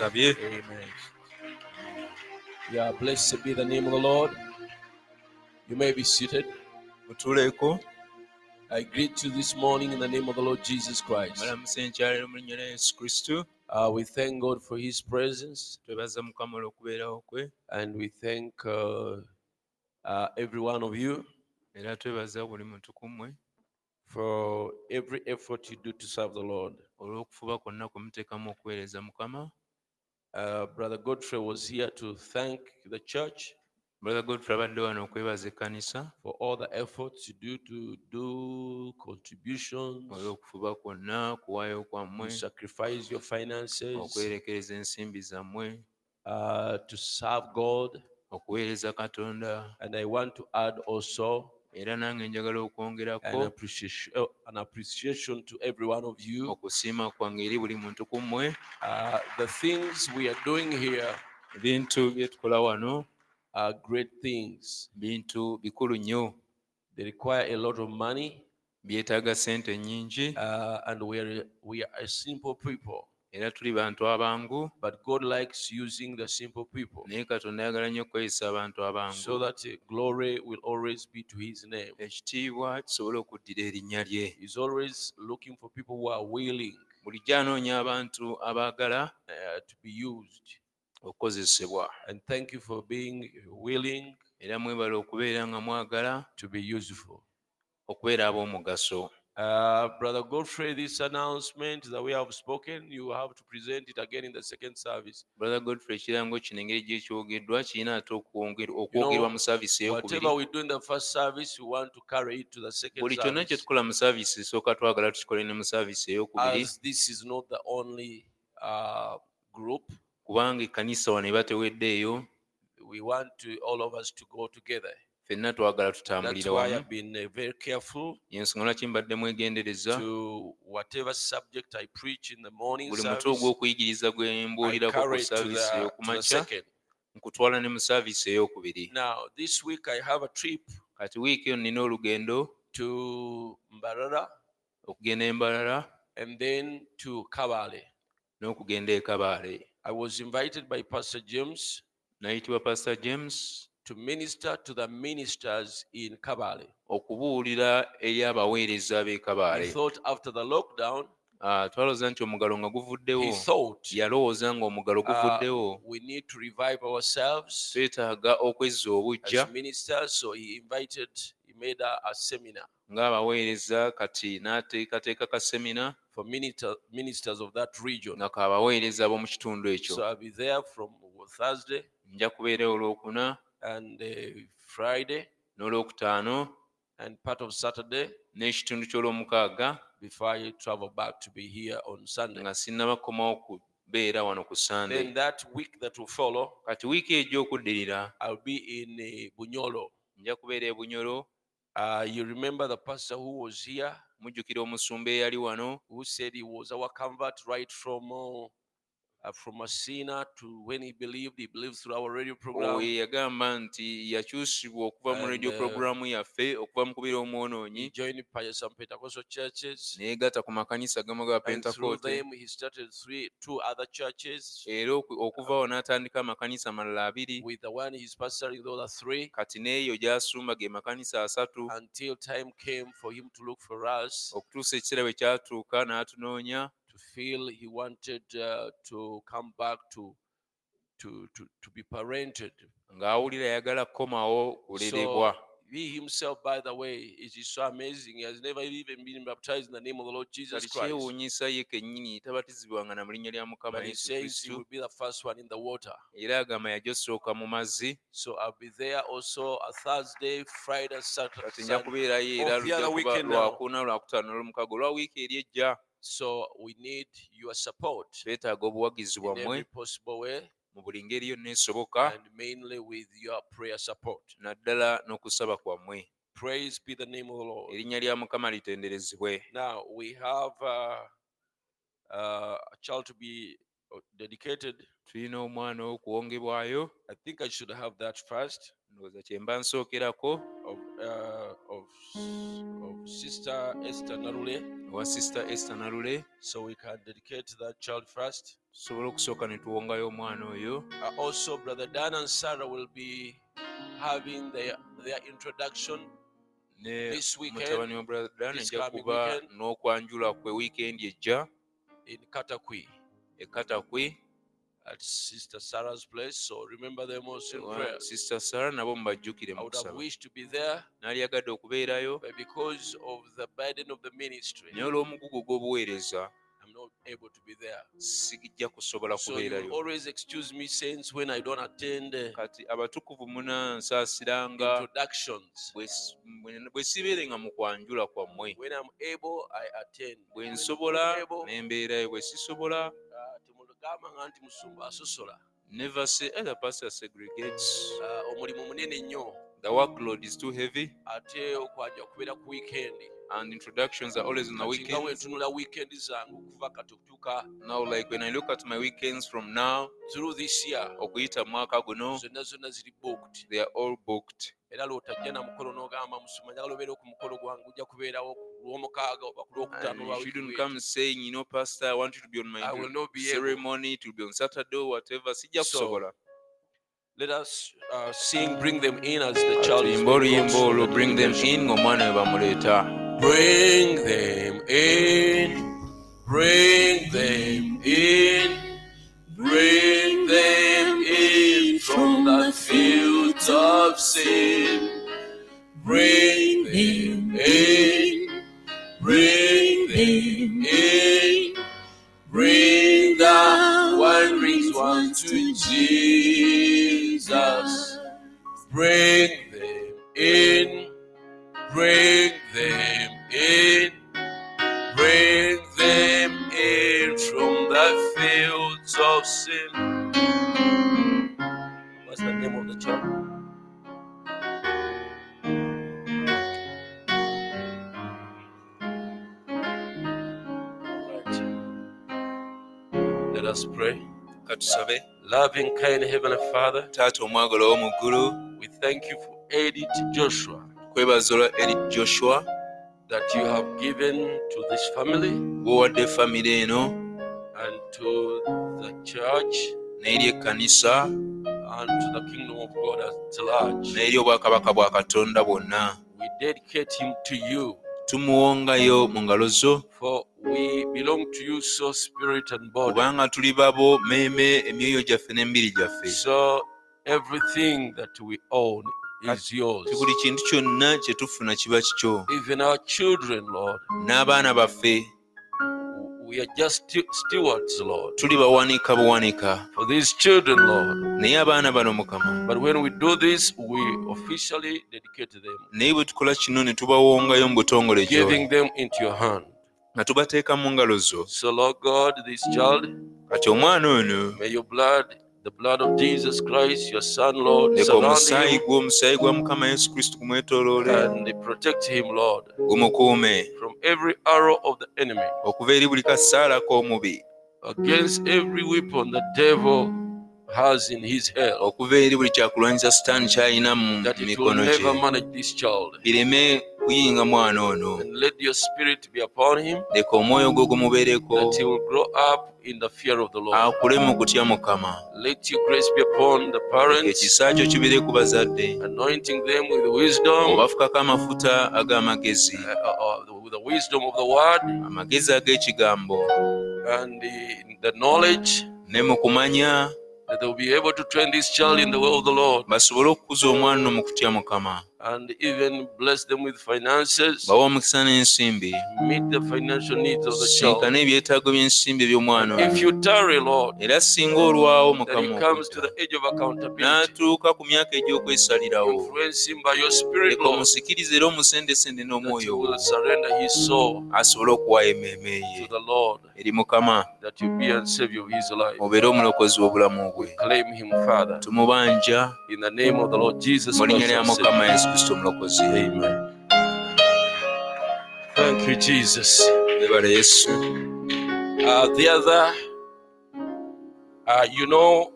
Amen. Yeah, blessed be the name of the Lord. You may be seated. I greet you this morning in the name of the Lord Jesus Christ. balamusa enkyaliro mu linnya lya yesu kristo Uh, we thank God for His presence twebaza mukama olw'okubeerawo kwe and we thank uh, uh, every one of you era twebaza buli muntu ku mmwe for every effort you do to serve the Lord. olw'okufuba kwonna kwe muteekamu okuweereza mukama Uh, Brother Godfrey was here to thank the church brother godfrey abadde wano okwebaza ekkanisa for all the efforts you do to do contributions, olw'okufuba kwonna kuwaayo kwammwe to sacrifice your finances, okwerekereza ensimbi zammwe uh, to serve God. okuweereza katonda And I want to add also era nange njagala an okwongerako appreciation, uh, an appreciation to every one of you. okusiima kwange eri buli muntu ku mmwe Uh, the things we are doing here ebintu bye tukola wano are great things. bintu bikulu nnyo They require a lot of money, byetaaga sente nnyingi uh, and we are we are a simple people. Era tuli bantu abangu But God likes using the simple people, naye katonda ayagala nnyo okukozesa abantu so that uh, glory will always be to His name. ekitiibwa kisobole okuddira erinnya lye He's always looking for people who are willing bulijjo anoonya abantu abaagala uh, to be used. okukozesebwa And thank you for being willing era mwebala okubeera nga mwagala to be useful. okubeera ab'omugaso Uh, Brother Godfrey, this announcement that we have spoken, you have to present it again in the second service. brother godfrey ekirango kino engeri gyekyogeddwa kirina ate okwogerwa mu saavisi eyokubiri Whatever we do in the first service, we want to carry it to the second buli kyonna kye service. tukola mu saavisi esooka twagala tukikole ne mu saavisi eyokubiri As this is not the only uh, group, kubanga ekkanisa wano eba teweddeeyo we want to, all of us to go together ffenna twagala tutambulira yensi nga lwaki mbadde mwegendereza buli muti ogw'okuyigiriza gwe mbuulirako ku saaviisi ey'okumakya nkutwala ne mu saaviisi ey'okubiri. Kati wiiki eyo nnina olugendo okugenda embalala n'okugenda ekabaale nayitibwa pastor james. To minister to the ministers in Kabale. okubuulira eri abaweereza b'e He kabaale thought after the lockdown, Ah, twalowooza nti omugalo nga he guvuddewo thought yalowooza nga omugalo uh, guvuddewo. we need to revive ourselves twetaaga okwezza obujja. as ministers. So he invited, he made a, a seminar. Ng'abaweereza kati n'ateekateeka ka semina for minister, ministers of that region. nga kaabaweereza ab'omu kitundu ekyo. So I'll be there from Thursday. Nja kubeera olwokuna and uh, Friday n'olwokutaano and part of Saturday n'ekitundu ky'olwomukaaga before I travel back to be here on Sunday. nga sinnabakomawo kubeera wano ku sande Then that week that will follow, kati wiiki ejja okuddirira I'll be in uh, Bunyolo. nja kubeera e bunyolo Uh, you remember the pastor who was here, mujjukira omusumba eyali wano who said he was our convert right from uh, from Messina to when he believed, he believed through our radio program. oyo yagamba nti yakyusibwa okuva mu radio uh, programu yaffe okuva mu kubira He omwonoonyi joined Pe- some Pentecostal churches. neyegatta ku makanisa agamu ga And through them, he started three, two other churches. era oku- okuva awo n'atandika amakanisa amalala abiri With the one he's pastoring, the other three. kati n'eyo gy'asumba ge makanisa asatu Until time came for him to look for us, okutuusa ekiseera bwe kyatuuka n'atunoonya to feel he wanted uh, to come back to, to, to, to be parented. ng'awulira ayagala kukomawo kulerebwa He himself, by the way, it is so amazing. He has never even been baptized in the name of the Lord Jesus Christ. kyewuunyisa ye kennyini tabatizibwanga na mu linnya lya mukama But he yesu says he kristo will be the first one in the water. era agamba yajosooka mu mazzi So I'll be there also a Thursday, Friday, Saturday. kati nja Sunday. kubeerayo era Of the other lujja kuba weekend now. lwakuna lwakutaano n'olwomukaaga olwa wiiki eri ejja So we need your support twetaaga obuwagizi bwammwe every possible way, mu buli ngeri yonna esoboka and mainly with your prayer support. naddala n'okusaba kwammwe Praise be the name of the Lord. erinnya lya mukama litenderezebwe Now we have uh, uh, a child to be uh, dedicated. tulina omwana w'okuwongebwayo I think I should have that first ndowooza kye mba nsookerako of uh, of, Sister Esther Narule. wa sister esther so we can dedicate that child first. tusobole okusooka ne tuwongayo omwana oyo Uh, also, Brother Dan and Sarah will be having their, their introduction ne This weekend, mutabani wa brother this ejja coming kuba weekend. n'okwanjula kwe wiikendi ejja in Katakwi at Sister Sarah's place. So remember them also in prayer. sister sara nabo mubajjukire I mu would have kusaba wished to be there, okubeerayo but because of the burden of the ministry, naye olw'omugugu gw'obuweereza I'm not able to be there. sijja kusobola So you kubeerayo always excuse me, saints, when I don't attend uh, kati abatukuvu munansaasiranga introductions. bwe bwe- bwe sibeere mu kwanjula kwammwe When I'm able, I attend. bwe When I'm nsobola able, ne mbeerayo bwe sisobola temugamba nga nti musumba asosola. never say either pastor segregates. Uh, omulimu munene nnyo. The workload is too heavy. Ate okwajja kubeera ku weekend. And introductions are always on the Kati nga wentunula weekend zange okuva kati okutuuka now like when i look at my weekends from now through this year. Okuyita mu mwaka guno zonna zonna ziri booked. they are all booked. Era lw'otajja na mukolo n'ogamba musuma njagala obeere ku mukolo gwange ujja kubeerawo ku lw'omukaaga oba ku lwokutaano and you shouldn't weeki. come saying you know pastor i want you to be on my I will not be able. ceremony it will be on saturday or whatever So, Let us uh, sing, bring them in as the child is being oluyimba brought olwo to the bring them in ng'omwana we bamuleeta Bring them in, bring them in, bring them in from the fields of sin. Bring them in, bring them in, bring the wandering ones to Jesus. Bring them in. Bring them in, bring them in from the fields of sin. Us pray. katusabe Loving, kind Heavenly Father, taata omwagala ow'omu ggulu we thank you for Edith Joshua. Kwebaza olwa eri joshua. That you have given to this family. Gwowadde famire eno. And to the church. N'eri ekkanisa and to the kingdom of God at large. n'eri obwakabaka bwa katonda bwonna. We dedicate him to you, tumuwongayo mu ngalo zo. Kubanga tuli babo meeme emyoyo gyaffe n'emibiri gyaffe. Buli kintu kyonna kye tufuna kiba kikyo. N'abaana baffe. We are just stewards, Lord, tuli bawanika buwanika for these children, Lord. naye abaana bano mukama But when we do this, we officially dedicate them, naye bwe tukola kino ne tubawongayo mu butongole kyo. giving them into your hand. nga tubateeka mu ngalo zo So, Lord God, this child, kati omwana ono may your blood, the blood of Jesus Christ, your Son, Lord, leka surround omusaayi him gwe omusaayi gwa mukama yesu kristo gumwetooloole and protect him, Lord, gumukuume from every arrow of the enemy, okuva eri buli kasaala k'omubi. against every weapon the devil has in his hell, okuva eri buli kyakulwanyisa sitaani ky'alina mu that it will mikono gye. manage this child. bireme kuyinga mwana ono. Let your spirit be upon him, leka omwoyo gwo gumubeereko that he will grow up in the fear of the Lord. akule mu kutya mukama. Let your grace be upon the parents, ekisa kyo kibeere ku bazadde. Anointing them with wisdom, obafukako amafuta ag'amagezi uh, uh, with the wisdom of the word, amagezi ag'ekigambo. And the, the knowledge ne mu kumanya that they will be able to train this child in the way of the Lord. basobole okukuza omwana mu kutya mukama and even bless them with finances. bawa omukisa n'ensimbi. Meet the financial needs of the child. sinkana ebyetaago by'ensimbi by'omwana if you tarry lord era singa olwawo mukama n'atuuka ku myaka egy'okwesalirawo. Leka omusikirize era omusendesende n'omwoyo wo. asobole okuwayo emmeeme ye. eri mukama. Obeere omulokozi w'obulamu bwe. Tumubanja. Mu linnya lya mukama yesu kristo Amen. Thank you, Jesus. yesu Uh, the other, uh, you know,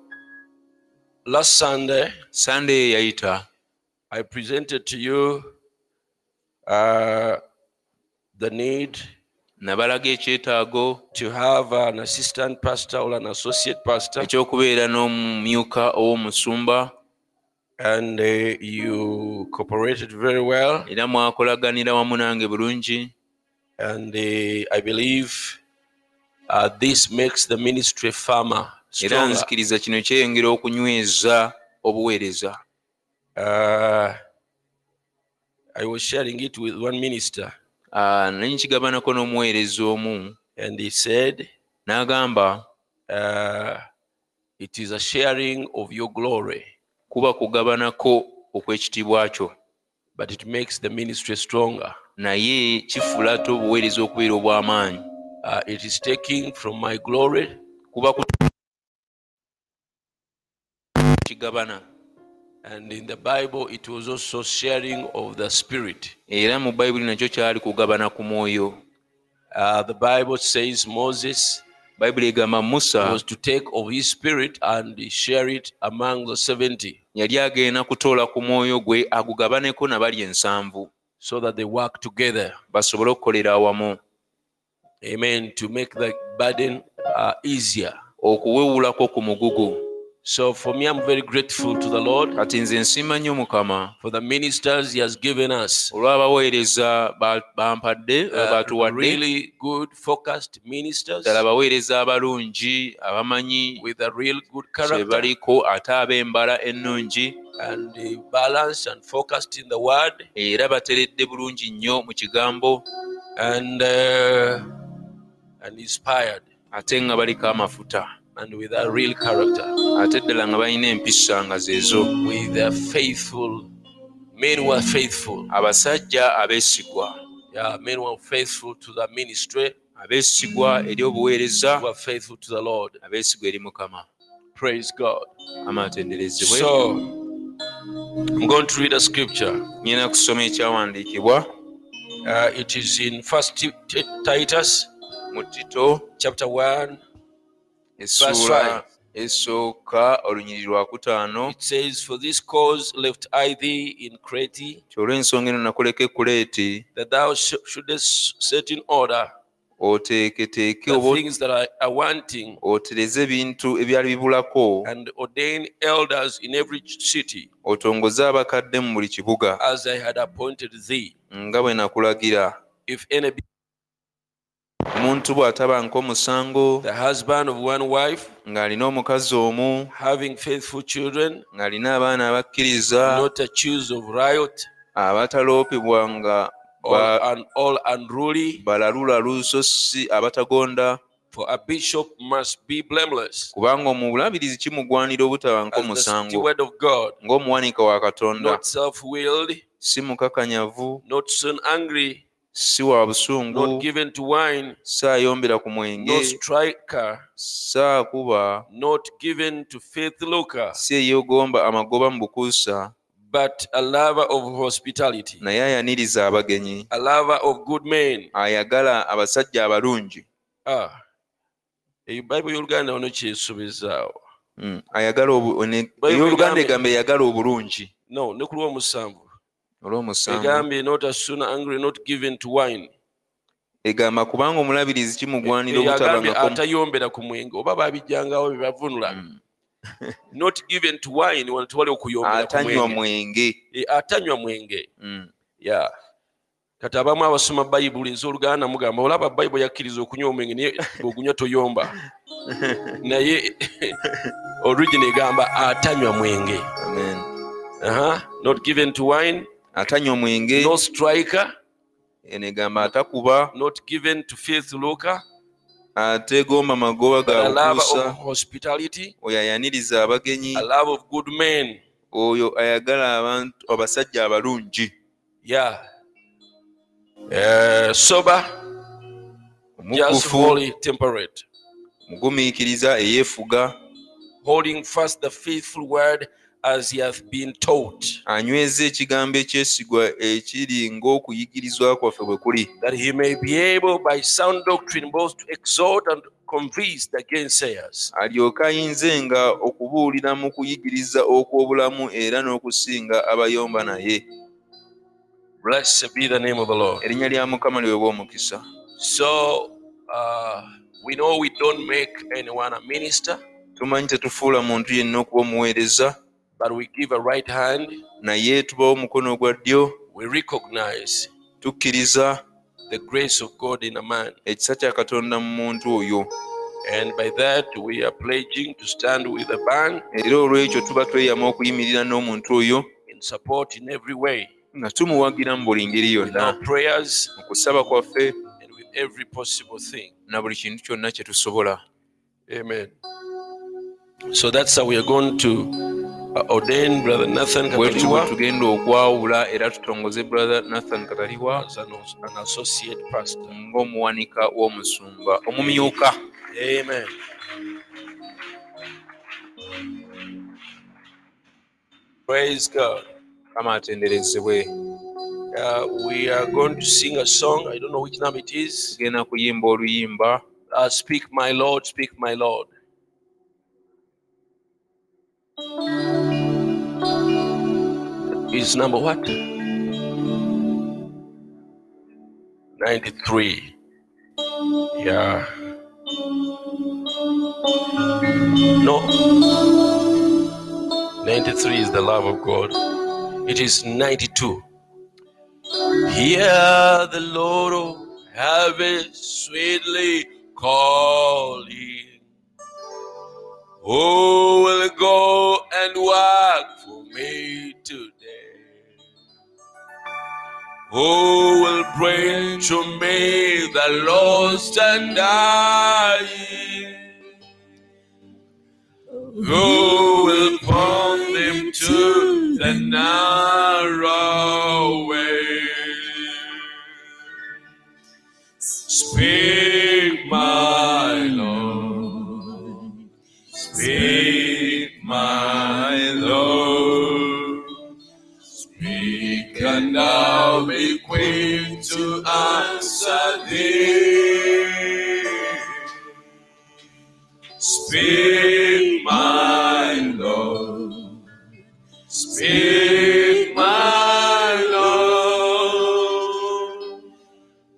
last Sunday sunday yayita I presented to you uh, the need nabalaga ekyetaago to have an assistant pastor or an associate pastor, ekyokubeera n'omumyuka ow'omusumba and uh, you cooperated very well. era mwakolaganira wamu nange bulungi. And uh, I believe uh, this makes the ministry farmer era nzikiriza kino kyeyongera okunyweza obuweereza. Uh, I was sharing it with one minister, Ah, naye nkigabanako n'omuweereza omu. And he said, n'agamba uh, It is a sharing of your glory, kuba kugabanako okw'ekitiibwa kyo but it makes the ministry stronger. naye kifuula ate obuweereza okubeera obw'amaanyi Uh, it is taking from my glory kuba ku- kigabana And in the Bible, it was also sharing of the Spirit. era mu bayibuli nakyo kyali kugabana ku mwoyo Uh, the Bible says Moses bayibuli egamba musa was to take of his Spirit and share it among the 70 yali agenda kutoola ku mwoyo gwe agugabaneko na bali ensanvu so that they work together. basobole okukolera awamu Amen. To make the burden uh, easier. okuwewulako ku mugugu So for me, I'm very grateful to the Lord kati nze nsiima nnyo mukama. for the ministers He has given us. olw'abaweereza ba- bampadde Uh, batuwadde. really good, focused ministers. Ddala abaweereza abalungi abamanyi with a real good character. baliko ate ab'embala ennungi. And uh, balanced and focused in the word. Era bateredde bulungi nnyo mu kigambo. And uh, and inspired. Ate nga baliko amafuta and with a real character, ate ddala nga balina empisa nga zeezo with a faithful men were faithful. abasajja abeesigwa Yeah, men were faithful to the ministry, abeesigwa eri obuweereza who are faithful to the Lord. abeesigwa eri mukama Praise God. ama atenderezebwe So I'm going to read a scripture. nyina kusoma ekyawandiikibwa Uh, it is in First Ti- Ti- Titus mu tito chapter one. Essuula esooka olunyiri lwa kutaano It says, "For this cause left I thee in Crete, kyolw'ensonga eno nakuleka e kuleeti that thou shouldest set in order oteeketeeke otereze ebintu ebyali bibulako. and ordain elders in every city, otongoze abakadde mu buli kibuga as I had appointed thee. nga bwe nakulagira. If any be omuntu bw'atabanka omusango the husband of one wife, ng'alina omukazi omu having faithful children, ng'alina abaana abakkiriza not accused of riot abataloopebwa nga all unruly, balalulalu so si abatagonda. for a bishop must be blameless, kubanga omubulabirizi kimugwanira of God, ng'omuwanika wa katonda. Si mukakanyavu not soon angry, si wa busungu saayombera ku mwenge saakuba si eyeegomba amagoba mu bukuusa but a lover of hospitality, naye ayaniriza abagenyi. a lover of good men. ayagala abasajja abalungi. Ah, eyo bayibuli y'oluganda wano kyesuubizaawo. Mm, ayagala ey'oluganda egamba eyagala obulungi. No ne ku lw'omusanvu egamba kubanga omulabirizi kimugwanira agambye obutabangako atayombera ku mwenge oba babijjangawo bye bavunula. Mm. not given to wine wano tewali okuyombera ku atanywa mwenge. atanywa mwenge. Mm. ya. Kati abamu abasoma bayibuli ez'oluganda mugamba olaba bayibuli yakkiriza okunywa omwenge naye bweogunywa toyomba. Naye origin egamba atanywa mwenge. Not given to wine atanywa omwenge no striker enegamba atakuba not given to faith looker ategomba magoba gakusa oyo ayaniriza abagenyi. Oyo ayagala abantu abasajja abalungi. Eh, Omukufu mugumiikiriza eyeefuga. Holding fast the faithful word as he hath been taught anyweza ekigambo ekyesigwa ekiri ng'okuyigirizwa kwaffe bwe kuli that he may be able by sound doctrine both to exhort and convince the gainsayers. Alyoke ayinzenga okubuulira mu kuyigiriza okw'obulamu era n'okusinga abayomba naye. Blessed be the name of the lord. Erinnya lya mukama liweebwa omukisa So uh, we know we don't make anyone a minister, tumanyi tetufuula muntu yenna okuba omuweereza but we give a right hand. naye tubawo omukono ogwa ddyo We recognize tukkiriza the grace of God in a man. ekisa kya katonda mu muntu oyo And by that, we are pledging to stand with the band era olw'ekyo tuba tweyama okuyimirira n'omuntu oyo in support in every way, nga tumuwagira mu buli ngeri yonna our prayers mu kusaba kwaffe and with every possible thing. na buli kintu kyonna kye tusobola Amen. So that's how we are going to uh, ordain Brother Nathan bwe tutyo bwe Kataliwa tugenda okwawula era tutongoze brother nathan kataliwa as an, an associate pastor. ng'omuwanika w'omusumba omumyuka Amen. Praise God. kama atenderezebwe Uh, we are going to sing a song. I don't know which name it is. tugenda kuyimba oluyimba Uh, speak, my Lord, speak, my Lord. Is number what? 93. Yeah. No. 93 is the love of God. It is 92. Hear the Lord of heaven sweetly calling. Who will go and work for me today? Who will bring to me the lost and dying? Who will point them to the narrow way? Speak, my and I'll be quick to answer thee. Speak, my Lord. Speak, my Lord.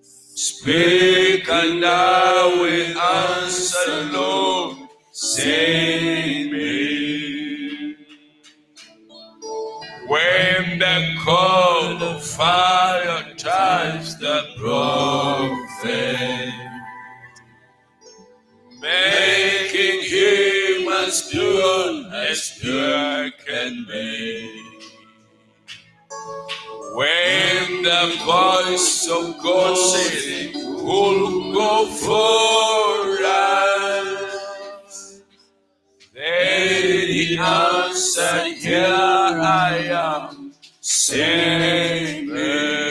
Speak, and I will answer, Lord. Send pure can. When the voice of God said, Who'll go for us? Then he answered, Here I am, send me.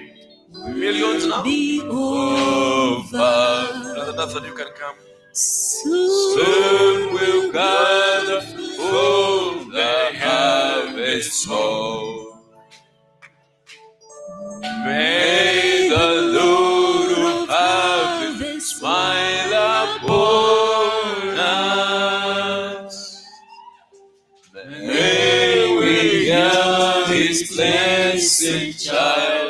Millions now. be Over. Brother Nathan, you can come. Soon Soon we'll gather for the harvest home. May the Lord of harvest smile upon us. May we hear His blessed child.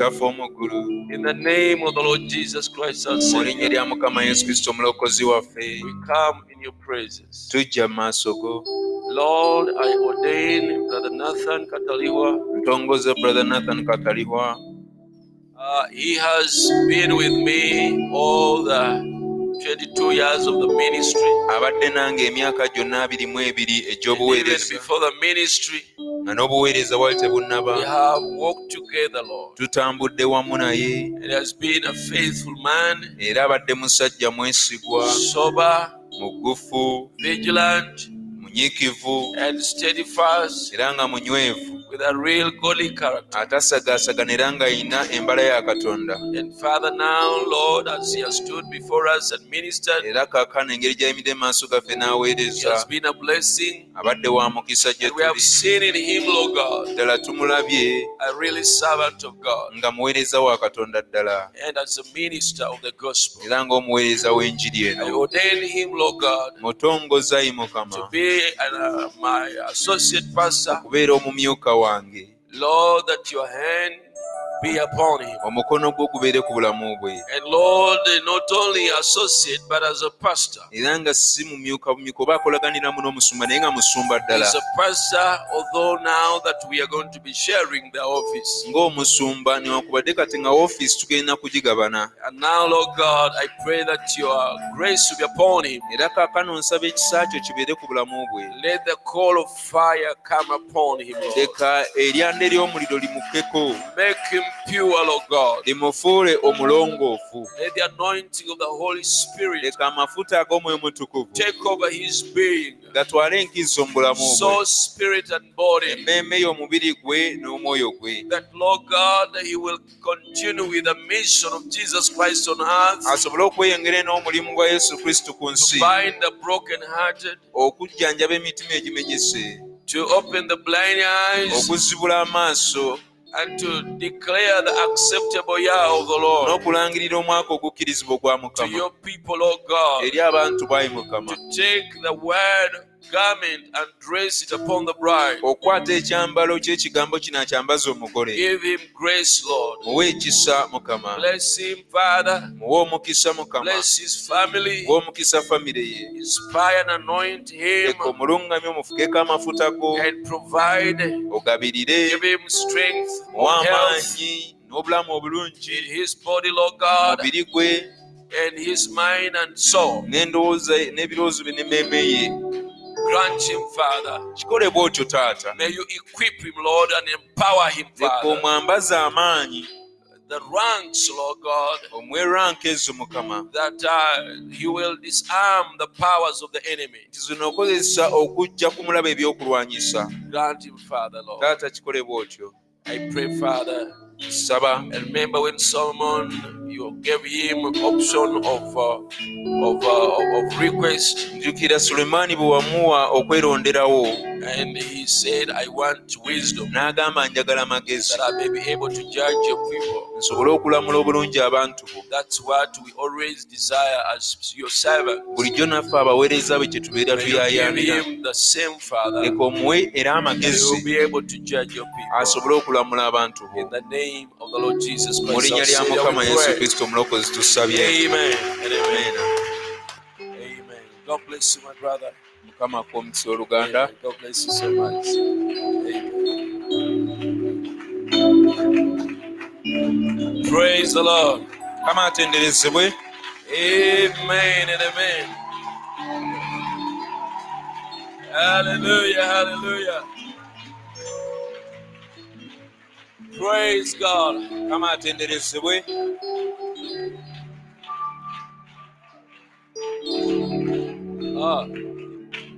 Kitaffe omugulu in the name of the Lord Jesus Christ, mu linnya lya mukama yesu kristo omulokozi waffe we come in your presence. tujja mu maaso go Lord, I ordain Brother Nathan Kataliwa. ntongoza brother nathan katalihwa Uh, he has been with me all the 22 years of the ministry. abadde nange emyaka gyonna abirimu ebiri even egy'obuweereza before the ministry, nga n'obuweereza bwali tebunnaba. Tutambudde wamu naye. Era abadde musajja mwesigwa. Muggufu. Munyiikivu. Era nga munywevu. With a real godly character. atasagaasagana era ng'ayina embala ya katonda And Father, now, Lord, as he has stood before us and ministered, era kaakano engeri gy'ayimiridde mu maaso gaffe he n'aweereza has been a blessing. abadde wa mukisa gye And we have tuli seen in him, Lord God, ddala tumulabye a really servant of God nga muweereza wa katonda ddala and as a minister of the gospel. era ng'omuweereza w'enjiri I eno ordain him, Lord God, mukama to be uh, my associate pastor. omumyuka wange Lord, that your hand be upon him. omukono gwo gubeere ku bulamu bwe And Lord, not only associate, but as a pastor. era nga si mumyuka bumyuka oba akolaganiramu n'omusumba naye nga musumba ddala He's a pastor, although now that we are going to be sharing the office. ng'omusumba newankubadde kati nga ofiisi tugenda kugigabana And now, Lord God, I pray that your grace will be upon him. era kaakano nsaba ekisa kyo kibeere ku bulamu bwe Let the call of fire come upon him, Lord. leka eryanda ery'omuliro limukkeko Make him pure, Lord God. limufuule omulongoofu. Let the anointing of the Holy Spirit leka amafuta ag'omwoyo mutukuvu. take over his being, gatwale enkizo mu bulamu soul, spirit, and body. emmeeme y'omubiri gwe n'omwoyo gwe. That, Lord God, he will continue with the mission of Jesus Christ on earth asobole okweyongera n'omulimu gwa yesu kristo ku to bind the okujjanjaba emitima egimenyese to open the blind eyes, okuzibula amaaso and to declare the acceptable year of the Lord n'okulangirira omwaka ogukkirizibwa ogwa to your people, Lord God, eri abantu bayi mukama. to take the word okwata ekyambalo ky'ekigambo kino akyambaza omugole. Muwe ekisa mukama. Muwe omukisa mukama. Muwe omukisa famire ye. Leka omulungamye omufukeko amafuta go. Ogabirire. Muwe amaanyi n'obulamu obulungi. Mubiri gwe. N'endowooza n'ebirowoozo bye n'emmeeme ye. Grant him, Father. kikole bw'otyo taata May you equip him, Lord, and empower him, leka Father. omwambaze amaanyi The ranks, Lord God, omwe ranka ezo mukama that uh, he will disarm the powers of the enemy. nti zino okozesa okujja ku mulaba ebyokulwanyisa Grant him, Father, Lord. taata kikole bw'otyo I pray, Father. Saba And remember when Solomon, you gave him option of uh, of, uh, of request, and he said, "I want wisdom n'agamba njagala magezi that I may be able to judge your people." nsobole okulamula obulungi abantu bo That's what we always desire as your servant. bulijjo naffe abaweereza be kye tubeera you give tuyayaanira him the same, Father. leka omuwe era amagezi will be able to judge your people. asobole okulamula abantu bo In the name of the Lord Jesus mu Christ, linnya lya mukama yesu kristo omulokozi tusabye Amen. and amen. Amen. Amen. God bless you, my brother. Mukama akomisa oluganda Amen. God bless you so much. Amen. Praise the Lord. kama atenderezebwe Amen and amen. Hallelujah, hallelujah. Praise God. kama atenderezebwe Ah,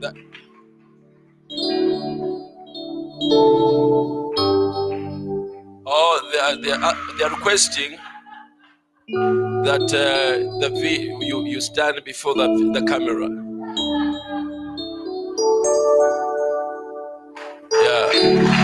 that. Oh, they are, they are, they are requesting that uh, the vi- you, you stand before the, the camera. Yeah.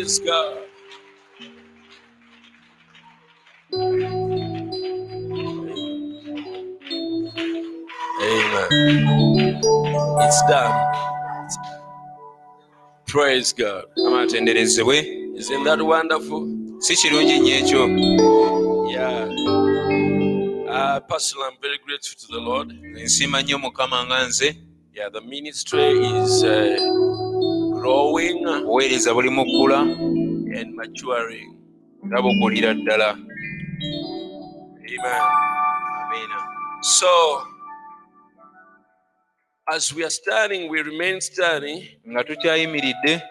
Praise God. Amen. It's done. Praise God. mukama atenderezebwe Isn't that wonderful? nnyo Yeah. Uh, personally, I'm very grateful to the Lord. mukama nga nze Yeah, the ministry is uh, growing obuweereza buli mu kkula and maturing. nga bukulira ddala Amen. amiina So, as we are studying, we remain studying. nga tukyayimiridde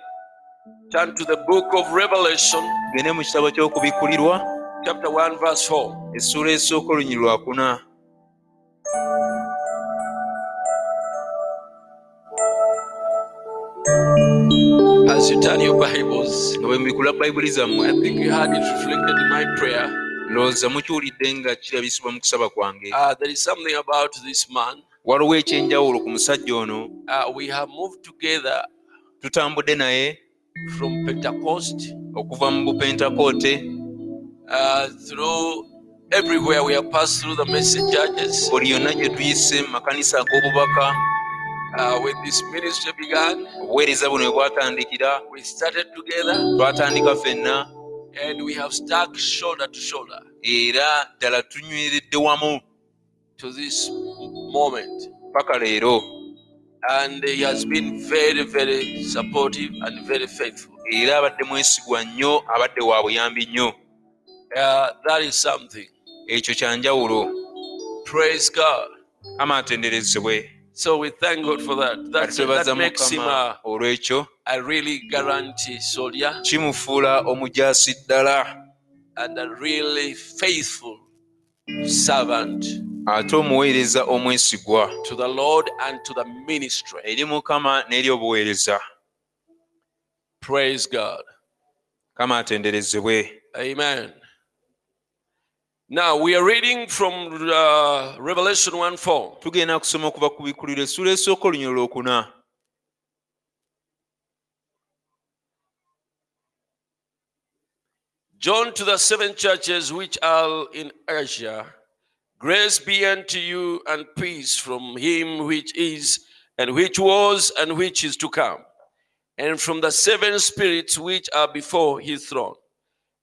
Turn to the book of Revelation, tugende mu kitabo ky'okubikkulirwa chapter 1, verse 4. essuula esooka olunyi lwakuna As you turn your Bibles, bwe mubikula bayibuli zammwe I think you had it reflected in my prayer. ndowooza mukiwulidde nga kirabisibwa mu kusaba kwange. Uh, there is something about this man. waliwo ekyenjawulo ku musajja ono. Uh, we have moved together tutambudde naye. from Pentecost. Okuva mu bupentakoote uh, through everywhere we have passed through the message churches. buli yonna gye tuyise mu makanisa ag'obubaka Uh, when this ministry began, obuweereza buno bwe bwatandikira we started together twatandika ffenna and we have stuck shoulder to shoulder era ddala tunyweredde wamu to this moment. paka leero And he has been very, very supportive and very faithful. era abadde mwesigwa nnyo abadde wa buyambi nnyo Uh, that is something. ekyo kyanjawulo Praise God. ama atenderezebwe So we thank God for that. Twebaza that makes him a, olw'ekyo a really guarantee soldier kimufuula omujaasi ddala and a really faithful servant ate omuweereza omwesigwa to the Lord and to the ministry. eri mukama n'eri obuweereza Praise God. kama atenderezebwe Amen. Now we are reading from uh, Revelation 1 4. tugenda okuva ku bikkuliro essula esooka olunyolo lwokuna John to the seven churches which are in Asia, grace be unto you and peace from him which is, and which was, and which is to come, and from the seven spirits which are before his throne,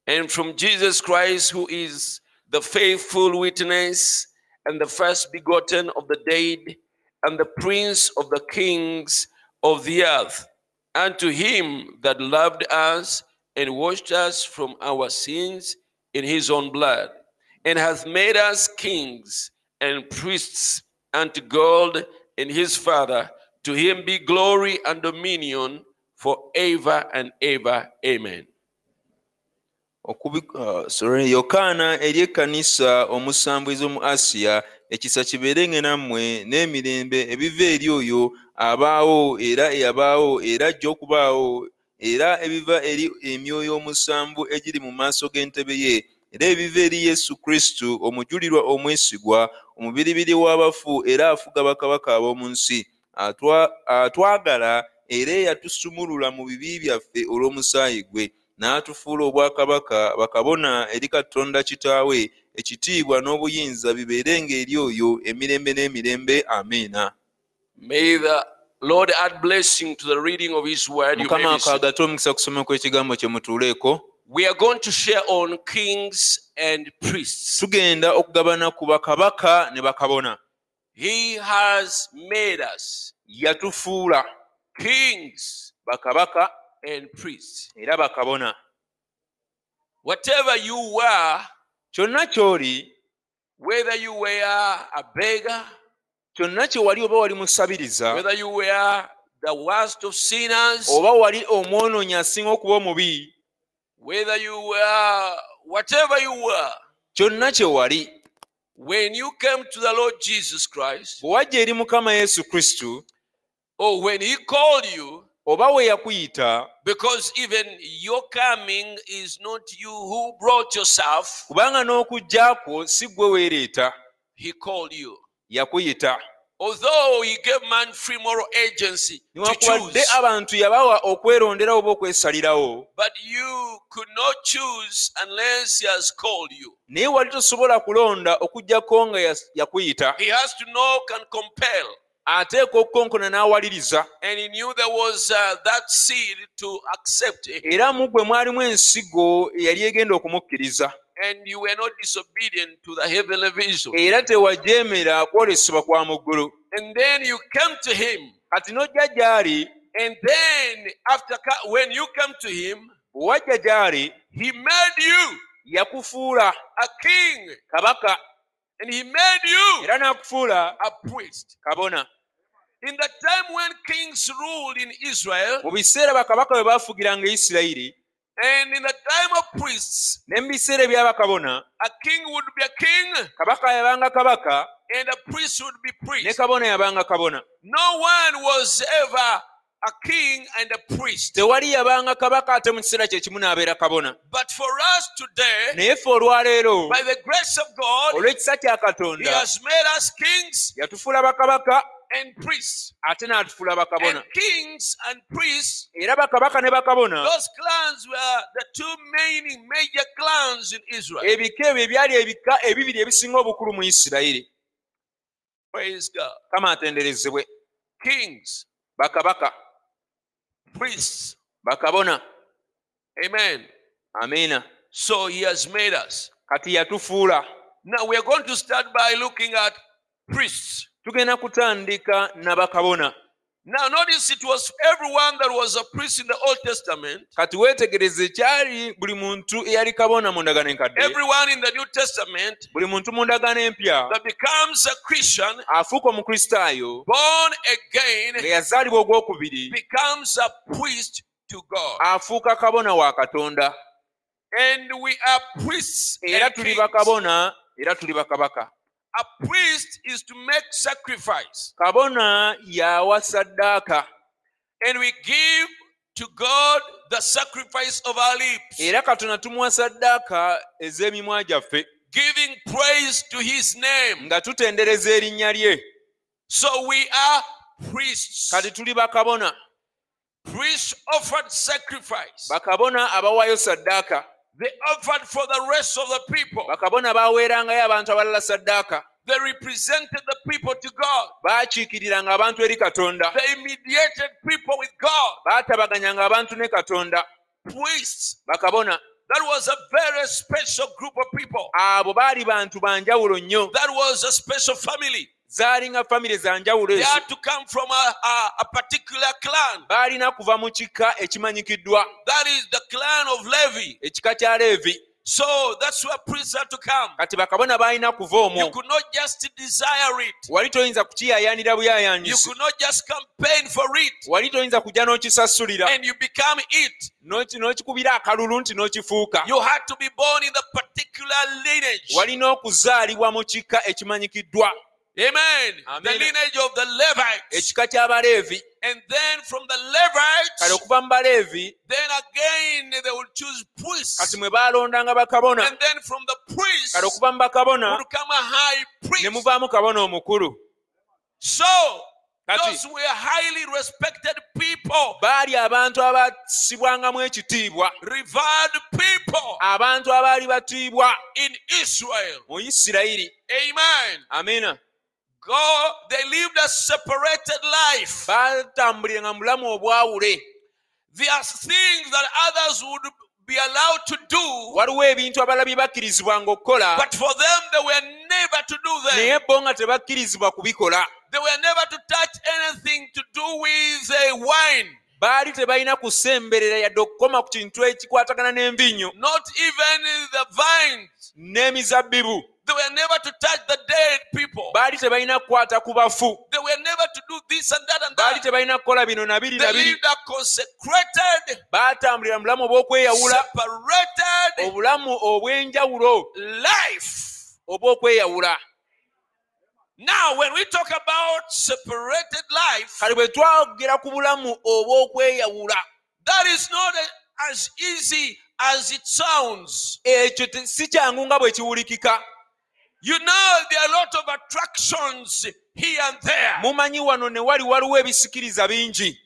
and from Jesus Christ, who is the faithful witness, and the first begotten of the dead, and the prince of the kings of the earth, unto him that loved us and washed us from our sins in his own blood, and hath made us kings and priests unto God and his Father. To him be glory and dominion for ever and ever. Amen. Uh, yokaana eri ekkanisa omusanvu ez'omu asiya ekisa kibeerenga nammwe n'emirembe ebiva eri oyo abaawo era eyabaawo era ajja okubaawo era ebiva eri emyoyo omusanvu egiri mu maaso g'entebe ye era ebiva eri yesu kristo omujulirwa omwesigwa omubiribiri w'abafu era afuga bakabaka ab'omu nsi. Atwa- atwagala era eyatusumulula mu bibi byaffe olw'omusaayi gwe n'atufuula obwakabaka bakabona eri katonda kitaawe ekitiibwa n'obuyinza bibeerenga eri oyo emirembe n'emirembe. Amiina May the Lord add blessing to the reading of his word. Mukama akaagate omukisa kusoma kw'ekigambo kye mutuuleeko. We are going to share on kings and priests. tugenda okugabana ku bakabaka ne bakabona. He has made us yatufuula. kings. Bakabaka and priests. era bakabona Whatever you were, kyonna ky'oli whether you were a beggar, kyonna kye wali oba wali musabiriza whether you were the worst of sinners, oba wali omwonoonyi asinga okuba omubi whether you were whatever you were, kyonna kye wali when you came to the Lord Jesus Christ, bwe wajja eri mukama yesu kristo or when He called you, oba we yakuyita because even your coming is not you who brought yourself, kubanga n'okujja kwo si gwe weereeta He called you. yakuyita although he gave man free moral agency newankubadde abantu yabawa okweronderawo oba okwesalirawo but you could not choose unless he has called you. naye wali tosobola kulonda okugjako nga yakuyita He has to knock and compel. Ateeka okukonkona n'awaliriza And he knew there was uh, that seed to accept him. era mu gwe mwalimu ensigo eyali egenda okumukkiriza And you were not disobedient to the heavenly vision. era tewajeemera kwolesebwa kwa mu ggulu And then you came to him. kati n'ojja gy'ali And then after when you come to him, wajja gy'ali he made you yakufuula a king. kabaka And he made you era n'akufuula a priest. kabona In the time when kings ruled in Israel, mu biseera bakabaka bwe baafugiranga isirayiri and in the time of priests, ne mu biseera ebyabakabona a king would be a king kabaka yabanga kabaka and a priest would be ne priest. kabona yabanga kabona No one was ever a king and a priest. tewali yabanga kabaka ate mu kiseera kye kimu n'abeera kabona But for us today, naye ffe olwaleero by the grace of God, olw'ekisa kya He katonda has made us kings yatufuula bakabaka and priests. ate n'atufuula bakabona kings and priests, era bakabaka ne bakabona those clans were the two main major clans in Israel. ebika ebyo ebyali ebika ebibiri ebisinga obukulu mu isirayiri Praise God. kama atenderezebwe Kings, bakabaka priests. bakabona Amen. amiina So He has made us. kati yatufuula Now we are going to start by looking at priests. tugenda kutandika na bakabona Now notice it was everyone that was a priest in the Old Testament. kati weetegereze kyali buli muntu eyali kabona mu ndagaano enkadde Everyone in the New Testament buli muntu mu ndagaano empya that becomes a Christian, afuuka omukristaayo born nga again, yazaalibwa ogwokubiri becomes a priest to God. afuuka kabona wa katonda And we are priests. era tuli bakabona era tuli bakabaka A priest is to make sacrifice. kabona yawa saddaaka And we give to God the sacrifice of our lips, era katonda tumuwa saddaaka ez'emimwa gyaffe giving praise to his name. nga tutendereza erinnya lye So we are priests. kati tuli bakabona Priests offered sacrifice. bakabona abawaayo saddaaka They offered for the rest of the people. bakabona baaweerangayo abantu abalala saddaaka They represented the people to God. baakiikiriranga abantu eri katonda They mediated people with God. baatabaganyanga abantu ne katonda Priests. bakabona That was a very special group of people. abo baali bantu ba nnyo That was a special family. Zaalinga famire za njawulo They had to come from a, a, a particular clan. baalina kuva mu kika ekimanyikiddwa That is the clan of Levi. ekika kya leevi So that's where priests had to come. kati bakabona baalina kuva You could not just desire it. wali toyinza kukiyaayaanira You could not just campaign for it. wali toyinza kujja n'okisasulira And you become it. n'oki- n'okikubira akalulu nti n'okifuuka You had to be born in the particular lineage. walina okuzaalibwa mu kika ekimanyikiddwa Amen. Amen. The lineage of the Levites. ekika ky'abaleevi And then from the kale Levites, okuva mu baleevi then again they would choose priests. kati mwe baalondanga bakabona And then from the priests kale okuva mu bakabona would come a high ne priest. muvaamu kabona omukulu So Kati- those were highly respected people, baali abantu abassibwangamu ekitiibwa revered people abantu abaali batiibwa in Israel. mu isirayiri Amen. God, they lived a separated life. baatambuliranga mu bulamu obwawule There are things that others would be allowed to do, waliwo ebintu abalala bye bakkirizibwanga okukola but for them, they were never to do them. naye bo nga tebakkirizibwa kubikola They were never to touch anything to do with uh, wine, baali tebalina kusemberera yadde okukoma ku kintu ekikwatagana n'envinyo not even the vines. n'emizabbibu They were never to touch the dead people. baali tebalina kukwata ku bafu They were never to do this and that and baali that. tebalina kukola bino na biri na They biri lived a consecrated, baatambulira mu bulamu obw'okweyawula separated obulamu obw'enjawulo life. obw'okweyawula Now, when we talk about separated life, that is not as easy as it sounds. You know, there are a lot of attractions here and there. mumanyi wano ne wali waliwo ebisikiriza bingi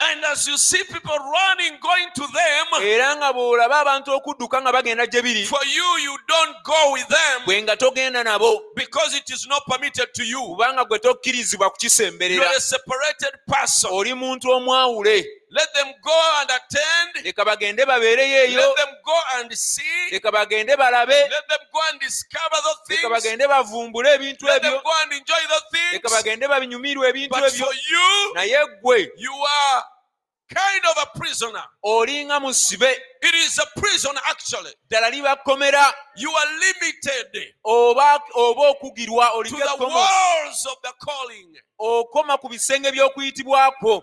And as you see people running, going to them, era nga bw'olaba abantu okudduka nga bagenda gye biri for you, you don't go with them bwe nga togenda nabo because it is not permitted to you. kubanga gwe tokkirizibwa You kukisemberera are a separated person. oli muntu omwawule Let them go and attend. leka bagende babeereyo eyo Let them go and see. leka bagende balabe Let them go and discover those leka things. bagende bavumbule ebintu Let them ebyo go and enjoy those leka things. bagende babinyumirwe ebintu But ebyo for you, naye ggwe you are kind of a prisoner. olinga musibe It is a prison, actually. ddala liba kkomera You are limited oba oba okugirwa to oliko the walls of the calling. okoma ku bisenge by'okuyitibwakwo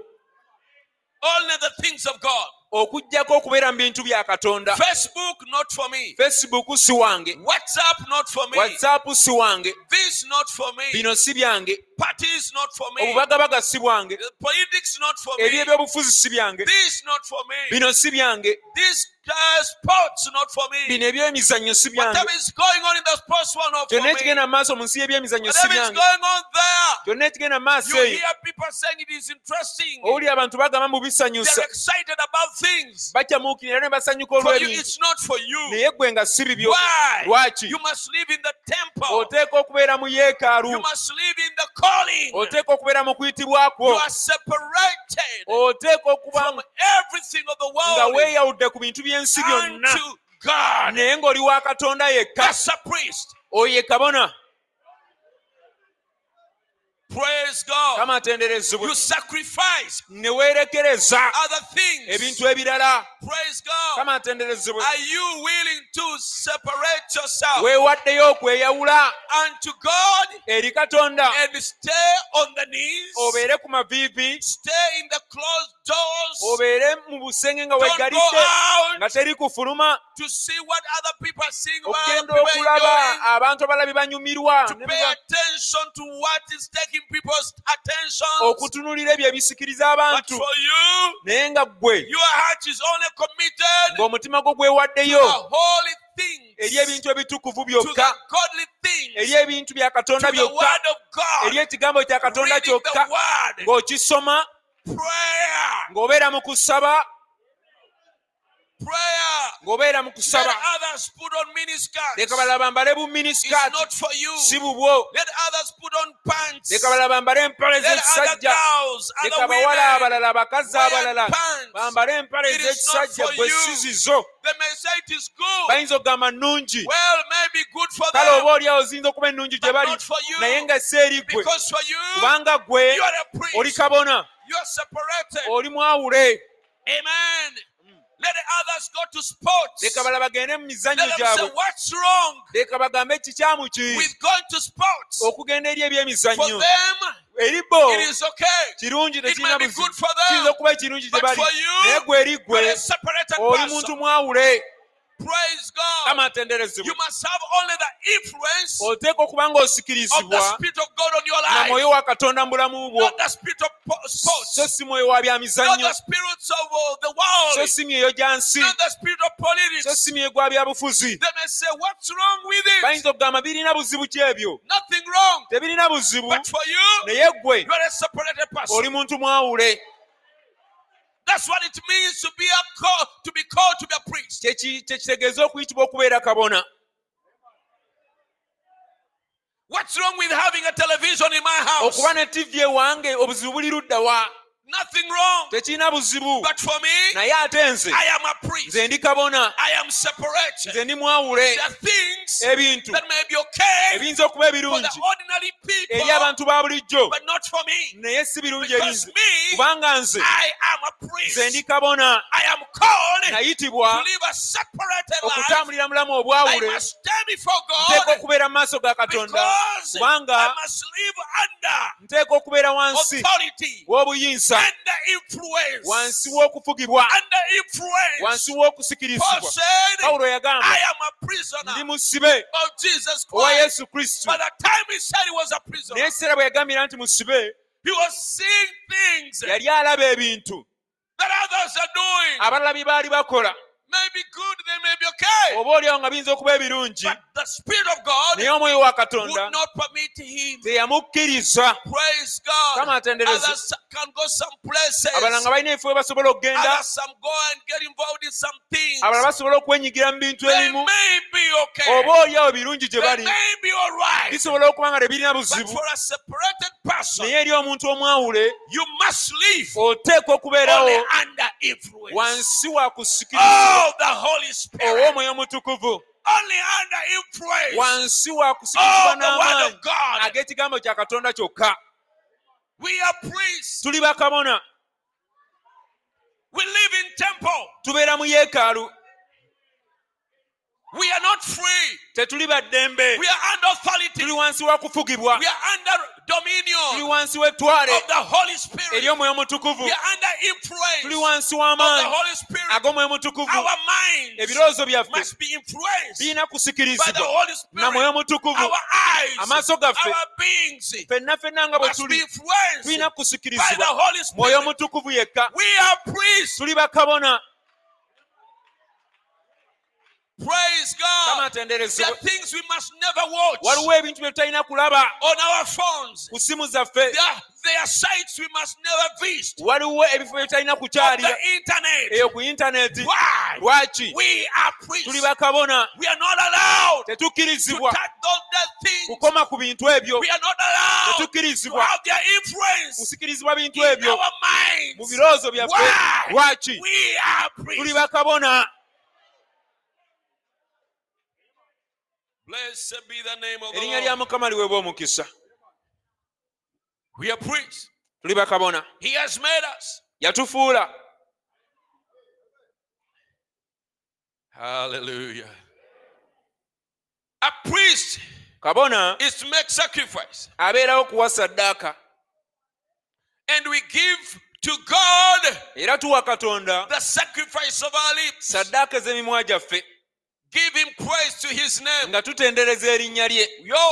Only the things of God. Okugjako okubeera mu bintu bya katonda Facebook, not for me. facebook si wange WhatsApp, not for me. whatsapp si wange This, not for me. bino si byange Parties, not for me. obubagabaga si bwange Politics, not for me. ebyebyobufuzi si byange This, not for me. bino si byange This uh, sports, not for me. bino ebyemizannyo si byange Whatever is going on in the sports one, not for me. ekigenda mu maaso mu nsi y'ebyemizannyo si byange going on there. kyonna ekigenda maaso You eyo hear people saying it is interesting. owulira abantu bagamba mu bisanyusa They're excited about things. bakyamuukirira ne basanyuka For you, olw'ebintu it's not for you. naye gwe nga si bibyo Why? lwaki You must live in the temple. oteeka okubeera mu yeekaalu You must live in the calling. oteeka okubeera mu kuyitibwa You kwo are separated oteeka okuba from everything of the nga world weeyawudde ku bintu by'ensi byonna naye ng'oli wa katonda yekka a priest. oyo ye kabona Praise God. kama atenderezebwe You sacrifice other things. ebintu ebirala. Praise God. kama atenderezebwe Are you willing to separate yourself weewaddeyo okweyawula. unto God? Eri katonda. And stay on the knees? obeere ku maviivi. Stay in the closed doors. obeere mu busenge nga Don't go out nga teri kufuluma. to see what other people are seeing, what other okugenda people are okulaba abantu abalabi banyumirwa. To pay attention to what is taking okutunuulira ebyo ebisikiriza abantu. naye nga ggwe ng'omutima gwo gwewaddeyo eri ebintu ebitukuvu byokka eri ebintu bya katonda byokka eri ekigambo kya katonda kyokka ng'okisoma ng'obeera mu kusaba ng'obeera mu kusaba. Leka balala bambale buminisikat si bubwo leka balala bambale empale z'ekisajja. leka abawala abalala abakazi abalala bambale empale z'ekisajja gwe sizizo. Bayinza okugamba nnungi. Kale oba oliawo ziyinza okuba ennungi gye bali naye nga si eri ggwe kubanga ggwe oli kabona. Oli mwawule. Let the others go to sports. leka balala bagende mu Let mizannyo them say, gyabwe what's wrong? Leka bagambe kikyamu ki? With going to sports? okugenda eri For them, eri bo it is okay. kirungi It may tekirina be good for kiyinza them, okuba ekirungi gye but bali. for you, naye gwe eri gwe. oli muntu mwawule Praise God. kama atenderezebwe. You must have only the influence oteeka okuba of the ng'osikirizibwa Spirit of God on your na life, mwoyo wa katonda mu bulamu bwo. Not the Spirit of so sports, si mwoyo wa bya not the spirits of uh, the so world, si myoyo gya nsi. Not the spirit of so politics. si myoyo gwa byabufuzi They may say, What's wrong with it? bayinza okugamba birina buzibu ki ebyo? Nothing wrong. tebirina buzibu. But for you, naye you are a separated person. oli muntu mwawule That's what it means to be a call, to be called to be a priest. Kyekitegeeza okuyitibwa okubeera kabona What's wrong with having a television in my house? okuba ne tivi ewange obuzibu buli ludda wa Nothing wrong. tekirina buzibu But for me, naye ate nze I am a priest. nze ndi kabona I am separated. nze ndi mwawule There are things ebintu that may be okay ebiyinza okuba for the ebirungi ordinary eri people, abantu ba bulijjo but not for me. naye si birungi eri Because me, kubanga nze I am a nze priest. ndi kabona I am called to nayitibwa live a separated life. okutambulira mulamu I obwawule must stand before nteeka God okubeera mu maaso ga katonda because I kubanga must live under nteeka okubeera wansi authority, w'obuyinza influence, wansi w'okufugibwa. Wansi w'okusikirizibwa. Said, pawulo yagamba I am a ndi prisoner musibe owa yesu kristo. By the time he said he was a prisoner, naye ekiseera bwe yagambira nti musibe he was seeing things yali alaba ebintu that others are doing. abalala bye baali bakola oba olyawo nga biyinza okuba ebirungi naye omwoyo wa katonda teyamukkiriza. Kama atendereze. Abalala nga balina ebifo we basobola okugenda abalala basobola okwenyigira mu bintu ebimu. oba olyawo ebirungi gye bali bisobola okuba nga tebirina buzibu. naye eri omuntu omwawule oteekwa okubeerawo wansi wa kusikiriza. Oh, the Holy Spirit. Oh, omutukuvu Only under influence. wansi wa Oh, kusikizibwa the word n'amaanyi of God. ag'ekigambo kya katonda kyokka We are priests. tuli bakabona We live in temple. tubeera mu yeekaalu We are not free. tetuli baddembe We are under authority. tuli wansi wa kufugibwa We are under tuli dominion wansi w'ettwale of the Holy Spirit. We are under influence tuli of the Holy Spirit. ag'omwoyo Our minds ebirowoozo byaffe must be influenced birina by the Holy na mwoyo Spirit. Our eyes, amaaso gaffe our beings ffenna ffenna nga bwe must be tuli influenced by the Holy mwoyo Spirit. yekka We are priests. tuli bakabona Praise God. There are things we must never watch waliwo ebintu bye tutalina kulaba on our phones. ku simu zaffe There are, there are sites we must never visit waliwo ebifo bye tutalina on kukyalira internet. eyo ku intaneti Why? lwaki We are tuli priests. bakabona We are not allowed to tetukkirizibwa touch those dead things. kukoma ku bintu ebyo We are not allowed to tetukkirizibwa have their influence kusikirizibwa bintu in ebyo our minds. mu birowoozo byaffe Why? lwaki We are tuli priests. bakabona erinnya lya mukama liweebwa omukisa We are priests. tuli bakabona He has made us. yatufuula Hallelujah. A priest kabona is to make sacrifice. abeerawo kuwa saddaaka And we give to God era tuwa katonda the sacrifice of our lips. saddaaka ez'emimwa gyaffe Give him praise to his name. nga tutendereza erinnya lye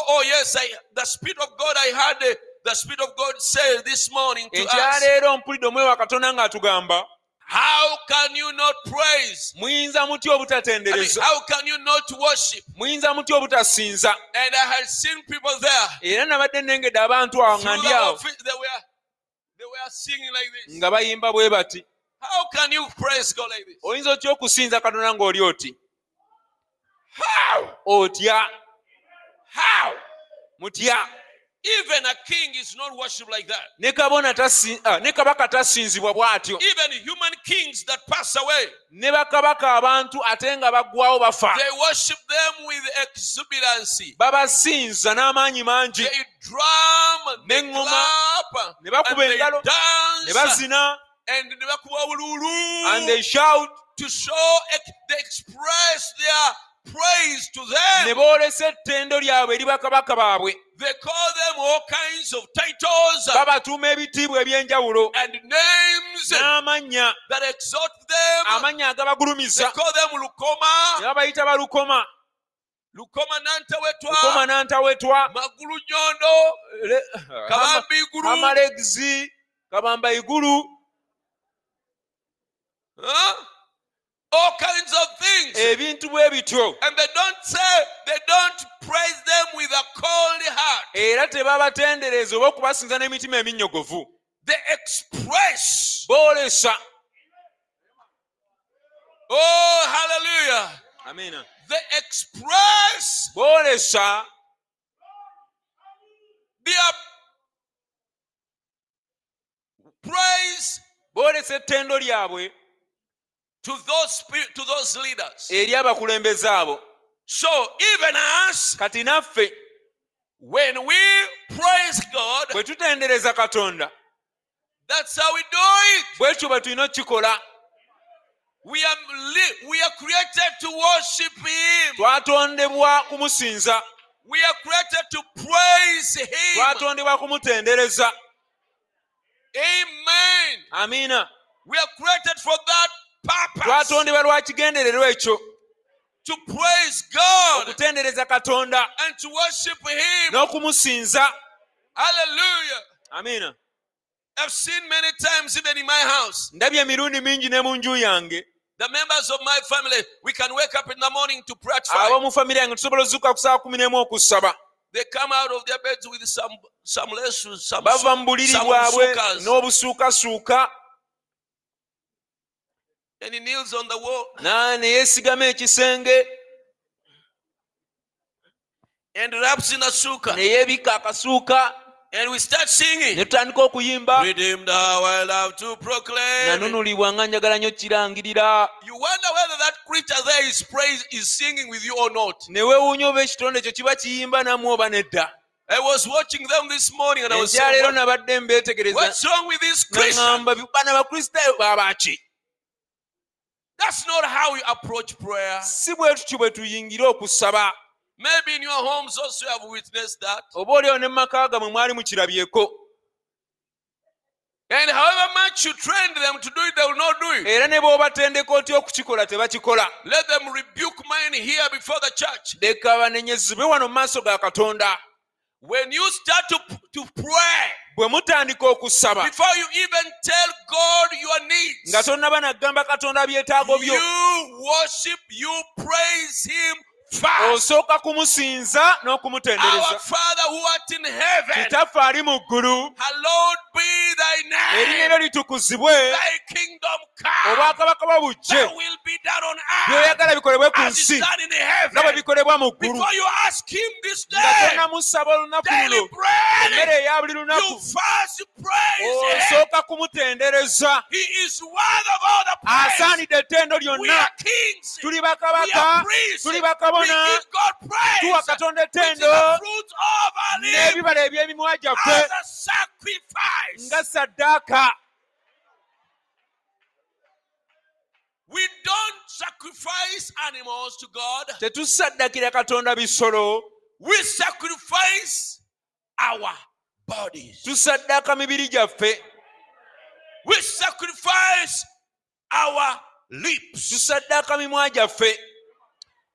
oh yes, the Spirit of God, I heard the, the Spirit of God say this morning ekyaleero mpulidde omwoyo wa katonda ng'atugamba How can you not praise? muyinza mutya obutatendereza how can you not worship? muyinza mutya obutasinza And I had seen people there. era nabadde nengedde abantu awo nga Through ndi the awo office, they were, they were singing like this. nga bayimba bwe bati How can you praise God like this? oyinza otya okusinza katonda ng'oli oti How? otya How? Mutia. Even a king is not worshipped like that. ne kabona tasi- ah, ne kabaka tasinzibwa bw'atyo Even human kings that pass away, ne bakabaka abantu ate nga baggwawo bafa they worship them with exuberancy. babasinza n'amaanyi mangi They drum, they N'eŋŋoma, clap, ne bakuba and they engalo, ne dance, bazina and ne bakuba obululu and they shout to show, ex- they express their praise to ne them. boolesa ettendo lyabwe eri bakabaka baabwe. They call them all kinds of titles babatuuma ebitiibwa eby'enjawulo. and names n'amannya that exalt them. amannya They agabagulumiza call them ne Lukoma, babayita balukoma Lukoma. Nantawetwa, lukoma n'antawetwa. Magulu Nyondo, le- Kabambi Iguru, amalegzi kabamba igulu huh? All kinds of things. ebintu bwe bityo And they don't say, they don't praise them with a cold heart. era tebabatendereza oba okubasinza n'emitima eminnyogovu They express, boolesa oh, hallelujah. amina They express boolesa their praise boolesa ettendo lyabwe to those to those leaders. eri abakulembeze abo So even us, kati naffe when we praise God, bwe tutendereza katonda that's how we do it. bwekyo bwe tulina okukikola We are we are created to worship Him. twatondebwa kumusinza We are created to praise Him. twatondebwa kumutendereza Amen. amiina We are created for that twatondebwa lwa kigendererwa ekyo? Okutendereza katonda. n'okumusinza. Amiina I've seen many times, even in my house, ndabye emirundi mingi ne mu nju yange. The members of my family, we can wake up in the morning to pray at five. ab'omu famire yange tusobola ozuuka ku saa kumi n'emu okusaba They come out of their beds with some some lessons, some bava mu buliri bwabwe n'obusuukasuuka and he kneels on the wall. Na ne yeesigama ekisenge? And wraps in a suka, ne yeebikka akasuuka and we start singing. ne tutandika okuyimba. Redeemed, how I love to proclaim. nanunulibwa nga njagala nnyo kirangirira. You wonder whether that creature there is praise is singing with you or not. ne weewuunya oba ekitonde ekyo kiba kiyimba nammwe oba nedda. I was watching them this morning and I was saying, what's wrong with this Christian? That's not how you approach prayer. si bwe tutyo bwe tuyingira okusaba Maybe in your homes also you have witnessed that. oba olio ne maka gammwe mwali mukirabyeko And however much you train them to do it, they will not do it. era ne bw'obatendeka otya okukikola tebakikola Let them rebuke mine here before the church. leka banenyezebwe wano mu maaso ga katonda When you start to, to pray, bwe mutandika okusaba before you even tell God your needs, nga tonnaba naggamba katonda byetaago byo you worship, you praise Him. Osooka kumusinza n'okumutendereza. Father who art in heaven, kitaffe ali mu ggulu. hallowed be thy erinnya litukuzibwe. Thy kingdom come. obwakabaka bwa bujje. Thy will be done on earth byoyagala bikolebwe ku nsi. nga bwe bikolebwa mu ggulu. Before you ask Him this nga olunaku luno. emmere eya buli lunaku. first praise Him. osooka kumutendereza. He is worthy of all the praise. asaanidde ettendo lyonna. Tuli bakabaka. Tuli bakabona God tuwa praise. katonda ettendo the fruit of our lips n'ebibala eby'emimwa gyaffe as a sacrifice. nga saddaaka We don't sacrifice animals to God. tetusaddakira katonda bisolo We sacrifice our bodies. tusaddaaka mibiri gyaffe We sacrifice our lips. tusaddaaka mimwa gyaffe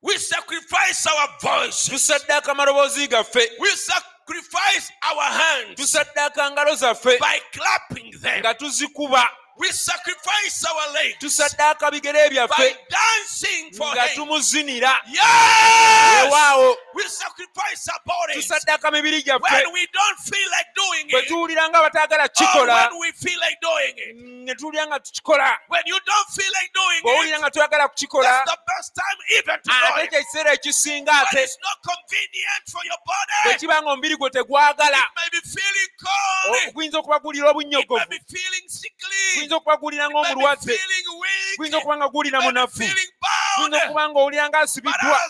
We sacrifice our voice. tusaddaaka maloboozi gaffe We sacrifice our hands tusaddaaka ngalo zaffe by clapping them. nga tuzikuba We sacrifice our legs tusaddaaka bigere by dancing for nga Him. tumuzinira Yes! ewaawo We sacrifice our bodies tusaddaaka mibiri gyaffe when we don't feel like doing bwe it. tuwulira nga bataagala Or when we feel like doing it. ne tuwulira nga tukikola When you don't feel like doing it, nga toyagala kukikola that's the best time even to ah, do it. kye kiseera ekisinga ate it's not convenient for your bwe body, kiba nga omubiri gwe tegwagala it may be feeling cold, guyinza it may be feeling sickly, guyinza may be ng'omulwadde feeling weak, guyinza okuba nga guwulira it may be munafu feeling guyinza bound. okuba nga owulira But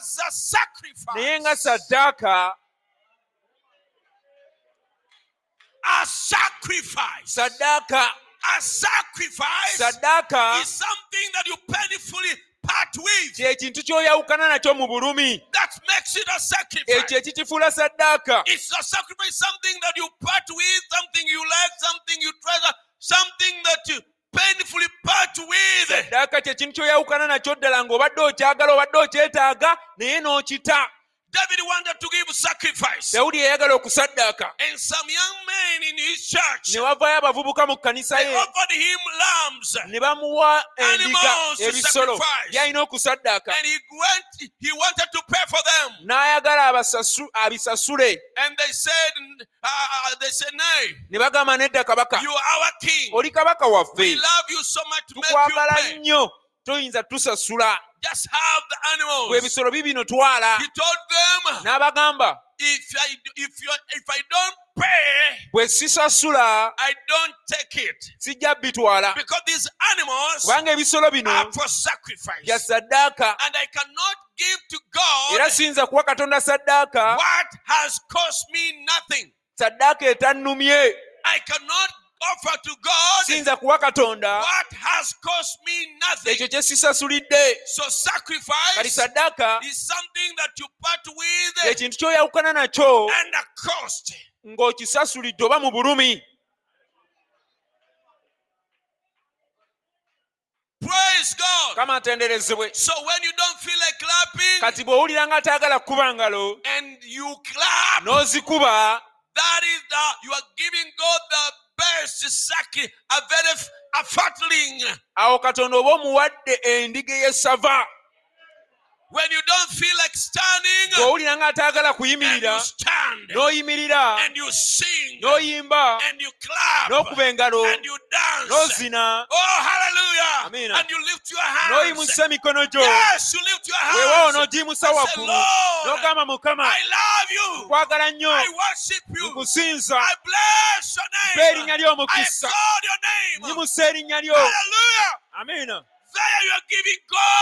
as a naye nga saddaaka a sacrifice, saddaaka a sacrifice saddaaka is something that you painfully part with. kyekintu ky'oyawukana nakyo mu bulumi. That makes it a sacrifice. ekyo ekikifuula saddaaka It's a sacrifice, something that you part with, something you like, something you treasure, something that you painfully part with. saddaaka kyekintu ky'oyawukana nakyo ddala ng'obadde okyagala obadde okyetaaga naye n'okita David wanted to give sacrifice. dawudi yayagala okusaddaaka. And some young men in his church, ne wavaayo abavubuka mu kkanisa they offered him lambs. ne bamuwa endiga Animals to ebisolo. byalina okusaddaaka. And he went, he wanted to pay for them. n'ayagala abasasu- abisasule. And they said, uh, uh, they said, nay, ne bagamba nedda kabaka you are our king. oli kabaka We love you so much to make you tukwagala nnyo. Toyinza tusasula Just have the animals. ebisolo bibino twala. He told them, n'abagamba if I if you if I don't pay, bwe sisasula I don't take it. sijja bitwala. Because these animals kubanga ebisolo bino are for sacrifice, bya saddaaka and I cannot give to God era siyinza kuwa katonda saddaaka what has cost me nothing. saddaaka etannumye. I cannot offer to God siyinza kuwa katonda what has cost me nothing. ekyo kye sisasulidde So kati sacrifice saddaaka is something that you part with ekintu ky'oyawukana nakyo and a cost. ng'okisasulidde oba mu bulumi Praise God. kama atenderezebwe So when you don't feel like clapping kati bw'owulira nga ataagala kuba ngalo and you clap, n'ozikuba that is the you are giving God the awo katonda oba omuwadde endiga ey'essava When you don't feel like standing, ng'owulira ng'ataagala kuyimirira n'oyimirira and you sing, n'oyimba and you clap, n'okuba engalo and you dance. n'ozina Oh, hallelujah. Amen. And you lift your hands. n'oyimusa emikono gyo Yes, you lift your weewaawo n'ogiyimusa waggulu n'ogamba mukama I love you. kwagala nnyo I worship you. nkusinza I bless your mpa name. erinnya lyo I omukisa your name. nyimusa erinnya lyo amiina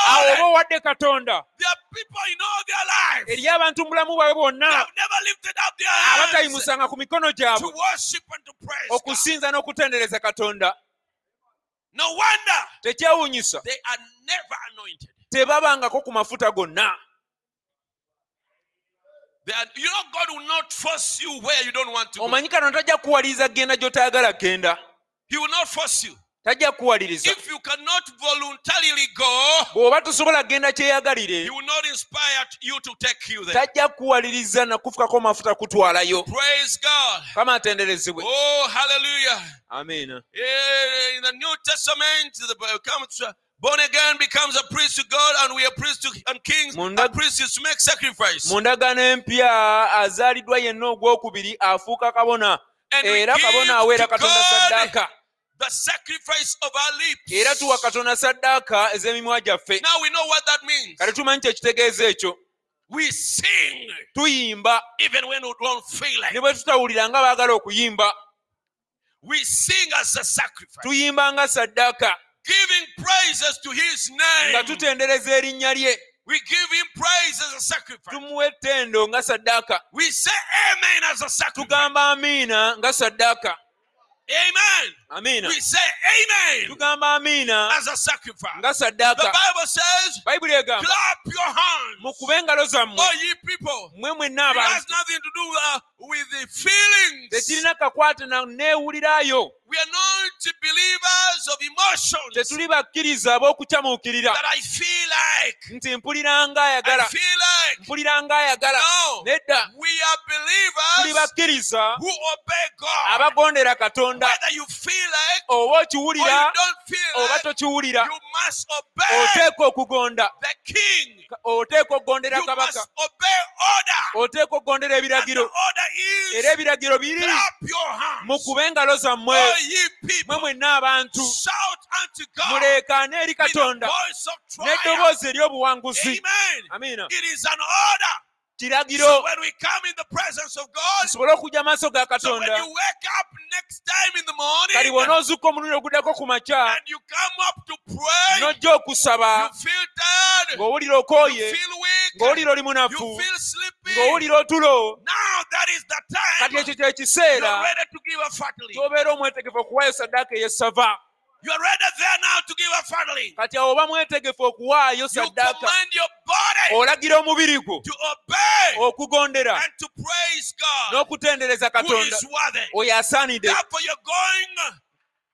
awo oba owadde katonda eri abantu mu bulamu bwabwe bwonna abatayimusanga ku mikono gyabwe okusinza n'okutendereza katonda. Tekyewuunyisa tebabangako ku mafuta gonna. Omanyi katonda tajja kuwaliriza genda gy'otayagala genda. He will not force you. tajja kukuwaliriza If you cannot voluntarily go, bw'oba tosobola kgenda kyeyagalire He will not inspire you to take you there. tajja kukuwaliriza nakufukako mafuta kutwalayo Praise God. kama atenderezebwe Oh, hallelujah. amiina Yeah, In the New Testament, the comes born again becomes a priest to God, and we are priests to and kings. Munda- And priests is to make sacrifice. mu ndagaano empya azaaliddwa yenna ogwokubiri afuuka kabona And we era give kabona aweera to katonda God saddaaka the sacrifice of our lips. era tuwa katonda saddaaka ez'emimwa gyaffe Now we know what that means. kale tumanyi kyekitegeeza ekyo We sing tuyimba even when we don't feel like ne it. bwe tutawulira nga baagala okuyimba We sing as a sacrifice, tuyimba nga saddaaka giving praises to His nga name. tutendereza erinnya lye We give Him praise as a sacrifice. tumuwa ettendo nga saddaaka We say Amen as a sacrifice. tugamba amiina nga saddaaka Amen. amiina We say Amen tugamba amiina as a sacrifice. nga The Bible says, bayibuli egamba clap your hands, mukube engalo zammwe all ye people. mmwe mwenna It has nothing to do uh, with the feelings. tekirina kakwate na neewulirayo We are not believers of emotions tetuli bakkiriza ab'okukyamuukirira that I feel like. nti mpulira nga I feel like. mpulira nga ayagala No. nedda We are tuli believers bakkiriza who obey God. abagondera katonda Whether you feel like oba or you okiwulira don't feel oba tokiwulira you must obey okugonda the king. okugondera You kabaka must obey order. okugondera And the ebiragiro order era is ebiragiro biri clap your hands. mukube engalo zammwe mwe people, mwenna abantu shout unto God muleekaane eri katonda. voice of triumph. n'eddoboozi ery'obuwanguzi. Amiina It is an kiragiro So when we come in the presence of God, tusobole okujja maaso ga katonda you wake up next time in the kali morning omulundi oguddako ku makya and you come up to pray, n'ojja okusaba you feel tired, ng'owulira you okooye feel weak, ng'owulira oli you munafu feel sleepy. ng'owulira otulo Now that is the kati time ekyo kye you're kiseera ready to give a fatally. ky'obeera omwetegefu okuwaayo saddaaka ey'essava You're ready there now to give a fatally. kati awo oba mwetegefu okuwaayo You saddaaka command your body olagira omubiri gwo to obey okugondera and to praise God n'okutendereza who katonda is worthy. oyo asaanidde Therefore, you're going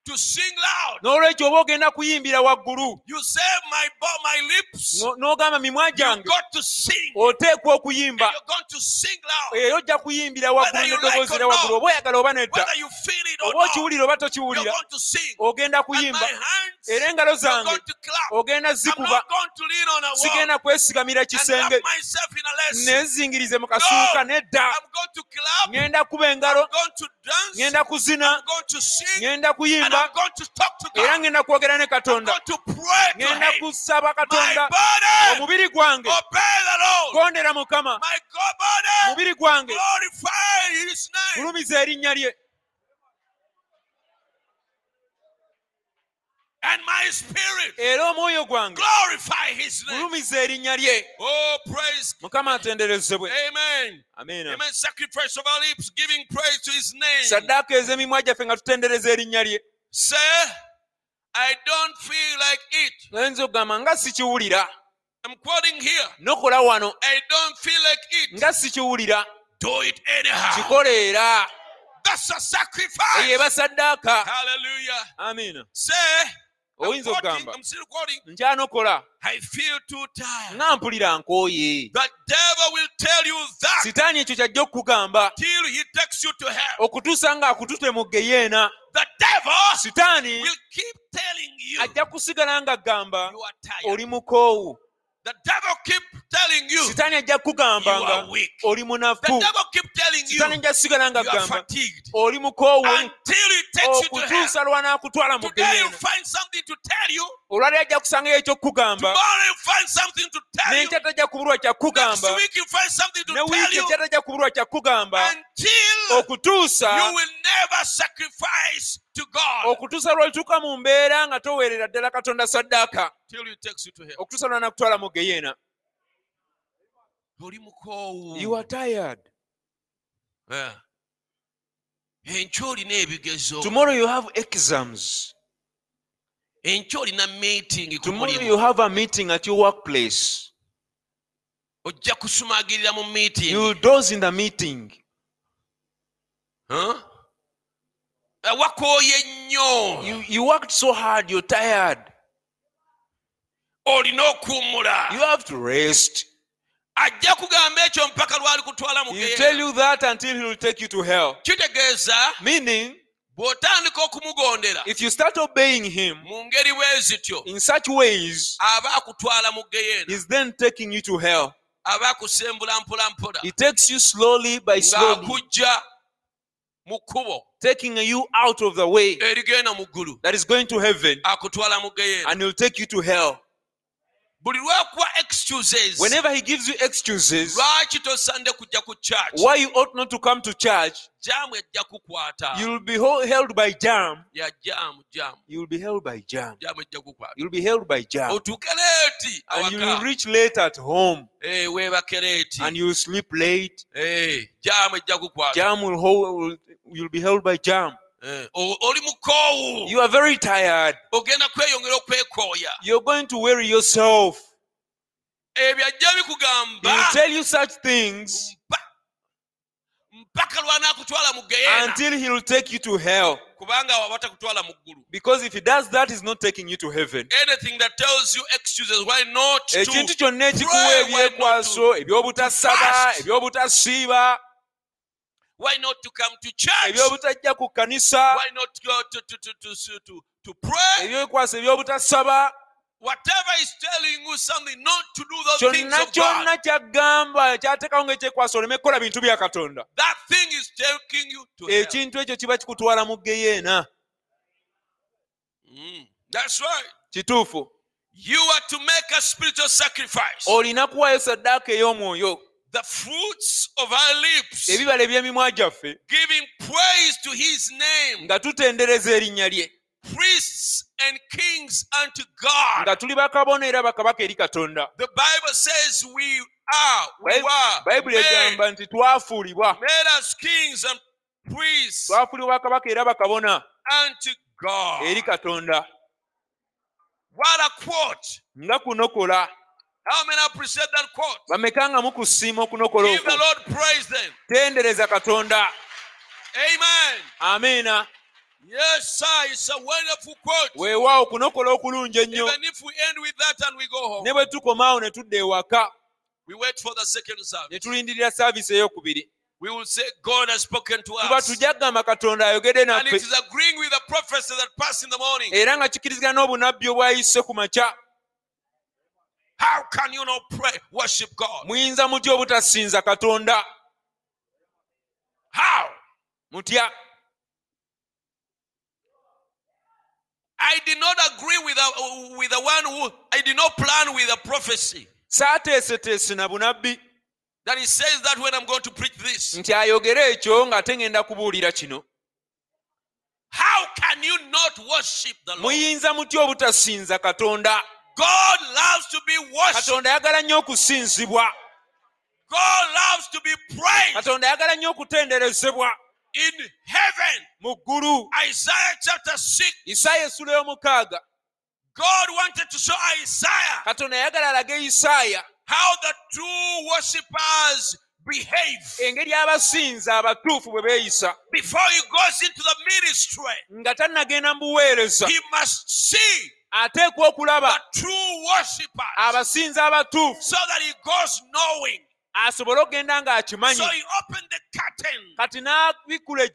to sing loud. n'olwekyo oba ogenda kuyimbira waggulu You say, My bo- my lips, no- n'ogamba mimwa you gyange got to sing. oteekwa okuyimba you're going to sing loud. era ojja kuyimbira waggulu Whether you n'eddoboozi like lya or waggulu oba oyagala oba nedda Whether you feel it or oba not, okiwulira oba you're tokiwulira going to sing. ogenda kuyimba my hands, era engalo zange going to clap. ogenda I'm zikuba not going to lean on a wall sigenda kwesigamira kisenge wrap myself in a lace. nenzingirize mu kasuuka nedda I'm going to clap. ngenda kuba engalo I'm going to kuzina I'm going to sing. kuyimba I'm going to talk to era God. kwogera ne I'm katonda going to pray to Him. kusaba katonda omubiri gwange obey the Lord. gondera mukama My God body, gwange glorify His name. gulumiza erinnya lye And my spirit. Era omwoyo gwange. Gulumiza erinnya lye. Mukama atenderezebwe. Saddaaka ez'emimwa gyaffe nga tutendereza erinnya lye. Oyinza okugamba nga sikiwulira. Nokola wano. Nga sikiwulira. Kikola era. Eyeba saddaaka amiina oyinza okugamba njanokola nga mpulira nkooye. Sitaani ekyo kyajja okukugamba. okutuusa ng'akutute mu geyeena. Sitaani ajja kusigala ng'agamba oli mukoowu. Telling you sitaani ajja kukugamba You are weak. oli the munafu devil keep telling you sitaani ajja you are fatigued. oli mukoowu until he takes you to hell. okutuusa lwanaakutwala mu Today you find something to tell you. olwali ajja kusangayo ekyokukugamba Tomorrow you find something to tell you. n'enkya tajja kubulwa kyakugamba week you find something to ne wiiki you. ekya tajja kubulwa kyakugamba until okutuusa. you will never sacrifice to God. Okutuusa lwolituuka mu mbeera nga toweerera ddala katonda saddaaka till he takes you to hell. okutuusa lwanakutwala mu geyeena Oli mukoowu. you are tired. Yeah. enkya olina ebigezo tomorrow you have exams. Enkya olina meeting tomorrow you have a meeting at your workplace. Ojja kusumagirira mu meeting. You doze in the meeting. Huh? Eh, wakooye nnyo. You, you worked so hard you're tired. Olina okuwummula you have to rest ajja kugamba ekyo mpaka lwali kutwala mu he'll tell you that until he will take you to hell. Meaning bw'otandika okumugondera if you start obeying him mu ngeri bwe zityo in such ways aba akutwala mu geyeena he's then taking you to hell. Aba akusembula mpola mpola he takes you slowly by slowly ng'akujja mu kkubo taking you out of the way erigenda mu ggulu that is going to heaven akutwala mu geyeena and he'll take you to hell buli lwakuwa excuses. Whenever he gives you excuses lwaki tosande kujja ku church? why you ought not to come to church? Jaamu ejja kukwata. You'll be held by jam. Ya jaamu jaamu you'll be held by jam. Jaamu ejja kukwata. You'll be held by jam. Otuuke leeti and you will reach late at home. Eh, weebake leeti and you'll sleep late. Eh, jaamu ejja kukwata. Jam will hold will, you'll be held by jam Eh, o- oli mukoowu you are very tired. Ogenda kweyongera okwekooya you're going to weary yourself. He will tell you such things mpa- mpaka lwanaakutwala mu geyeena until he will take you to hell. Kubanga waba takutwala mu ggulu. Because if he does that he's not taking you to heaven. Anything that tells you excuses why not to kyonna ekikuwa pray, why not ebyobutasaba fast. Why not to come to church? Ebyobutajja ku kkanisa why not go to, to, to, to, to, to, pray? Ebyekwaso ebyobutasaba. Whatever is telling you something not to do those things kyonna of God. kyonna kyagamba kyateekawo ng'ekyekwaso oleme kukola bintu bya katonda. That thing is taking you to ekintu ekyo kiba kikutwala mu geyeena Mm, kituufu. Olina kuwaayo saddaaka ey'omwoyo the fruits of our lips. Ebibala eby'emimwa gyaffe. Giving praise to his name. Nga tutendereza erinnya lye. Priests and kings unto God. Nga tuli bakabona era bakabaka eri katonda. The bible says we are we bayibuli made, egamba nti twafuulibwa. Made as kings and priests twafuulibwa bakabaka era bakabona unto God. eri katonda. What a quote. Nga kunokola bameka nga mukusiima okunokola tendereza katonda. Amiina weewaawo kunokola okulungi ennyo. Ne bwe tukomaawo ne tudda ewaka ne tulindirira saaviisi ey'okubiri. We will say God has spoken to us. And it is agreeing with the prophecy that passed in the morning. era nga kikkirizigana n'obunnabbi obwayise ku makya. How can you not pray worship god? Muyinza mutya obutasinza katonda? How? Mutya? I did not agree with the, with the one who i did not plan with the prophecy. Saateeseteese na bunabbi. That he says that when i'm going to preach this. Nti ayogere ekyo ng'ate ngenda kubuulira kino. How can you not worship the lord? Muyinza mutya obutasinza katonda god loves to be worshipped. Katonda ayagala nnyo okusinzibwa. God loves to be praised. Katonda ayagala nnyo okutenderezebwa. In heaven. Mu ggulu. Isaiah chapter 6 isaaya essula y'omukaaga god wanted to show isaiah katonda yagala alage isaaya how the true worshippers behave engeri abasinza abatuufu bwe beeyisa. before he goes into the ministry. Nga tannagenda mu buweereza. He must see ateekwa okulaba the true worshippers abasinzi abatuufu so he asobole okugenda ng'akimanyi opened the curtain. Kati n'abikkula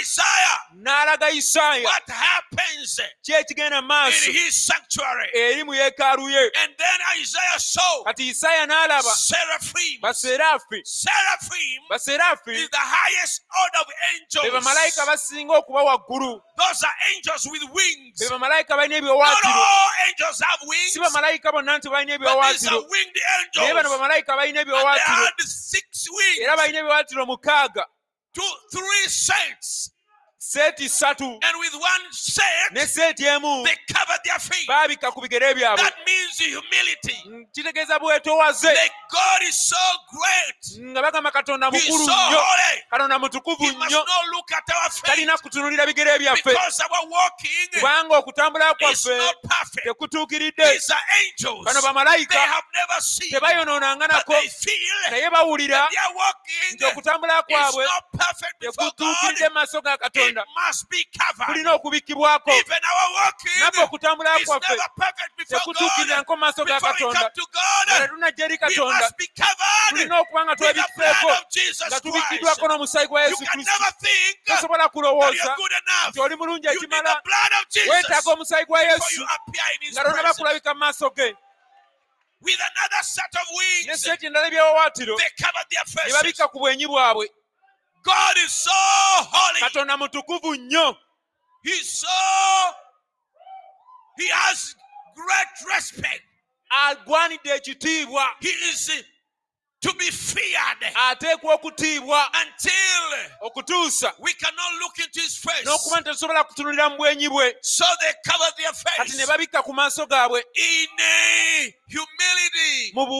Isaiah. N'alaga isaaya what happens ki ekigenda mu maaso? in his sanctuary. eri mu yeekaalu ye. And then Isaiah saw kati isaaya n'alaba seraphim. baseraafi Seraphim baseraafi is the highest order of be angels. bamalayika basinga okuba waggulu. Those are angels with wings. be bamalayika balina Not ebiwawaatiro all angels have wings, si bamalayika bonna nti balina but these are ebiwawaatiro. winged naye bano angels. bamalayika balina And they ebiwawaatiro had six wings, era balina ebiwawaatiro mukaaga two, three sets. seeti ssatu And with one set, ne seeti emu they covered their feet. baabika ku bigere byabwe That means humility. Kitegeeza God is so great. nga bagamba katonda mukulu so nnyo katonda mutukuvu He must nnyo not look at our face talina kutunulira bigere byaffe because our walking kubanga okutambula is kwaffe not perfect. tekutuukiridde These are angels. bano They bamalayika have never seen, but tebayonoonanganako they feel naye bawulira nti okutambula kwabwe not perfect before God. tekutuukiridde mu maaso ga katonda covered. kulina okubikkibwako Even our walking naffe okutambula kwaffe never perfect before tekutuukirira God. nko mu maaso ga katonda God, tunajja eri katonda must be covered tulina okuba nga twebikseeko blood of Jesus nga Christ. tubikiddwako n'omusaayi gwa yesu kristo tosobola kulowooza you're good enough. nti oli mulungi ekimala the blood of Jesus weetaaga omusaayi gwa yesu you appear in His nga tonaba kulabika mu maaso ge With another set of wings, seeti endala ebyawawaatiro they covered their faces. babikka ku bwenyi bwabwe God is so holy. katonda mutukuvu nnyo He's so, he has great respect. agwanidde ekitiibwa He is to be feared ateekwa okutiibwa until okutuusa we cannot look into his face. n'okuba nti tetusobola kutunulira mu bwenyi bwe So they cover their kati ne face babikka ku maaso gaabwe in humility, mu mu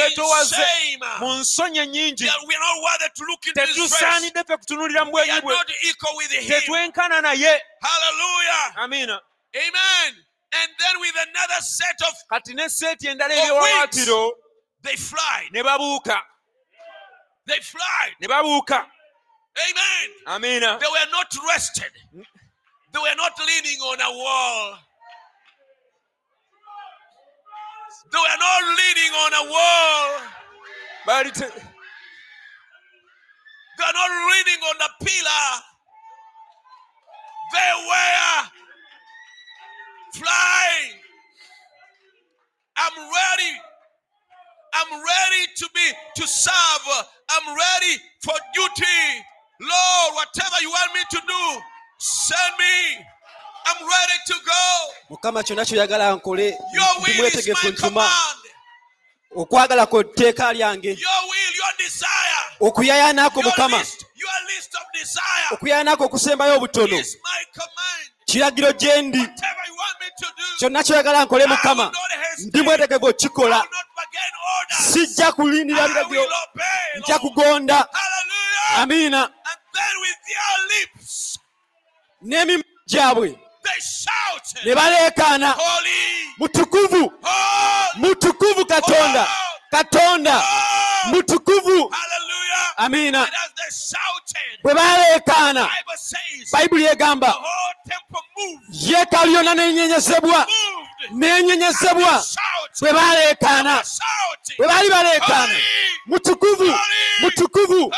in mu nsonyi ennyingi we are not worthy to look into his face. tetusaanidde ffe kutunulira mu We bwenyi bwe not equal with him. tetwenkana naye Hallelujah. amiina Amen. And then with another set of, kati ne seeti endala Of ebyewawaatiro they fly. ne babuuka They fly. ne babuuka Amen. amiina They were not rested. They were not leaning on a wall. They were not leaning on a wall. baali te- They were not leaning on a pillar. They were flying. I'm ready. I'm ready to be to serve. I'm ready for duty. Lord, whatever you want me to do, send me. I'm ready to go. mukama kyonna kyoyagala nkole Your ndi will is mwetegefu my ntuma okwagala kwe tteeka lyange Your will, your desire. okuyayaana ako Your mukama list, your list of desire okuyayaana ako okusembayo obutono is my command. Kiragiro gye ndi Whatever you want me to do, kyonna kyoyagala nkole I will mukama not hesitate. ndi mwetegefu I okukikola will not bargain orders. sijja kulindira I biragiro will obey. nja Lord. kugonda Hallelujah. amiina And then with their lips, n'emimwa gyabwe they shout, ne baleekaana Holy, mutukuvu holy, mutukuvu katonda katonda mutukuvu hallelujah. amiina And as they shouted, bwe baleekaana Bible says, bayibuli the egamba whole temple moved, yeekaalu yonna n'enyenyezebwa moved. n'enyenyezebwa Shout, bwe baleekaana shout, bwe baali baleekaana mutukuvu mutukuvu holy,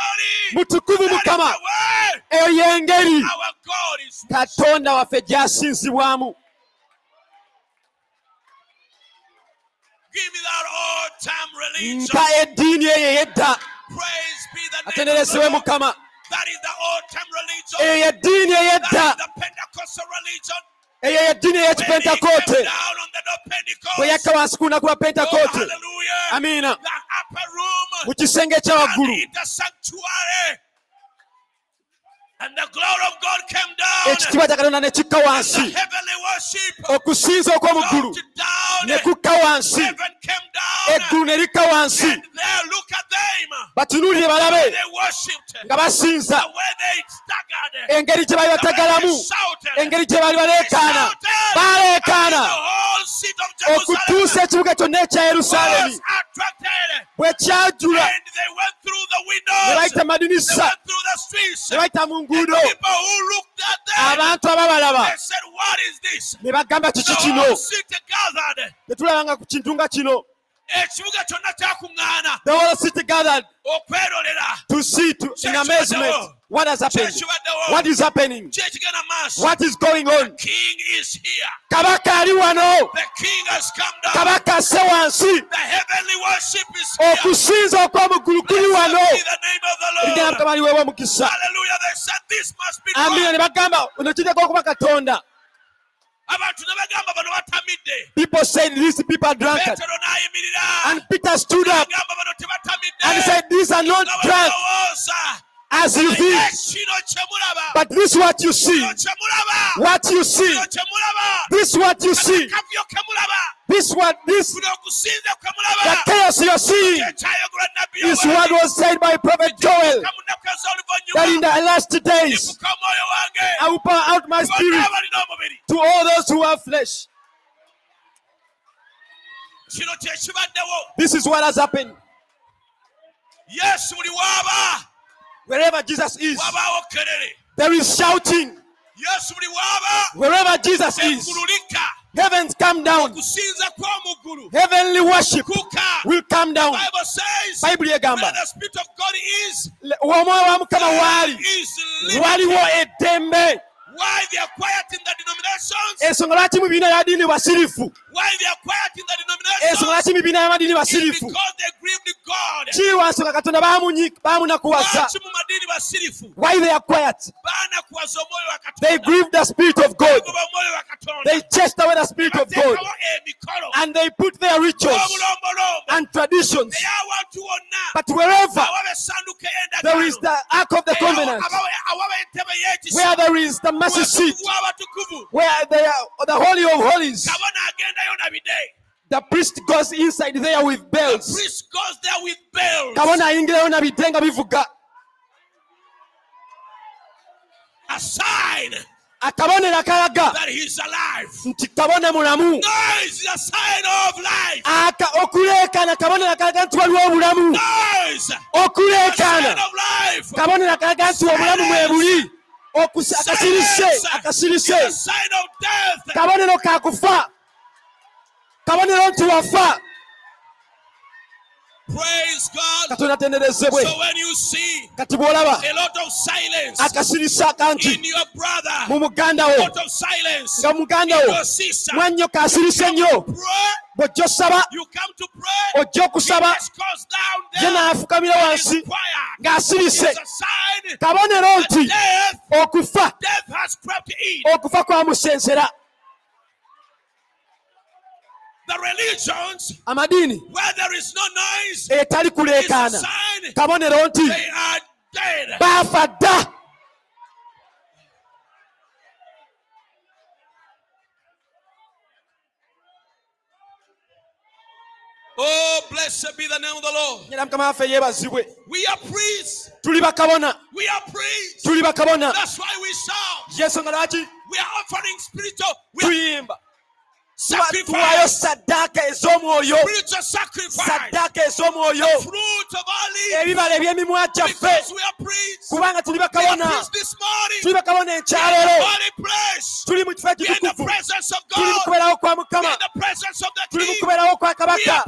mutukuvu that is mukama. the way eyo y'engeri our God is. katonda waffe gy'asinzibwamu mpa eddiini eyo ey'edda atenderezebwe mukama. Eyo yeddiini ey'edda eyo yeddiini ey'ekipentakoote bwe yakka wansi ku lunaku lwa pentakoote amiina mu kisenge ekyawaggulu ekitiibwa kya katonda ne kikka The wansi heavenly worship okusinza okw'omu ggulu down. ne kukka wansi Heaven came down. eggulu ne likka wansi And there, look at them. batunuulire balabe They worshipped. nga basinza The way they staggered. engeri gye baali batagalamu they shouted. engeri gye baali baleekaana. Baleekaana the whole city of Jerusalem okutuusa ekibuga kyonna ekya yerusaalemi bwe kyajula they went through the ne windows, bayita they madinisa went through the streets. ne bayita mu And nguudo people who looked at them, abantu ababalaba. they said, What is this? ne bagamba kiki kino? whole city gathered. tetulabanga ku kintu nga kino. Ekibuga kyonna kyakuŋŋaana. The whole city gathered. Okwerolera. To see to, in amazement what has happened? What is happening? Ki ekigenda maaso what is going on? The king is here. Kabaka ali wano the king has come down. Kabaka wansi the heavenly worship is oh, here. okusinza okw'omuggulu kuli Blessed wano be the name of the Lord. Mukama liweebwa omukisa hallelujah. They said this must be amina ne God bagamba ono kireko okuba katonda. Abantu ne bano batamidde people said these people are n'ayimirira and peter stood up agamba bano tebatamidde and said these are not drunk as you naye think kino kye mulaba but this what you see. kino kye mulaba what you see. this what you see. akavyo ke mulaba this what this kuno okusinza kwe the chaos you're seeing is what was said by prophet joel. that in the last days ifuka omwoyo wange i will pour out my spirit to all those who have flesh. This is what has happened. Waaba wherever jesus is there is shouting. Yesu buli waaba wherever jesus is heavens come down. Okusinza kw'omu ggulu heavenly worship will come down. Bible egamba the spirit of god is omwoyo wa mukama waali is liberty. waliwo eddembe why they are quiet in the denominations? Ensonga lwaki mu bibiina by'amadiini basirifu. Why they are quiet in the ensonga denominations lwaki mu bibiina basirifu. because they grieved god. Katonda baamunyi- baamunakuwaza lwaki mu madiini basirifu? Why they are quiet? Baanakuwaza omwoyo wa they grieve the spirit of god. Bagoba omwoyo wa katonda. They chased away the spirit of god. and they put their rituals and traditions. Naye awantu wonna but wherever there is the ark of the covenant awaba entebe y'ekisa where there is the mercy seat where they are the holy of holies. The priest goes inside there with bells. Priest goes there with bells. Kabona ayingirayo bivuga. A sign akabonero akalaga that he's alive. Nti kabona mulamu. Noise is a sign of life. Aka- okuleekaana kabonero akalaga nti waliwo obulamu. Okuleekaana kabonero akalaga nti obulamu mwe buli akasirise Silence is a akasirise sign of death. Kabonero kakufa kabonero nti wafa praise god katonda atenderezebwe so when you see kati bw'olaba a lot of silence akasirise akanti in your brother mu muganda wo. lot of silence nga muganda wo. mwannyo kaasirise nnyo bw'ojja osaba you come to pray. Ojja okusaba He goes down ye n'afukamira wansi. ng'asirise. It's a sign kabonero nti okufa. death has crept in. okufa kwamusensera The religions amadiini where there is no noise eh, etali kuleekaana kabonero nti are dead. baafa dda Oh, blessed be the name of the Lord. nyera mukama waffe yeebazibwe We are priests. tuli bakabona We are priests. tuli bakabona That's why we shout. yensonga lwaki We are offering spiritual we are tuyimba Tuwa- sacrifice. saddaaka ez'omwoyo. Sacrifice. saddaaka ez'omwoyo. Fruit of our lips. ebibala eby'emimwa gyaffe. Because we are priests. kubanga tuli bakabona this morning. tuli bakabona We in the holy place. tuli mu kifo ekitukuvu. presence of tuli mu kubeerawo kwa mukama in the presence of the tuli mu kubeerawo kwa We kabaka. are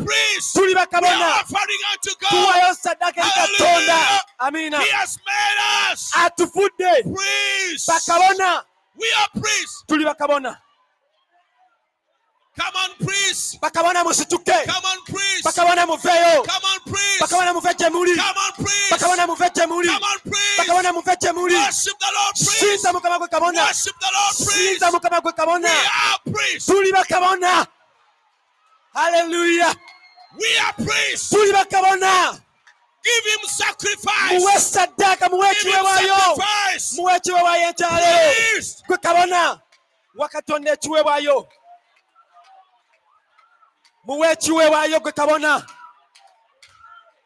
tuli We are bakabona offering unto God. saddaaka eri katonda. Amiina He has made us atufudde. bakabona We are priests. tuli bakabona Priests. bakabona musituke Come on, priests. bakabona muveeyo Come on, priests. bakabona muve gye muli priests. bakabona muve gye muli priests. bakabona muve gye muli Worship the Lord, priests. sinza mukama gwe kabona Worship the Lord, priests. sinza mukama gwe We kabona tuli bakabona haleluya We are priests. tuli bakabona Give him sacrifice. muwe saddaaka muwe ekiweebwayo muwe ekiweebwayo ekyaleero gwe kabona wa katonda ekiweebwayo muwe ekiweebwayo gwe kabona.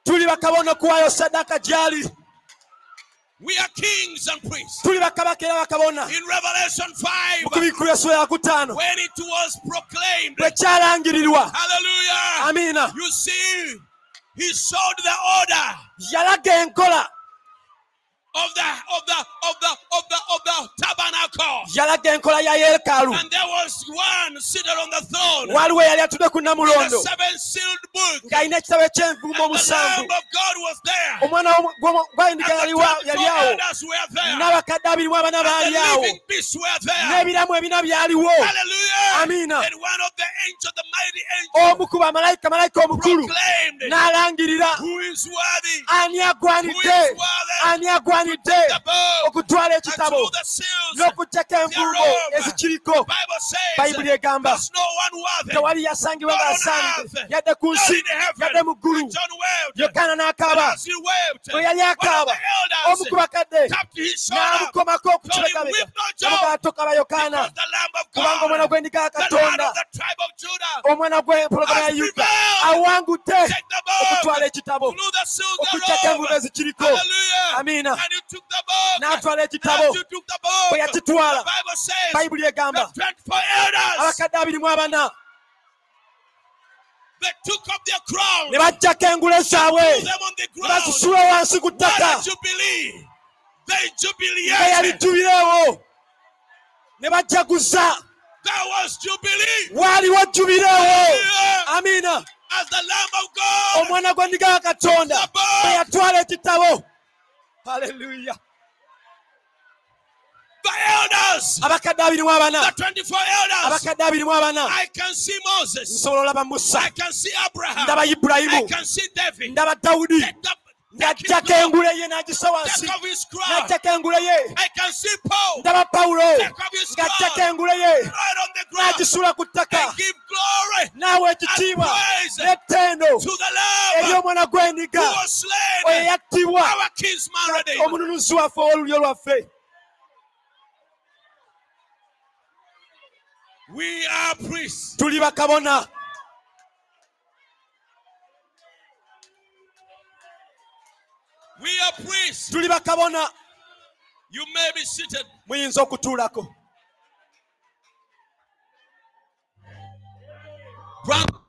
Tuli bakabona okuwaayo saddaaka gyali We are kings and priests. In Revelation 5, mu kubiikula esula ya kutaano when it was proclaimed, hallelujah, amiina you see he showed the order. Yalaga enkola of the of the of the of the of the tabernacle. yalaga enkola ya yeekaalu And there was one seated on the throne. waliwo eyali atudde ku namulondo seven sealed book. ng'alina ekitabo the omusanvu Lamb of God was there. omwana gwayindiga And the yaliwa- 24 yali awo elders were there. n'abakadde abiri abana baali the awo living beasts were there. n'ebiramu ebina byaliwo Hallelujah. Amina. And one of the angels, the mighty angel, omu ku bamalayika malayika omukulu proclaimed, n'alangirira Who is worthy? ani Who agwanidde worthy? ani agwanidde The book okutwala ekitabo through the seals. n'okugyako envuubo ezikiriko bayibuli egamba there's no one worthy. tewali yasangibwa ng'asaanidde yadde ku nsi. Yadde mu ggulu. And John wept. yokaana n'akaaba. As he wept, bwe yali akaaba omu ku bakadde tapped his shoulder. n'amukomako ku kibegabega. "Weep not, John, namugatoka yokaana. because the Lamb of kubanga omwana gw'endiga ya katonda of the tribe of Judah, omwana gw'empologoma ya yuda awangudde take the book, okutwala ekitabo through the seals okugyako envuubo thereof. ezikiriko Hallelujah. Amina. Took the book. n'atwala ekitabo as he took the book, bwe yakitwala the Bible says bayibuli egamba 24 elders, abakadde abiri mu abana they took up their crown, ne baggyako engule zaabwe threw them on the ne ground. bazisula wansi ku ttaka. What! They nga yali jubileed. jubireewo ne bajaguza That was jubilee. waaliwo jubireewo Hallelujah. amiina. As the Lamb of God, omwana gwa ndiga wa katonda bwe yatwala ekitabo haleluya the elders, abakadde abiri mu abana the 24 elders, abakadde abiri mu abana I can see Moses. nsobola olaba musa. I can see Abraham. ndaba I can see David. ndaba dawudi the- ng'ajjako engule ye n'agisa wansi n'ajjako engule ye I can see Paul. Ndaba pawulo Take off his ng'ajjako engule ye right on the ground. N'agisula ku ttaka. Naawe ekitiibwa. n'ettendo to the eri Lamb gw'endiga who was slain, oyo yattibwa our kinsman redeemer. omununuzi waffe ow'olulyo lwaffe. We are priests. tuli bakabona We are priests. tuli bakabona You may be seated. muyinza okutuulako Brother,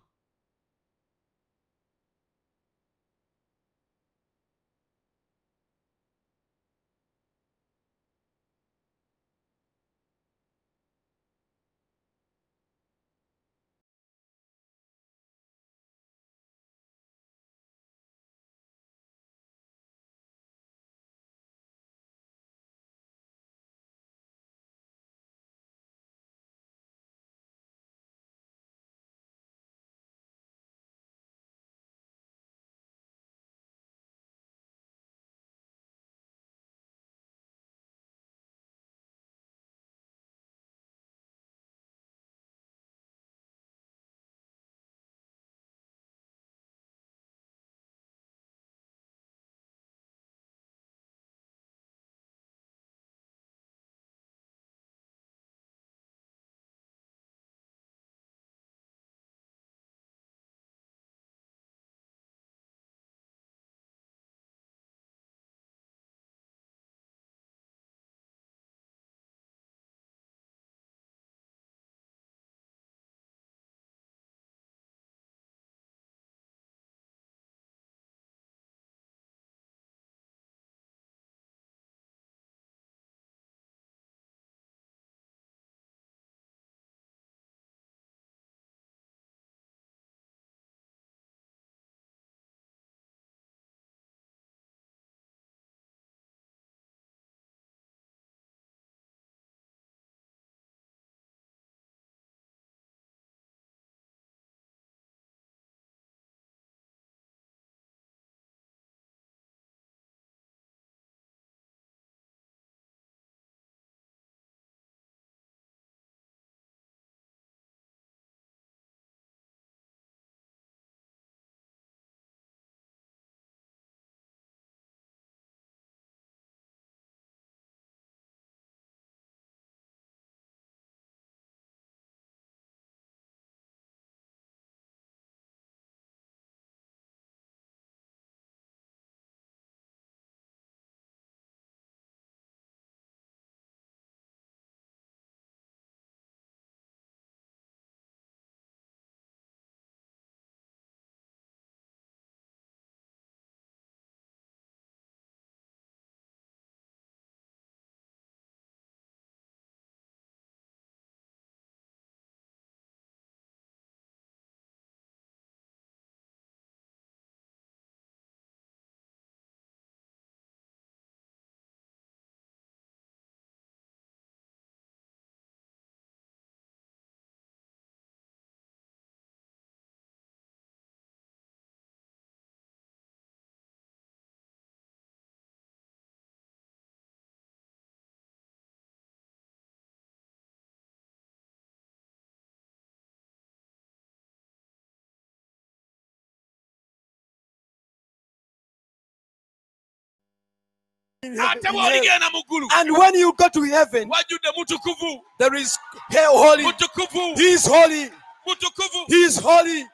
And when you go to heaven, wajjudde mutukuvu there is hey, holy. mutukuvu He is holy. mutukuvu He is holy.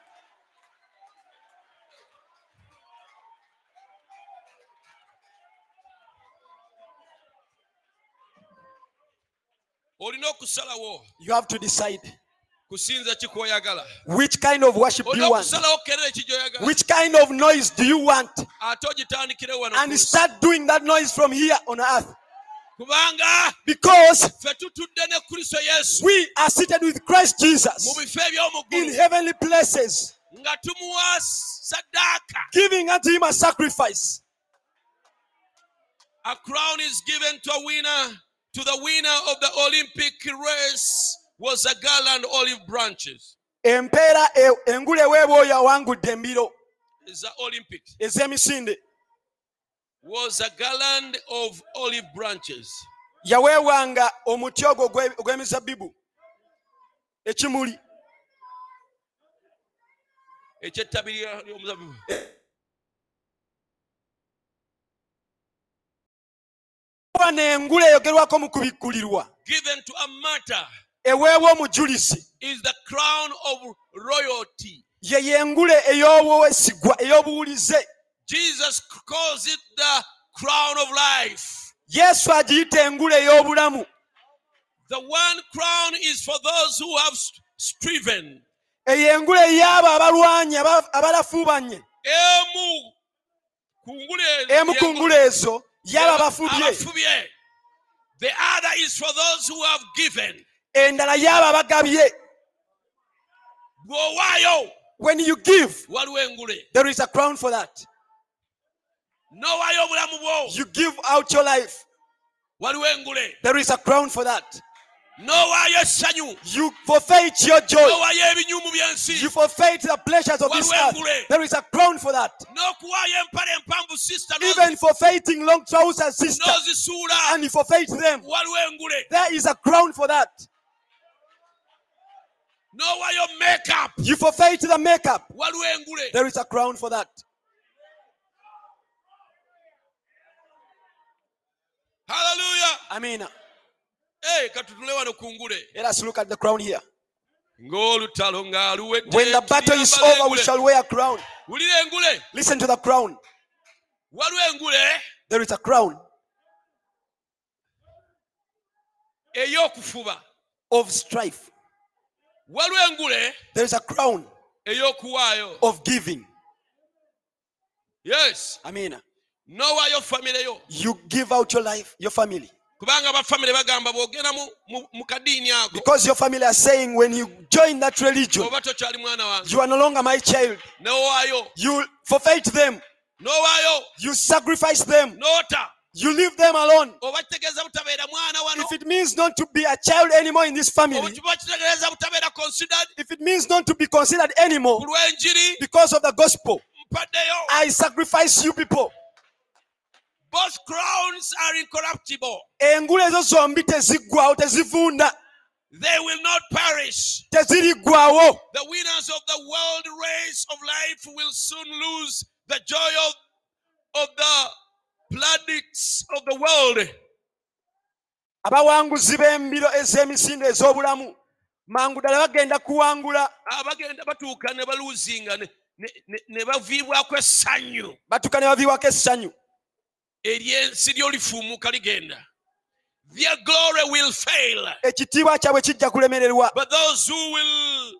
You have to decide. kusinza ki kw'oyagala which kind of worship do you want. okusalawo kerere ki gy'oyagala Which kind of noise do you want? ate ogitandikire wano And start doing that noise from here on earth. Because ffe tutudde ne kristo yesu we are seated with Christ Jesus in heavenly places, nga tumuwa saddaaka giving unto him a sacrifice. a crown is given to a winner to the winner of the olympic race was a garland olive branches. Empeera e- engule eweebwa oyo awangudde embiro. Is the olympics? Ez'emisinde. Was a garland of olive branches. Yaweebwanga omuti ogwo ogwe- ogw'emizabbibu ekimuli. Ekyettabi lya- ly'omuzabibu. Oba n'engule eyogerwako mu kubikkulirwa. Given to a martyr eweebwa omujulizi ye yengule ey'obwesigwa ey'obuwulize. Yesu agiyita engule ey'obulamu. Eyo engule y'abo abalwanye abalafuubanye. Emu ku ngule ezo y'abo abafubye. The other is for those who have given. Endala y'abo abagabye bw'owaayo when you give waliwo engule there is a crown for that. N'owaayo obulamu bwo you give out your life. Waliwo engule there is a crown for that. N'owaayo essanyu you forfeit your joy. N'owaayo ebinyumu by'ensi you forfeit the pleasures of this earth. There is a crown for that. N'okuwaayo empale empanvu sisita even forfeiting long trousers sister. N'ozisuula and you forfeit them. Waliwo engule there is a crown for that n'owaayo makeup. You forfeit the makeup. There is a crown for that. Hallelujah. i mean hey, katutule wano ku ngule let us look at the crown here. When the battle is over we shall wear a crown. Listen to the crown. There is a crown of strife there is a crown of giving. Yes. I mean n'owaayo famire yo. You give out your life your family. Because your family are saying when you join that religion oba tokyali mwana wange. you are no longer my child. You forfeit them. You sacrifice them you leave them alone. Oba kitegeeza butabeera mwana wano. If it means not to be a child anymore in this family kiba kitegeeza butabeera considered if it means not to be considered anymore because of the gospel i sacrifice you people. Both crowns are incorruptible. Engule ezo zombi teziggwawo tezivunda. They will not perish. The winners of the world race of life will soon lose the joy of, of the plaudits of the world. Abawanguzi b'embiro ez'emisinde ez'obulamu mangu ddala bagenda kuwangula. Abagenda batuuka ne baluuzinga ne, baviibwako essanyu. Batuka ne baviibwako essanyu. Eryensi lyolifuumuka ligenda. Their glory will fail. Ekitiibwa kyabwe kijja kulemererwa. But those who will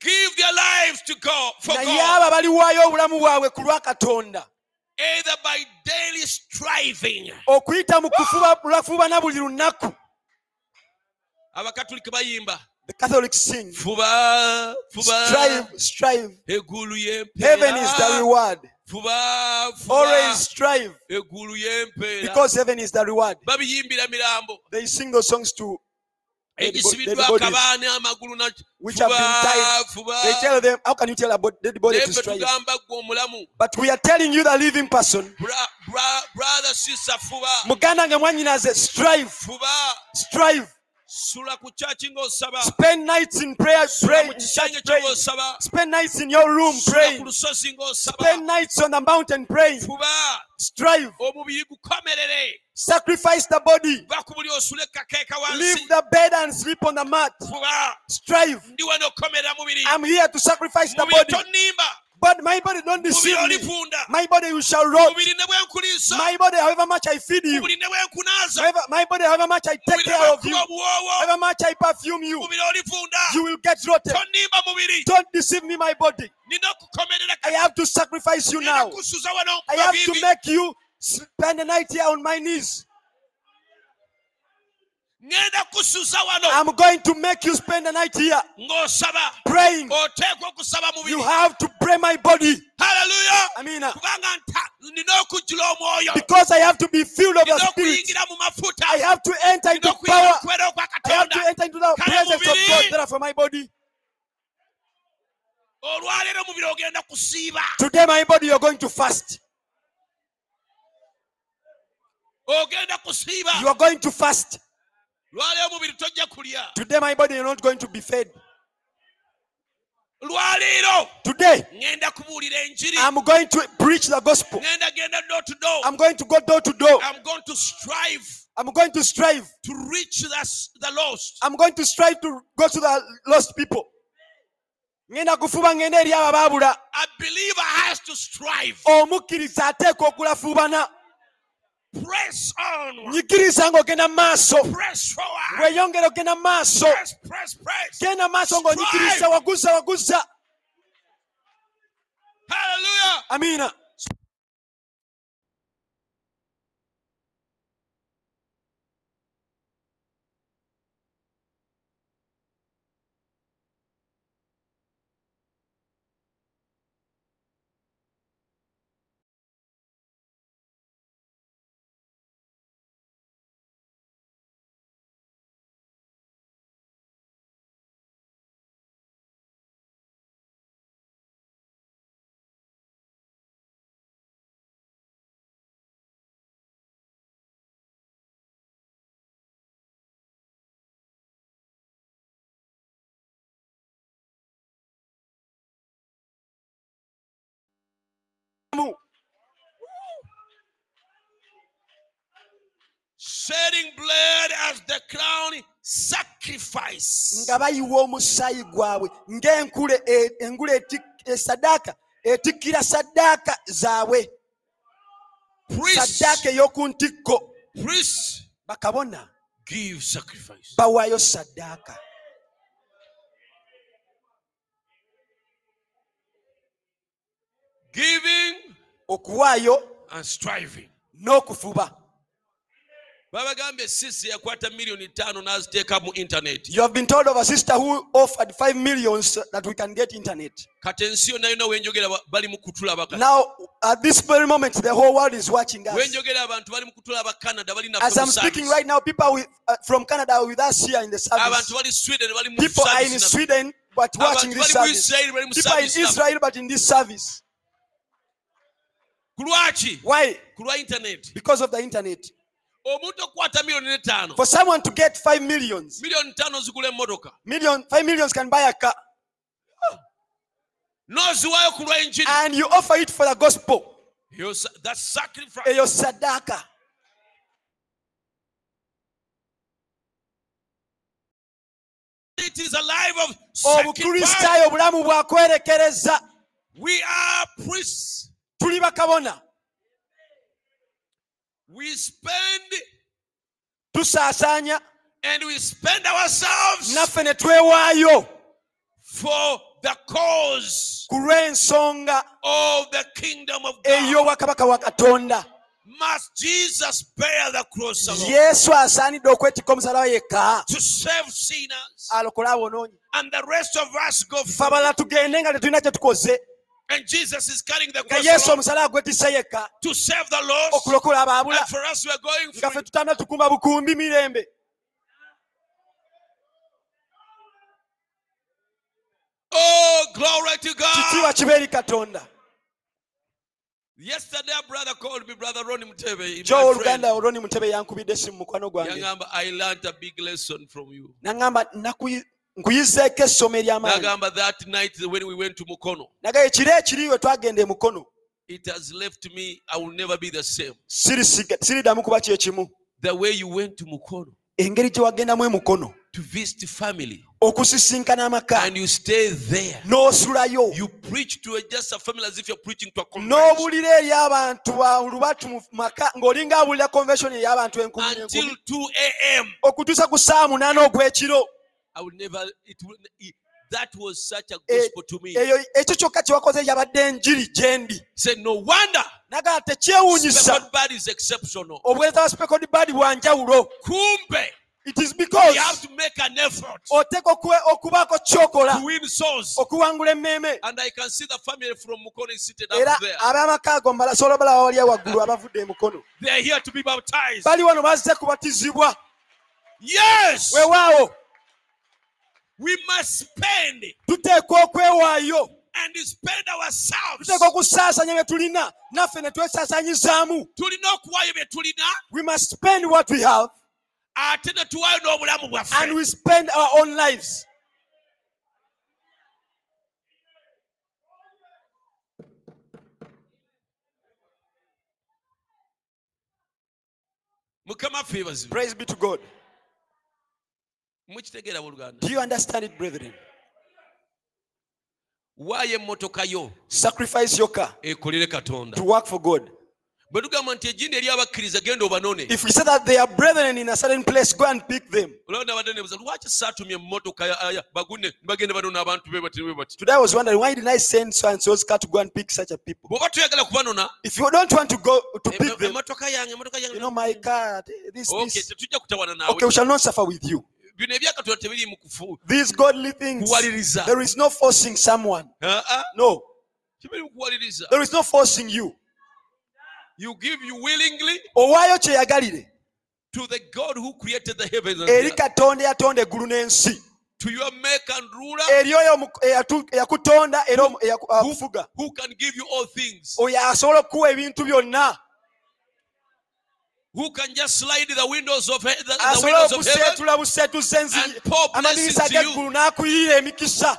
give their lives to God for naye God abo abaliwaayo obulamu bwabwe ku lwa katonda either by daily striving. Okuyita mu kufuba buli lunaku. Abakatulika bayimba. The catholics sing. Fuba fuba. Strive strive. Heaven is the reward. Fuba always strive. Because heaven is the reward. They sing those songs to dead bo- egisibiddwa dead bodies akabaani amagulu na which have been tied. They tell them how can you tell about dead body to ffe strive gwe omulamu. But we are telling you the living person. Brother sister fuba. Muganda nga mwanyinaze strive strive. Sula ku kyaki spend nights in prayer pray mu in kisenge church kyo praying ng'osaba spend nights in your room sula ku praying lusozi ng'osaba spend nights on the mountain pray. strive sacrifice the body. Va ku buli osule kakeeka leave the bed and sleep on the mat. Strive. Ndi wano okukomerera mubiri. I'm here to sacrifice the body. but my body don't deceive me. my body you shall rot. Mubiri ne bwenkuliisa my body however much i feed you. Mubiri ne bwenkunaaza however, my body however much i take care of you. however much i perfume you. You will get rotten don't deceive me my body. I have to sacrifice you now. I have to make you spend the night here on my knees. Ŋŋenda kusuza wano. I'm going to make you spend the night here. Praying. You have to pray my body. Hallelujah. amina. Kubanga nta- nina okujjula omwoyo. Because i have to be filled of the spirit. Okuyingira mu mafuta. I have to enter into power mu kubeera okwa i have to enter into the presence of god therefore my body. Olwaleero omubiri ogenda kusiiba. Today my body you're going to fast ogenda kusiiba you are going to fast. Lwaleero omubiri tojja kulya. Today my body you're not going to be fed. Today ŋŋenda kubuulira enjiri. I'm going to preach the gospel. Ŋŋenda genda door to door. I'm going to go door to door. I'm going to strive i'm going to strive. to reach the, the lost. I'm going to strive to go to the lost people. Ngenda kufuba ngenda eri abo a believer has to strive. Omukkiriza ateeka okulafuubana press on nyikiriza ng'ogenda mu maaso press forward. Weeyongera ogenda mu maaso press press press. Genda mu maaso ng'onyikiriza waguza waguza. Hallelujah shedding blood as the crown sacrifice. Nga bayiwa omusaayi gwabwe ng'enkule e- engule eti- esadaaka etikkira saddaaka zaabwe. Saddaaka ey'oku ntikko. Bakabona. give sacrifice. Bawaayo saddaaka giving okuwaayo and striving. n'okufuba babagambye sisi yakwata miliyoni ttaano n'aziteeka mu internet. You have been told of a sister who offered five millions that we can get internet. Kati ensi yonna yonna wenjogera bali mu kutulaba now at this very moment the whole world is watching us. Wenjogera abantu bali mu kutulaba canada bali as i'm speaking right now people with, uh, from canada are with us here in the abantu service bali sweden bali mu people are in sweden but watching this service. Israeli bali mu people are in israel but in this service. Why? Ku lwa internet. Because of the internet for someone to get five millions miliyoni ttaano zigula emmotoka million five millions can buy a car. n'oziwaayo ku lwa and you offer it for the gospel. Yo, that sacrifice. Eyo saddaaka it is a life of sacrifice. obukristaayo obulamu bwakwerekereza we are priests. Tuli bakabona we spend tusaasaanya and we spend ourselves naffe ne twewaayo for the cause ku lw'ensonga of the kingdom of God. ey'obwakabaka wa katonda. Must Jesus bear the cross alone? Yesu asaanidde okwetikka omusalaba yekka to save sinners. Alokole abonoonyi and the rest of us go ffe for abalala tugende nga tetulina kye tukoze and Jesus is carrying the cross yesu alone gwetisse yekka to save the lost okulokola abaabula and for us we are going nga ffe free. tukumba bukumbi mirembe Oh, glory to God. kitiibwa kibe katonda Yesterday, a brother called me, Brother Ronnie Mutebe. jo my friend. oluganda olwoni mutebe yankubidde esimu mukwano gwange Yagamba, I learned a big lesson from you. naŋŋamba "Nakuyi- nkuyizeeko essomo ery'amaanyi that night when we went to Mukono, naga ekiro ekiri we twagenda e mukono? It has left me. I will never be the same. Siriddamu kuba kyekimu The way you went to Mukono. Engeri gye wagendamu emukono to visit family. Okusisinkana amaka. And you stay there. n'osulayo. You preach to a, just a family as if you're preaching to a congregation. N'obuulira eri abantu ba lubatu mu maka ng'olinga abulira convention ey'abantu enkumi until 2 a.m. okutuusa ku saa munaana ogw'ekiro I will never. It will. It, that was such a Eh, gospel to me. eyo ekyo kyokka kye wakoze yabadde enjiri gye ndi. Nagala tekyewuunyisa obuweereza bwa speckled bad bwa njawulo. Kumbe, it is because you have to make an effort oteeka okubaako kyokola. okuwangula emmeeme. Era ab'amaka ago mbalasobola balaba wali waggulu abavudde emukono bali wano bazze kubatizibwa. Weewaawo we must spend tuteekwa okwewaayo and spend ourselves. tuteekwa okusaasanya bye tulina. Naffe ne tulina okuwaayo bye tulina. We must spend what we have ate ne tuwaayo n'obulamu and we spend our own lives. Mukama praise be to god mukitegeera do you understand it brethren waayo emmotoka yo sacrifice your car ekolere katonda to work for god bwe tugamba nti egindi eri genda obanone if we say that they are brethren in a certain place go and pick them olwanda nebuza lwaki saatumye emmotoka ya- ya- bagune bagende banona abantu be bati bati today i was wondering why didn't i send so and so's car to go and pick such a people bw'oba tuyagala kubanona if you don't want to go to pick them emmotoka yange emmotoka you know my car this okay this tetujja kutawana okay we shall not suffer with you bino ebyakatonda tebiri mu kufu these godly things there is no forcing someone. Ah, no. Tebiri mu kuwaliriza. There is no forcing you. You give you willingly to the god who created the heavens and the earth, katonda eyatonda eggulu n'ensi. To your maker and ruler. Eri oyo eyakutonda era omu- who can give you all things. Oyo asobola okukuwa ebintu byonna who can just slide the windows of he- the, the asobola windows of heaven okuseetula buseetuza enzi and pour amadirisa blessings to you. g'eggulu n'akuyira emikisa.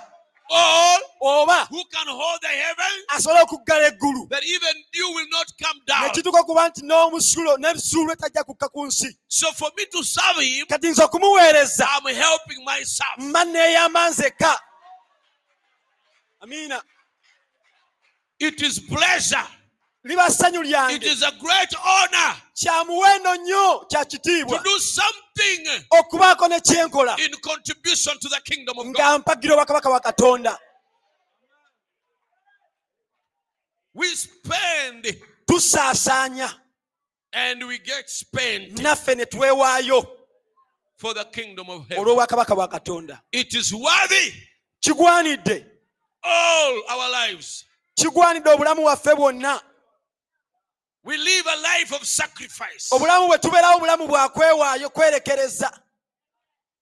Or oba who can hold the heaven asobola okuggala eggulu. that even dew will not come down. Nekituuka okuba nti n'omusulo n'ebisuulu etajja kukka ku nsi. So for me to serve him kati nze okumuweereza. I'm helping myself. Mba neeyamba nzekka. Amiina. It is pleasure liba ssanyu lyange kya nnyo kyakitiibwa okubaako nekyenkola nga mpagira obwakabaka bwa katonda. Tusaasaanya. naffe ne twewaayo olw'obwakabaka bwa katonda. Kigwanidde. kigwanidde obulamu waffe bwonna we live a life of sacrifice. Obulamu bwe tubeerawo obulamu bwakwewaayo kwerekereza.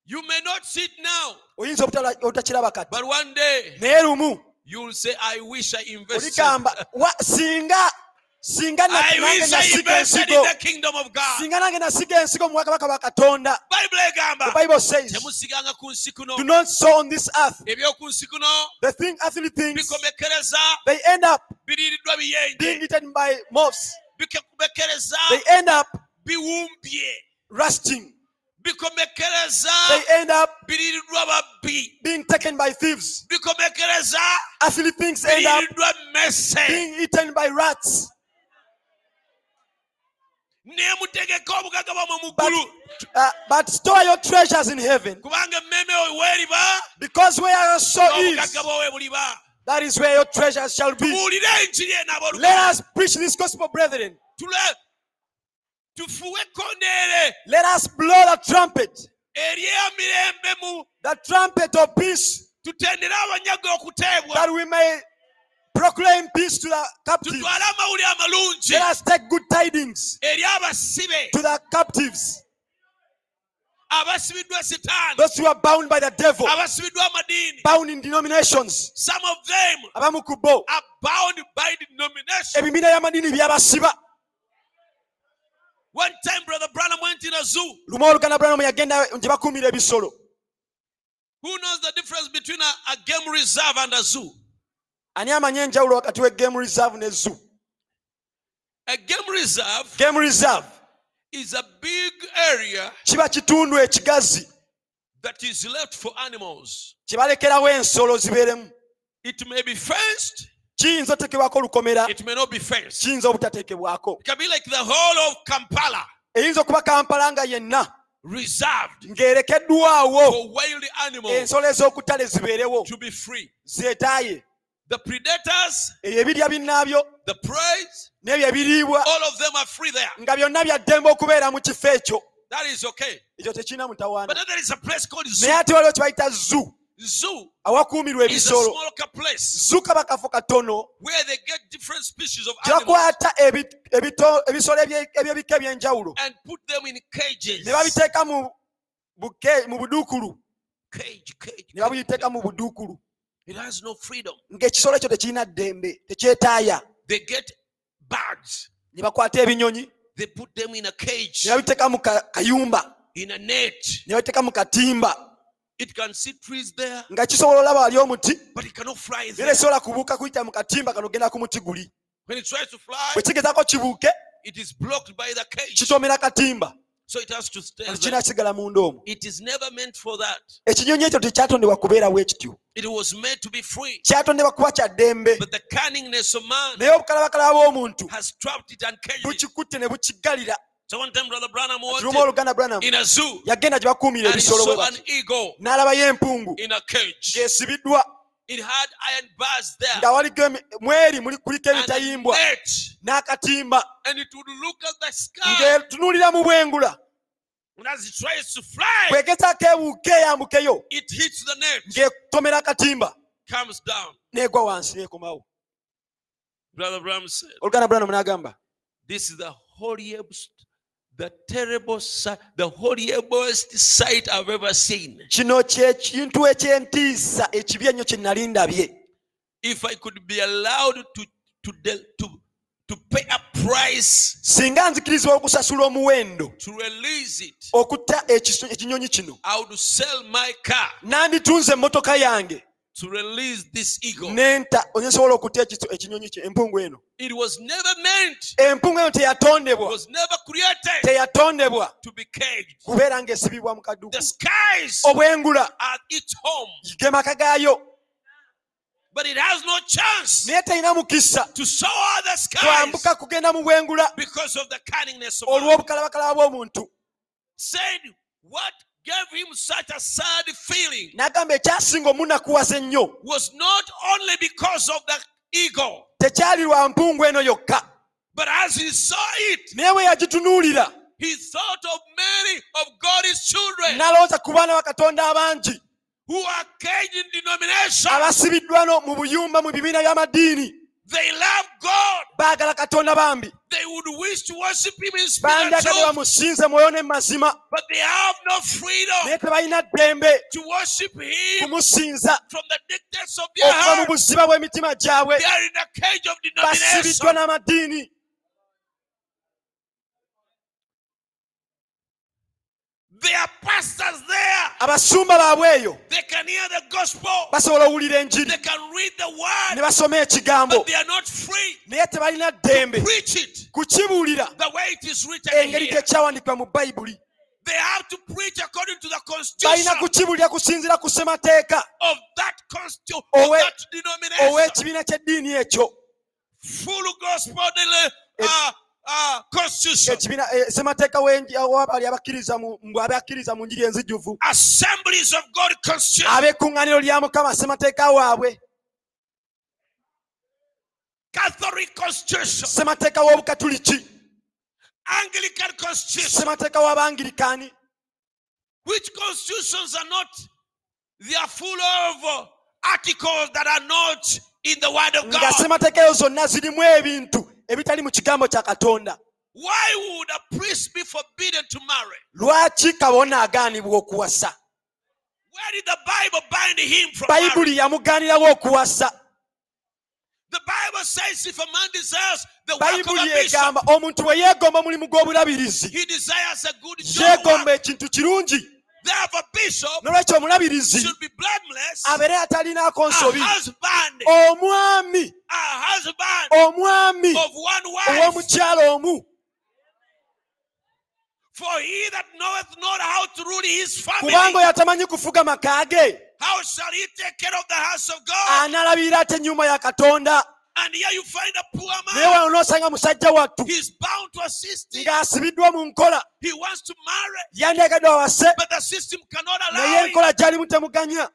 You may not see it now oyinza obutakiraba kati. but one day naye lumu. you'll say i wish i invested. Oligamba "Wa- singa singa na- i nange wish i nasiga invested in ensigo. the kingdom of god. Singa nange nasiga ensigo mu bwakabaka bwa katonda. Bible the egamba bible says temusiganga ku nsi kuno do not sow on this earth. Ebyoku nsi kuno the thing earthly things bikomekereza they end up biriiriddwa being eaten by moths they end up rusting. They end up being taken by thieves. Earthly things end up being eaten by rats. Nemutegeka obugagga bwamwe mu but, uh, but store your treasures in heaven. Kubanga emmeeme oyo weeriba because where your soul is n'obugagga bwowe buliba that is where your treasures shall be. Tubuulire enjiri eno let us preach this gospel brethren. Let us blow the trumpet. The trumpet of peace. Tutendere abanyaga okuteebwa that we may proclaim peace to the captives. Tutwale amawulire amalungi. Let us take good tidings to the captives those who are bound by the devil bound in denominations some of them abamu ku bo are bound by denomination ebibiina by'amadiini byabasiba. One time brother branham went in a zoo. Lumu oluganda bulanamu yagenda gye bakuumira ebisolo. Who knows the difference between a, a game reserve and a zoo? Ani amanyi enjawulo wakati we game reserve ne zoo? A game reserve game reserve is a big area kiba kitundu ekigazi that is left for animals. kye ensolo zibeeremu It may be fenced, kiyinza oteekebwako olukomera it may not be fenced. kiyinza obutateekebwako It can be like the whole of Kampala, eyinza okuba kampala nga yenna ng'erekeddwawo for wild animals ensolo ez'okutale zibeerewo to be free. zeetaaye The predators, ebirya binnaabyo n'ebyo ebiriibwa. Nga byonna byaddembe okubeera mu kifo ekyo. Ekyo tekirina mutawaana. Naye ate waliwo kye bayita zoo. Zoo awakuumirwa ebisolo. zoo kaba kafo katono kyakwata ebisolo eby'ebika eby'enjawulo. Ne babiteeka mu budukulu ne babiteeka mu budukulu ng'ekisolo ekyo tekirina ddembe tekyetaaya. Birds. ne bakwata ebinyonyi They put them in a cage, ne babiteeka mu kayumba in a net. ne babiteeka mu katimba It can see trees there, nga kisobola olaba wali omuti era it cannot fly naye there. tesobola kubuuka kuyita mu katimba kano ku muti guli When it tries to fly, bwe kigezaako kibuuke it is blocked by the cage. kitomera katimba So it has to stay kati kisigala munda omwo It is never meant for that. ekinyonyi ekyo tekyatondebwa kubeerawo ekityo It was made to be free. kyatondebwa kuba kya ddembe But the cunningness of man naye obukalabakala bw'omuntu has trapped it and caged it. bukikutte ne bukiggalira So one time, Brother Branham lumu wanted oluganda branam in a zoo yagenda gye bakuumira and he saw an eagle in a cage. It had iron bars there. Nga waliko mweri muli- kuliko ebitayimbwa. n'akatimba. And it would look at the sky. ng'etunuulira mu bwengula. As it tries to fly, bwegezaako ebuuke eyambukeyo. it hits the net, akatimba. Comes down. n'egwa wansi n'ekomawo Brother Branham said, oluganda branam n'agamba This is the holiest, the terrible, si- the horriblest sight I've ever seen. kino kyekintu ekyentiisa ekibi ennyo kye nali ndabye. If I could be allowed to to del- to to pay a price singa nzikirizibwa okusasula omuwendo to release it, okutta ekiso- ekinyonyi kino I would sell my car. nanditunze emmotoka yange to release this eagle. nenta nsobola okutta ekiso- ekinyonyi kye empungu eno. It was never meant, empungu eno teyatondebwa. Was never created teyatondebwa. to be caged. kubeera ng'esibibwa mu kaduku The skies obwengula are its home, ge maka gaayo. But it has no chance naye terina mukisa to soar the skies kugenda mu bwengula because of the cunningness of bw'omuntu. Said, what gave him such a sad feeling. N'agamba ekyasinga omunakuwaza ennyo was not only because of the eagle, tekyali lwa mpungu eno yokka. but as he saw it, naye bwe yagitunuulira he thought of many of God's children n'alowooza ku baana ba katonda abangi. who are caged in denomination. abasibiddwa mu buyumba mu bibiina by'amadiini They love God. baagala katonda bambi. They would wish to worship Him in spirit bandagala truth, bamusinze mwoyo ne but they have no freedom naye tebalina ddembe to worship Him kumusinza. from the dictates of their okuva mu heart. buziba bw'emitima gyabwe. They are in a cage of basibiddwa n'amadiini abasumba baabwe basobola owulira enjiri. Ne basoma ekigambo. naye tebalina ddembe kukibuulira engeri tekyawandiikibwa mu bayibuli balina kukibuulira kusinziira ku ssemateeka ow'ekibiina ky'eddiini ekyo. Constitution. ekibiina eh, ssemateeka w'enji- w'abali abakkiriza mu abakkiriza mu njiri enzijjuvu ab'ekkuŋŋaaniro lya mukama ssemateeka waabwe. Ssemateeka w'obukatuliki ssemateeka w'abangirikaani Which constitutions are not? They are full of articles that are not in the word of nga ssemateeka eyo zonna zirimu ebintu ebitali mu kigambo kya katonda. Why would a priest be forbidden to marry? lwaki kabona agaanibwa okuwasa? Where did the Bible bind him from bayibuli yamugaanirawo okuwasa. The Bible says if a man desires the work of a bishop, egamba omuntu bwe yeegomba omulimu gw'obulabirizi he desires a good job. yeegomba ekintu kirungi nolwekyo omulabirizi abeere atalinaako nsobi omwami. Omwami ow'omukyalo omu. Kubanga oyo atamanyi kufuga maka ge anaalabirira ate ennyumba ya katonda? And here you find a poor naye man. wano n'osanga musajja wattu He's bound to a system. ng'asibiddwa mu nkola He wants to marry, yandeekeddwa awase but the system cannot allow naye him. enkola gy'alimu temuganya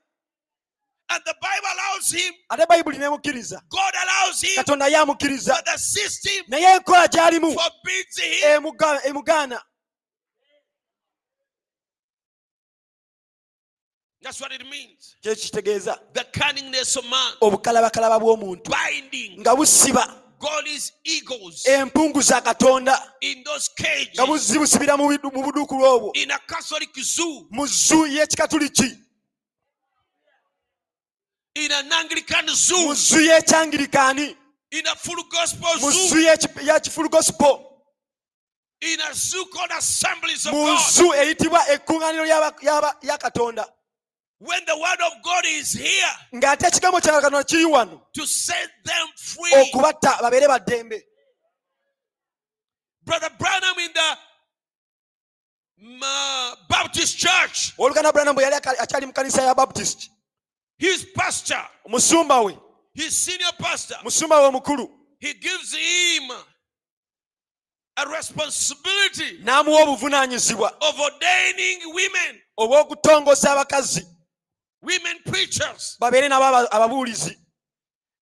And the Bible allows him. ate bayibuli nemukkiriza God allows him. katonda ye amukkiriza But the system naye enkola gy'alimu forbids him. emuga- emugaana kyo kitegeeza? Obukalabakalaba bw'omuntu. Nga busiba. Empungu za katonda. Nga buzibusibira mu buduukulu obwo mu zu y'ekikatuliki mu zu y'ekyangirikaani mu zu y'ekifulu gospel. Mu zu eyitibwa ekkuŋŋaaniro ya katonda When the word of God is here ng'ate ekigambo kya katonda kiri wano to set them free, okubatta babeere baddembe. Brother Branham in the mm, uh, Baptist church, oluganda branam bwe yali akyali mu kanisa ya baptist. his pastor, musumba we. his senior pastor, musumba we omukulu. he gives him a responsibility n'amuwa obuvunaanyizibwa of ordaining women, obw'okutongoza abakazi women preachers. babeere nabo aba- ababuulizi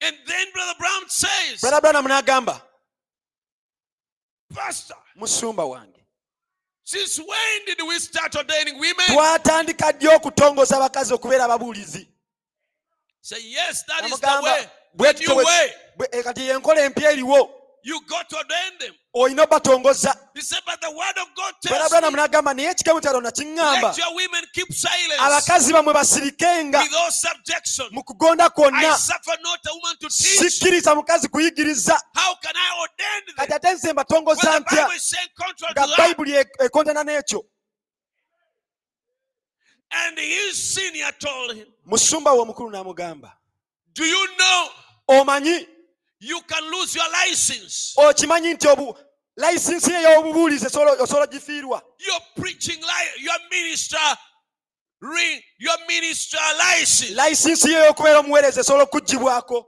And then Brother Brown says, brada branam n'agamba Pastor, musumba wange since when did we start ordaining women? twatandika ddi okutongoza abakazi okubeera ababuulizi Say, yes, that is the bwe way. bwe- eh, kati yenkola empya eriwo you got to olina obatongoza era munagamba naye ekigambo kyalona kiŋŋamba abakazi bamwe basirikenga mu kugonda kwonna. Sikkiriza mukazi kuyigiriza. Kati ate nze mbatongoza ntya? Nga bayibuli e- ekontana n'ekyo. Musumba we omukulu n'amugamba omanyi you can lose your license? okimanyi nti obu layisinsi ye ey'obubuulizi esobola- osobola gifiirwa. Your preaching li- your minister ring, your minister license. Layisinsi ye omuweereza esobola okuggibwako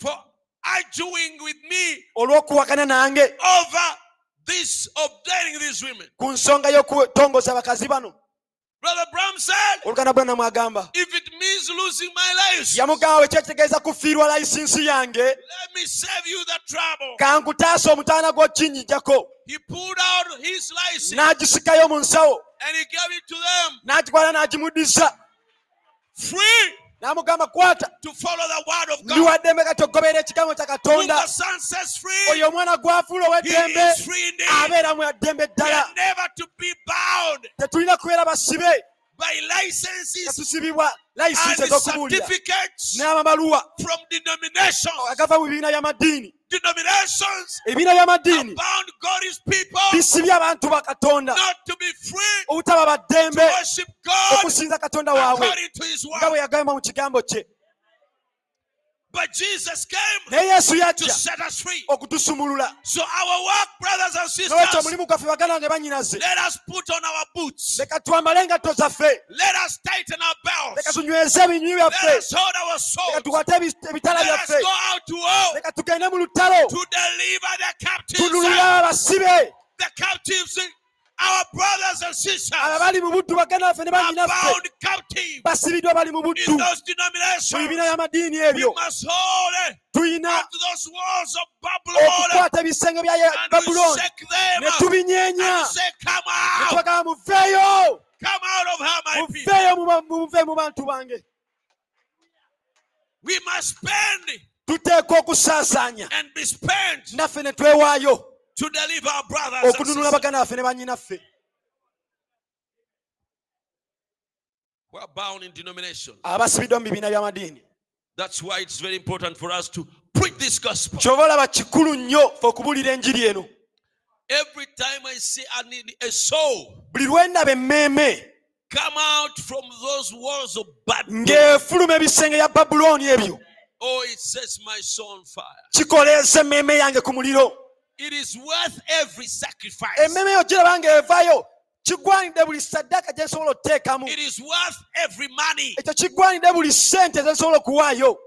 for arguing with me olw'okuwakana nange. over this ordaining these women. ku nsonga y'okutongoza abakazi bano oluganda bwe namwagamba yamugamba wekyekitegeeza kufiirwa layisinsi yange kankutaasa omutaana gw'okinyijjako n'agisikayo mu nsawo n'agikwala n'agimuddiza. N'amugamba kwata. To follow the word of God. ndiwaddembe kati ekigambo kya katonda. the Son free, oyo omwana gwafuula he ow'eddembe free indeed. ddembe We are never to be bound. Tetulina kubeera basibe by licenses layisinsi ez'okubuulira certificates n'amabaluwa from denominations. agava mu bibiina by'amadiini Denominations ebibiina by'amadiini bound God's people bisibye abantu ba katonda. not to be free obutaba to baddembe worship God okusinza katonda waabwe. according to His nga bwe yagamba mu kigambo kye But naye yesu yajja okutusumulula. Nolwekyo mulimu gwaffe baganange banyinaze. leka twambale engatto zaffe. Leka tunyweze ebinywi byaffe. Leka tukwate ebitala byaffe. leka tugende mu lutalo. tunulira abasibe abali mu buddu baganaffe ne bangi naffe. basibiddwa bali mu buddu mu by'amadiini ebyo. tulina okukwata ebisenge bya babulooni ne tubinyeenya. ne tubagamba muveeyo muveeyo muve mu bantu bange. Tuteekwa okusaasaanya. naffe ne twewaayo. To deliver our brothers okununula baffe ne bannyinaffe who are bound in denominations. abasibiddwa mu bibiina by'amadiini That's why it's very important for us to preach this gospel. kyova olaba kikulu nnyo fe okubuulira enjiri eno Every time I say I need a soul, buli lwe ndaba emmeeme come out from those walls of Babylon. ng'efuluma ebisenge bya babulooni ebyo Oh, it sets my soul on fire. It is worth every sacrifice. emmeeme yo giraba ng'evaayo kigwanidde buli saddaaka gyesobola okuteekamu It is worth every money. ekyo kigwanidde buli ssente zesobola okuwaayo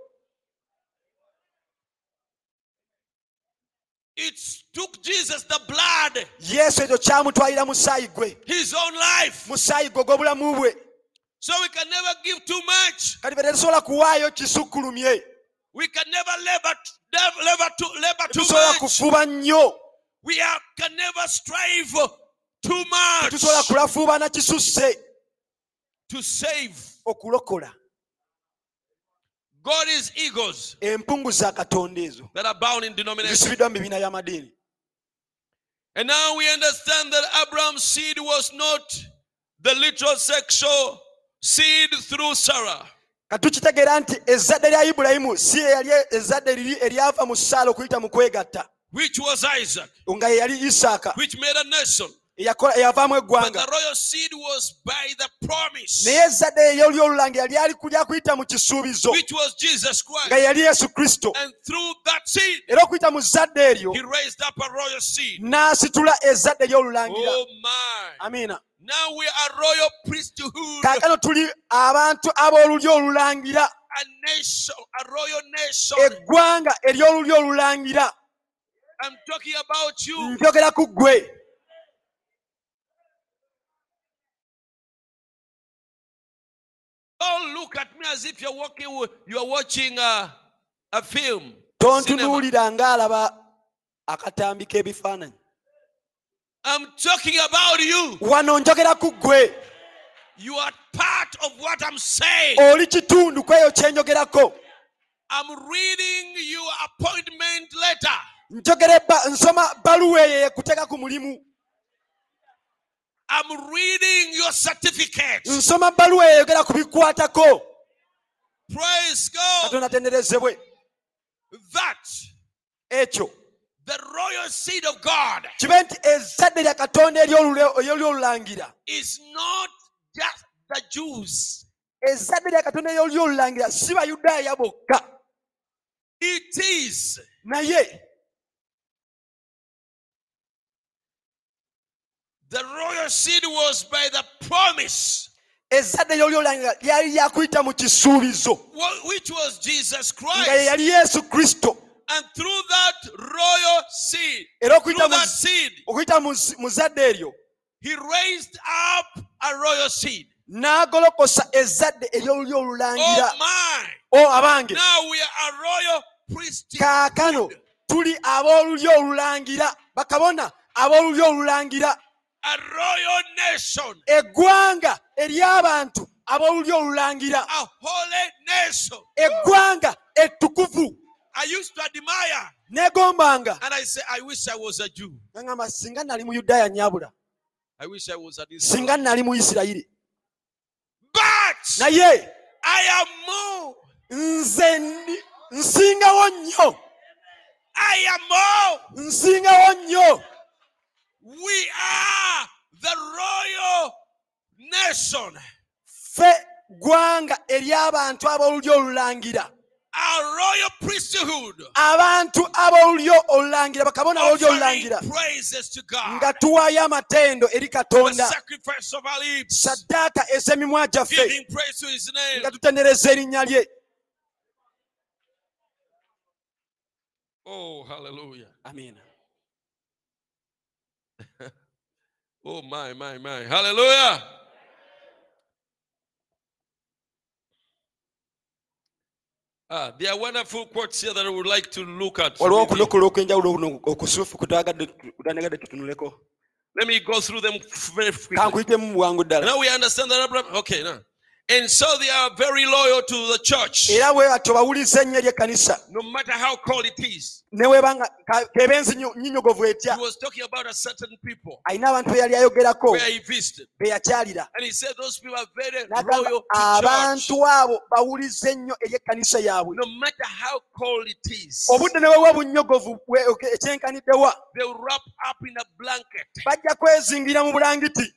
It took Jesus the blood, yesu ekyo kyamutwalira musaayi gwe his own life. musaayi gwe ogw'obulamu bwe So we can never give too much. kati fe tetusobola kuwaayo kisukkulumye We can never labor, labor, too, labor too much. kufuba nnyo We are, can never strive uh, too much tetusobola kulafuubana kisusse to save. okulokola God is egos empungu za katonda ezo that are bound in denomination. zisibiddwa mu bibiina by'amadiini And now we understand that Abraham's seed was not the literal sexual seed through Sarah. Katukitegeera nti ezzadde lya ibulayimu si eyali ezzadde liri eryava mu saala okuyita mu kwegatta which was Isaac, nga ye yali isaaka which made a nation. eyakola- eyavaamu But eggwanga the royal seed was by the promise, naye ezzadde eryo ly'olulangira lyali kulya kuyita mu kisuubizo which was Jesus nga Christ. yali yesu kristo And through that seed, era okuyita mu zzadde eryo he raised up a royal seed. n'asitula ezzadde ery'olulangira Oh my. amiina Kaakano tuli abantu ab'olulyo olulangira. Eggwanga ery'olulyo olulangira. Njogera ku ggwe. Don't look at me as if you're walking, you're watching a, a film. tontunuulira ng'alaba akatambi k'ebifaananyi I'm talking about you. wano njogera ku ggwe You are part of what I'm saying. oli kitundu ku eyo kye njogerako I'm reading your appointment letter. njogera ebba- nsoma baluwa eyo ekuteeka ku mulimu I'm reading your certificate. nsoma baluwa eyo eyogera ku bikwatako Praise God. katonda atenderezebwe That ekyo the royal seed of God kibe nti ezzadde lya katonda ery'olulangira is not just the Jews. ezzadde lya katonda ery'olulangira si bayudaaya bokka It is naye the royal seed was by the promise, ezzadde ery'olulangira lyali lyakuyita mu kisuubizo which was Jesus nga ye Christ. yali yesu kristo And through that royal seed, era through that seed, okuyita mu zadde eryo he raised up a royal seed. n'agolokosa ezzadde ery'olulyo olulangira Oh my! o abange Now we are a royal priesthood. kaakano tuli ab'olulyo olulangira bakabona ab'olulyo olulangira A royal nation. eggwanga ery'abantu ab'olulyo olulangira A holy nation. eggwanga ettukuvu I used to admire neegombanga and I say, I wish I was a Jew. naŋamba singa nali mu yudaaya nyabula I wish I was a singa nali mu isirayiri But naye I am more. nze ndi- nsingawo nnyo I am more. nsingawo nnyo We are the royal nation. ffe ggwanga ery'abantu ab'olulyo olulangira Our royal priesthood. abantu ab'olulyo olulangira bakabona ab'olulyo olulangira Offering praises to God. nga tuwaayo amatendo eri The katonda sacrifice of our lips. saddaaka ez'emimwa gyaffe Giving praise to his name. nga tutendereza erinnya lye Oh, hallelujah. amiina Oh, my, my, my. Hallelujah. Ah, there are wonderful quotes here that I would like to look at. Waliwo with you. okulokola okw'enjawulo kuno okusuufu kutwandigadde tutunuleko Let me go through them very quickly. kankuyitemu bwangu ddala Now we understand that Abraham. Okay, now. And so they are very loyal to the church, era bwe batyo bawuliza ennyo ery'ekkanisa no matter how cold it is. newebanga keba ensinyinyogovu etya? Alina abantu be yali ayogerako be yakyalira. Abantu abo bawuliza ennyo eri ekkanisa yaabwe obudde ne wewa bunyogovu ekyenkaniddewa bajja kwezingira mu bulangiti.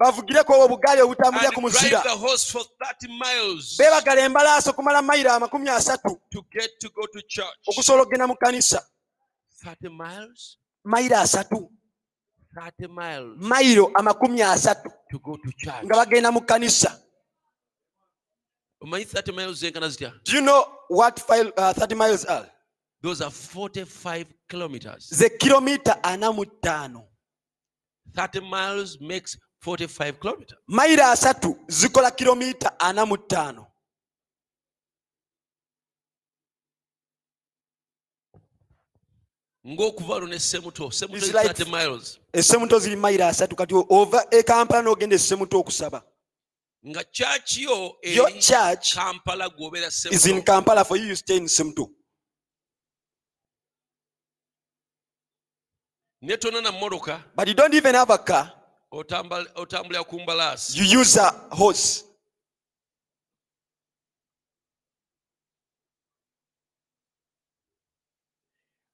And set on a bobsleigh ba- sled bav- be- bavugireko obugaali obutambulira ku and muzira drive the horse for 30 miles beebagala embalaasi okumala mayiro amakumi asatu to get to go to church. okusobola okgenda mu kkanisa 30 miles? mayiro asatu. 30 miles mayiro amakumi asatu to go to church. nga bagenda mu kkanisa omanyi 30 miles zenkana zitya? Do you know what file, uh, 30 miles are? Those are 45 kilometers. Ze kilomita ana mu ttaano. 30 miles makes 45 kilometers. Mayiro asatu zikola kilomita ana mu ttaano. Ng'okuva wano ne semuto. Semuto It's is like- 30 miles essemuto ziri mayiro asatu kati ova e kampala n'ogenda essemuto okusaba. Nga church yo eri church kampala gwobeera is in kampala for you you stay in semuto. Ne tona na mmotoka. But you don't even have a car otambulira ku you use a horse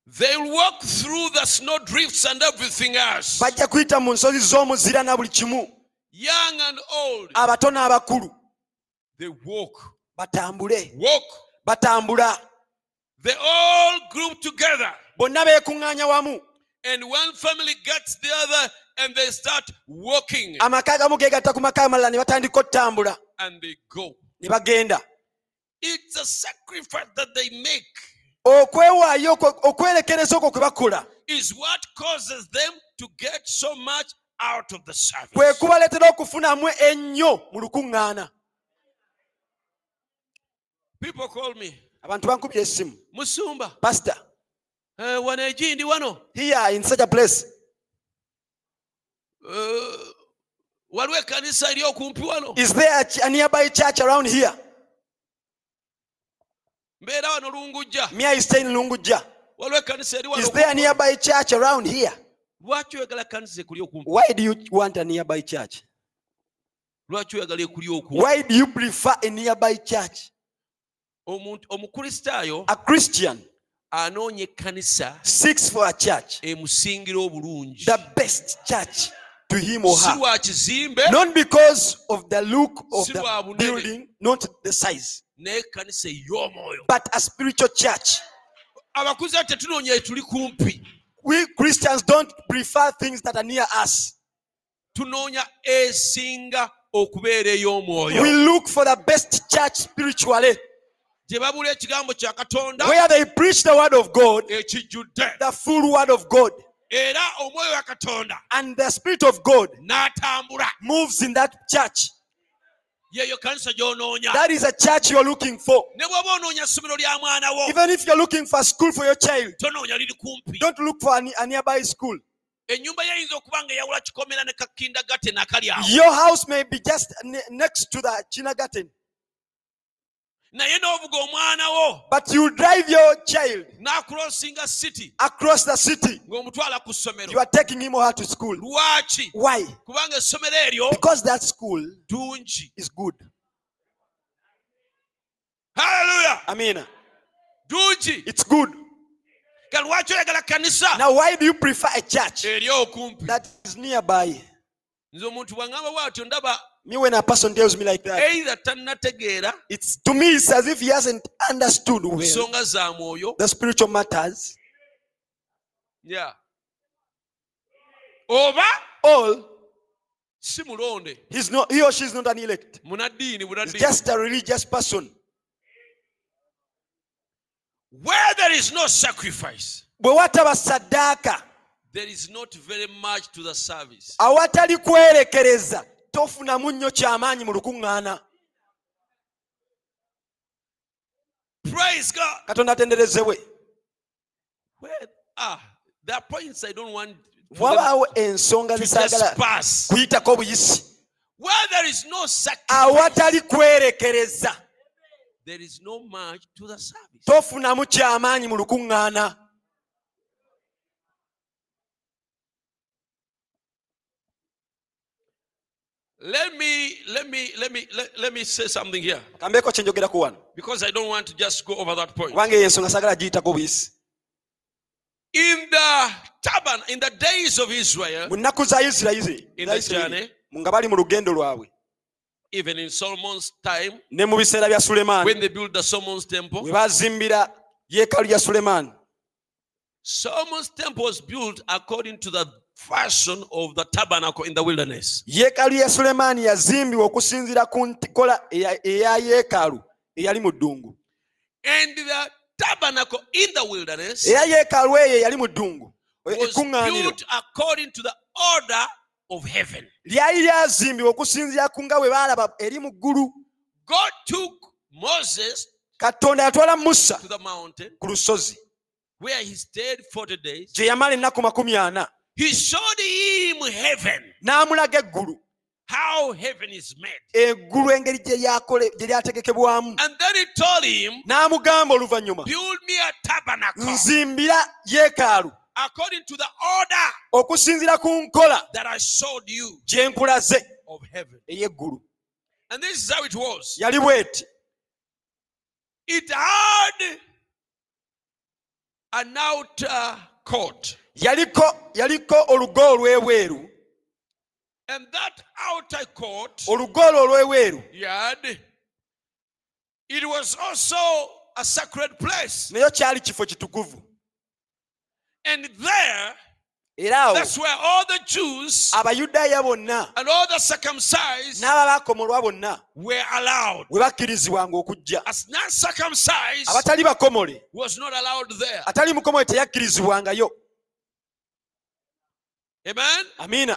They'll walk through the snow drifts and everything else. bajja kuyita mu nsozi z'omuzira na buli kimu Young and old, abato n'abakulu they walk. batambule Walk. batambula They all group together. bonna beekuŋŋaanya wamu And one family gets the other and they start walking. amaka agamu geegatta ku maka amalala ne batandika okutambula And they go. ne bagenda. It's a sacrifice that they make, okwewaayo okwerekereza okwo kwe bakola is what causes them to get so much out of the kwe service. kubaleetera okufunamu ennyo mu lukuŋŋaana. People call me, abantu bankubira essimu Musumba, pastor. Eh, wano egindi wano. here in such a place waliwo ekkanisa eri okumpi wano. is there a, nearby church around here Mbeera wano Lungujja. me i stay in lungujja Waliwo ekkanisa eri is there a nearby church around here Lwaki oyagala ekkanisa ekuli okumpi? why do you want a nearby church Lwaki oyagala ekuli okumpi? why do you prefer a nearby church Omuntu omukristaayo a christian anoonya ekkanisa seeks for a church emusingira obulungi. the best church to him or her. Not because of the look of the building not the size. Ey'omwoyo. but a spiritual church. Abakuza tetunoonya etuli we christians don't prefer things that are near us. Tunoonya esinga okubeera we look for the best church spiritually. Gye babula ekigambo kya katonda? Where they preach the word of god ekijjudde the full word of god era omwoyo wa katonda. And the spirit of god moves in that church. Yeeyo kanisa gy'onoonya. That is a church you're looking for. Ne bw'oba onoonya ssomero lya mwana wo even if you're looking for a school for your child tonoonya liri kumpi. don't look for a, a nearby school. Ennyumba yeyinza okuba nga eyawula kikomera ne kakindagaten akali awo. Your house may be just next to the kindergarten naye n'ovuga omwana wo. But you drive your child n'akulosinga city. across the city. Ng'omutwala ku ssomero. You are taking him or her to school. Lwaki? Why? Kubanga essomero eryo because that school ddungi. is good. Haleluya amen ddungi. It's good. Lwaki oyagala kanisa now why do you prefer a church eri okumpi. that is nearby? Nze omuntu bwangamba bwatyo ndaba me when a person tells me like that either tannategeera it's to me it's as if he hasn't understood well nsonga za mwoyo. the spiritual matters. Yeah. oba all si mulonde. he's not he or she is not an elect. Munaddiini he's bunaddiini just a religious person. Where there is no sacrifice bwe wataba saddaaka there is not very much to the service. awatali kwerekereza tofunamu nnyo kyamaanyi mu lukuŋŋaana. Katonda atenderezebwe wabaawo ensonga zesaagala kuyitako obuyisi. Awatali kwerekereza. tofunamu kyamaanyi mu lukuŋŋaana. Let me let me let me let, let me say something here kambeeko kye njogeraku wano because I don't want to just go over that point. kubanga eyo ensonga sagala giyitako buyisi In the tabernacle, in the days of Israel, mu za isirayiri In the journey. nga mu lugendo lwabwe even in Solomon's time, ne mu biseera bya when they built the Solomon's temple, bwe bazimbira yeekaalu ya sulemaani Solomon's temple was built according to the fashion of the tabernacle in the wilderness. yeekaalu ya sulemaani yazimbibwa okusinziira ku nkola eya yeekaalu eyali mu ddungu And the tabernacle in the wilderness era yeekaalu eyo eyali mu ddungu according to the order of heaven. lyali lyazimbibwa okusinziira ku nga bwe baalaba eri mu ggulu God took Moses katonda yatwala musa to the mountain ku lusozi where he stayed 40 days. gye yamala ennaku makumi ana He showed him heaven, n'amulaga eggulu how heaven is made. eggulu engeri gye lyategekebwamu And then he told him, n'amugamba oluvannyuma Build me a tabernacle nzimbira yeekaalu according to the order okusinziira ku nkola that I showed you gye nkulaze of heaven. ey'eggulu And this is how it was. yali bweti It had an outer court. Yaliko yaliko olugo olw'ebweru. And that outer court olugo olwo olw'ebweru. Yard, it was also a sacred place. nayo kyali kifo kitukuvu. And there, that's where all the Jews abayudaaya bonna and all the circumcised n'ababaakomolwa bonna were allowed. bwe bakkirizibwanga okujja. As non circumcised abatali bakomole was not allowed there. atali mukomole teyakkirizibwangayo Amen. amiina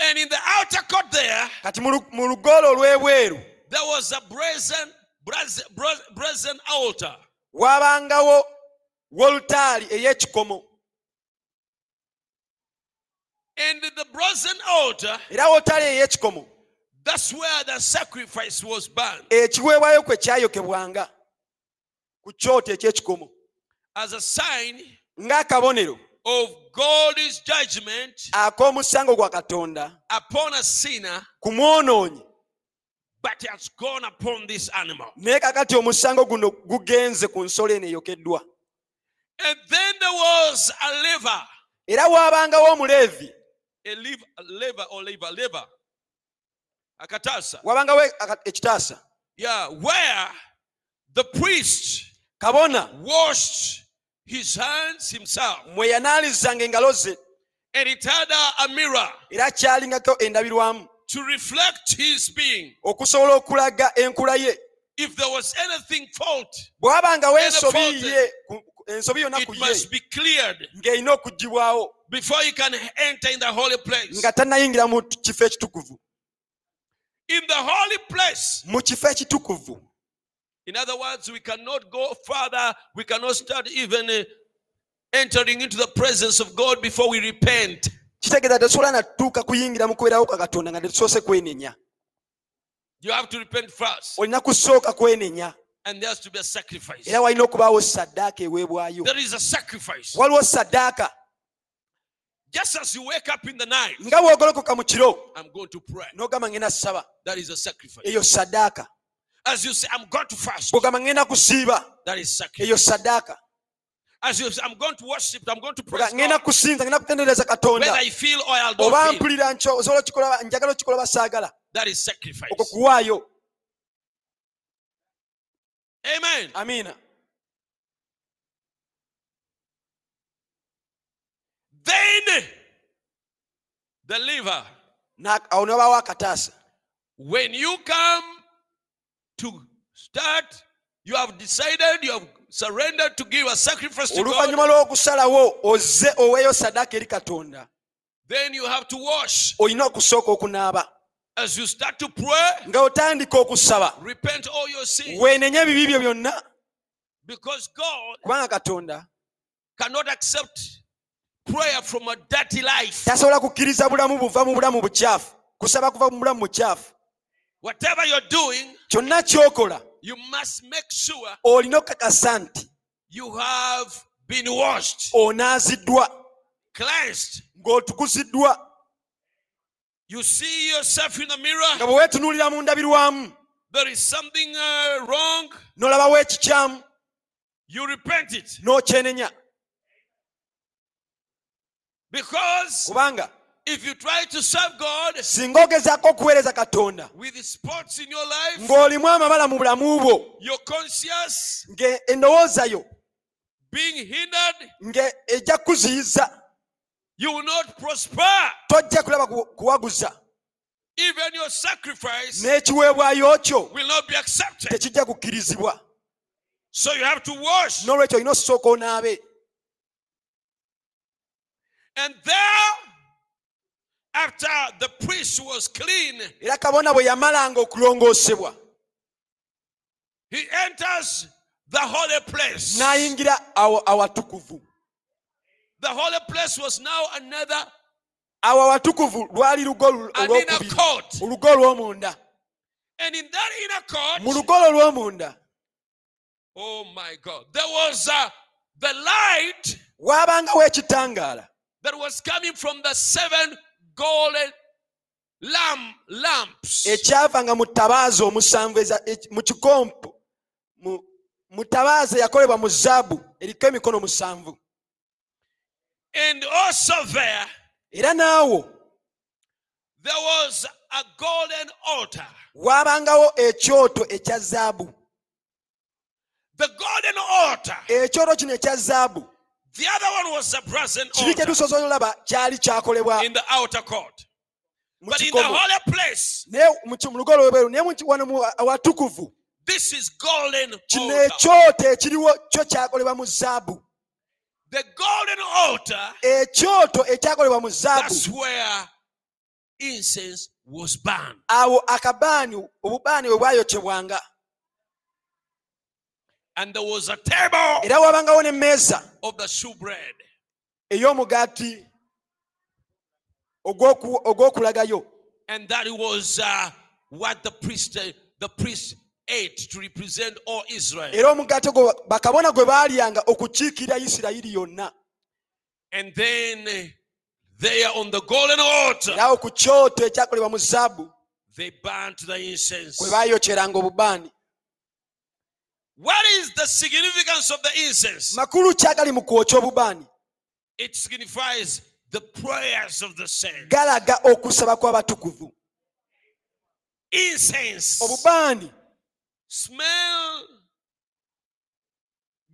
And in the outer court there, kati mu lu- mu lugoola olw'ebweru there was a brazen, brazen, bra- brazen altar. waabangawo wolutaali ey'ekikomo. And the brazen altar, era wolutaali ey'ekikomo. that's where the sacrifice was burned ekiweebwayo kwe kyayokebwanga ku kyoto eky'ekikomo. As a sign ng'akabonero of God's judgment ak'omusango gwa katonda. upon a sinner, ku mwonoonyi but he has gone upon this animal. naye kakati omusango guno gugenze ku nsolo eno eyokeddwa. And then there was a lever, era waabangawo omuleevi a lever, a lever or lever, lever, a katasa. waabangawo ekitaasa Yeah, where the priest kabona. washed his hands himself. mwe yanaalizanga engalo ze And it had a, a mirror era kyalingako endabirwamu to reflect his being. okusobola okulaga enkula ye If there was anything fault, bw'abangawo ensobi ye ensobi yonna ku ye must be cleared ng'erina before you can enter in the holy place. nga tannayingira mu kifo ekitukuvu In the holy place, mu kifo ekitukuvu in other words, we cannot go further. We cannot start even uh, entering into the presence of God before we repent. kitegeeza tesobola natuuka kuyingira mu kubeerawo kwa katonda nga tetusoose kwenenya You have to repent first, olina kusooka kwenenya and there has to be a sacrifice. era walina okubaawo saddaaka eweebwayo There is a sacrifice. waliwo saddaaka Just as you wake up in the night, nga bw'ogolokoka mu kiro I'm going to pray. n'ogamba ngenda kusaba That is a sacrifice. As you say, I'm going to fast. bw'ogamba ngenda kusiiba That is sacrifice. saddaaka As you say, I'm going to worship. I'm going to praise Bw'ogamba God. kusinza ngenda kutendereza katonda I feel or I oba don't feel, mpulira nkyo osobola okikola njagala okikola basaagala that is sacrifice. okwo kuwaayo Amen. amiina Then the liver. Na- awo nebabaawo akataasa When you come to start, you have decided, you have surrendered to give a sacrifice to oluvannyuma lw'okusalawo ozze oweeyo saddaaka eri katonda Then you have to wash. olina okusooka okunaaba As you start to pray, nga otandika okusaba repent all your sins. weenenye ebibi byo byonna Because God kubanga katonda cannot accept prayer from a dirty life. tasobola kukkiriza bulamu buva mu bulamu bukyafu kusaba kuva mu bulamu bukyafu whatever you're doing, kyonna kyokola you must make sure olina okakasa nti you have been washed, onaaziddwa cleansed. ng'otukuziddwa. You see yourself in the mirror, nga bwe weetunuulira mu ndabirwamu there is something uh, wrong, n'olabawo ekikyamu you repent it. n'okyenenya. Because kubanga if you try to serve God singa ogezaako okuweereza katonda. with spots in your life, ng'olimu amabala mu bulamu bwo. ng'endowooza yo ng'ejja kuziyiza. you will not prosper. tojja kulaba ku- kuwaguza. Even your sacrifice n'ekiweebwayo kyo will not be accepted. tekijja kukkirizibwa. So you have to wash. n'olwekyo olina okusooka onaabe after the priest was clean, era kabona bwe yamalanga okulongoosebwa. he enters the holy place. n'ayingira awatukuvu. The holy place was now another awo awatukuvu lwali lugo olu- an inner olwokubiri. olugo olw'omunda. And in that inner mu court, olw'omunda. oh my God, there was uh, the light waabangawo ekitangaala that was coming from the seven golden lamp lamps. ekyavanga mu ttabaaza omusanvu mu kikompo mu ttabaaza eyakolebwa mu zaabu eriko emikono musanvu And also there, era naawo there was a golden altar. waabangawo ekyoto ekya zaabu The golden altar. ekyoto kino ekya zaabu The other one was a brazen kiri kye altar olaba kyali kyakolebwa in the outer court. But in the holy place, naye mu ki- mu naye wano mu awatukuvu this is golden kino altar. ekyoto ekiriwo kyo kyakolebwa mu zaabu The golden altar, ekyoto ekyakolebwa mu zaabu that's where incense was burned. awo akabaani obubaani bwe bwayokyebwanga And there was a table era waabangawo n'emmeeza of the shewbread. ey'omugaati ogw'okulagayo And that was uh, what the priest, uh, the priest ate to represent all Israel. era omugaati ogwo bakabona gwe baalyanga okukiikirira isirayiri yonna And then uh, there on the golden altar, era ku kyoto ekyakolebwa mu zaabu they burnt the incense. kwe baayokyeranga obubaani What is the significance of the incense? makulu kyagali mu kwokya obubaani It signifies the prayers of the saints. galaga okusaba kw'abatukuvu. Incense. Obubaani smell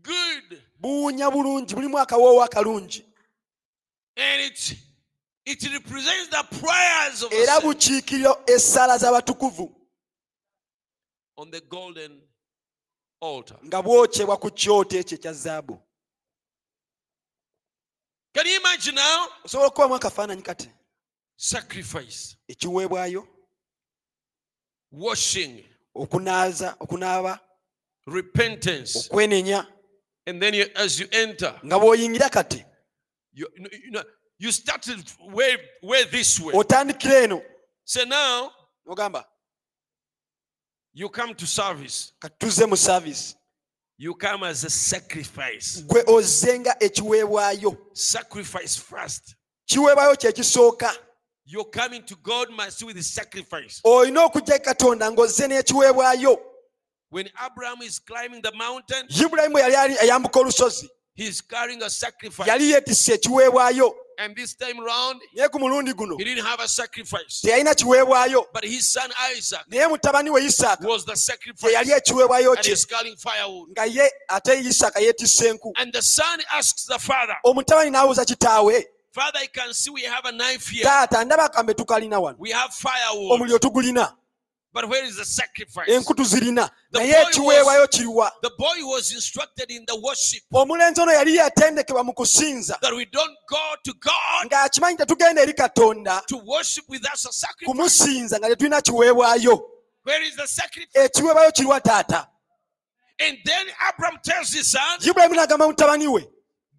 good, buwunya bulungi. Bulimu akawoowo akalungi and it it represents the prayers of the era saints. bukiikirira essaala z'abatukuvu. On the golden altar. nga bwokyebwa ku kyoto ekyo ekya zaabu Can you imagine now? osobola okubamu akafaananyi kati Sacrifice, ekiweebwayo washing, okunaaza okunaaba repentance, okwenenya and then you, as you enter, nga bw'oyingira kati you, you know- you started way way this way. otandikira eno So now ogamba you come to service. katuze mu saavisi You come as a sacrifice. gwe ozzenga ekiweebwayo Sacrifice first. kiweebwayo kye kisooka You're coming to God must with the sacrifice. olina okujja katonda ng'ozze n'ekiweebwayo When Abraham is climbing the mountain, ibulayimu yali ali ayambuka olusozi he's carrying a sacrifice. yali yeetisse ekiweebwayo And this time round, naye ku mulundi guno he didn't have a sacrifice. teyalina kiweebwayo But his son Isaac naye mutabani we isaaka was the sacrifice. ekiweebwayo And kye he's carrying firewood. nga ye ate isaaka yeetisse enku And the son asks the father, omutabani n'abuuza kitaawe Father, I can see we have a knife here. taata ndaba akambe tukalina wano We have firewood. omuliro tugulina But where is the sacrifice? enku tuzirina The naye boy ekiweebwayo kiriwa The boy was instructed in the worship omulenzi ono yali yatendekebwa mu kusinza that we don't go to God ng'akimanyi tetugenda eri katonda to worship with us a sacrifice. kumusinza nga tetulina kiweebwayo Where is the sacrifice? ekiweebwayo kiriwa taata And then Abraham tells his son, ibulayimu n'agamba mutabani we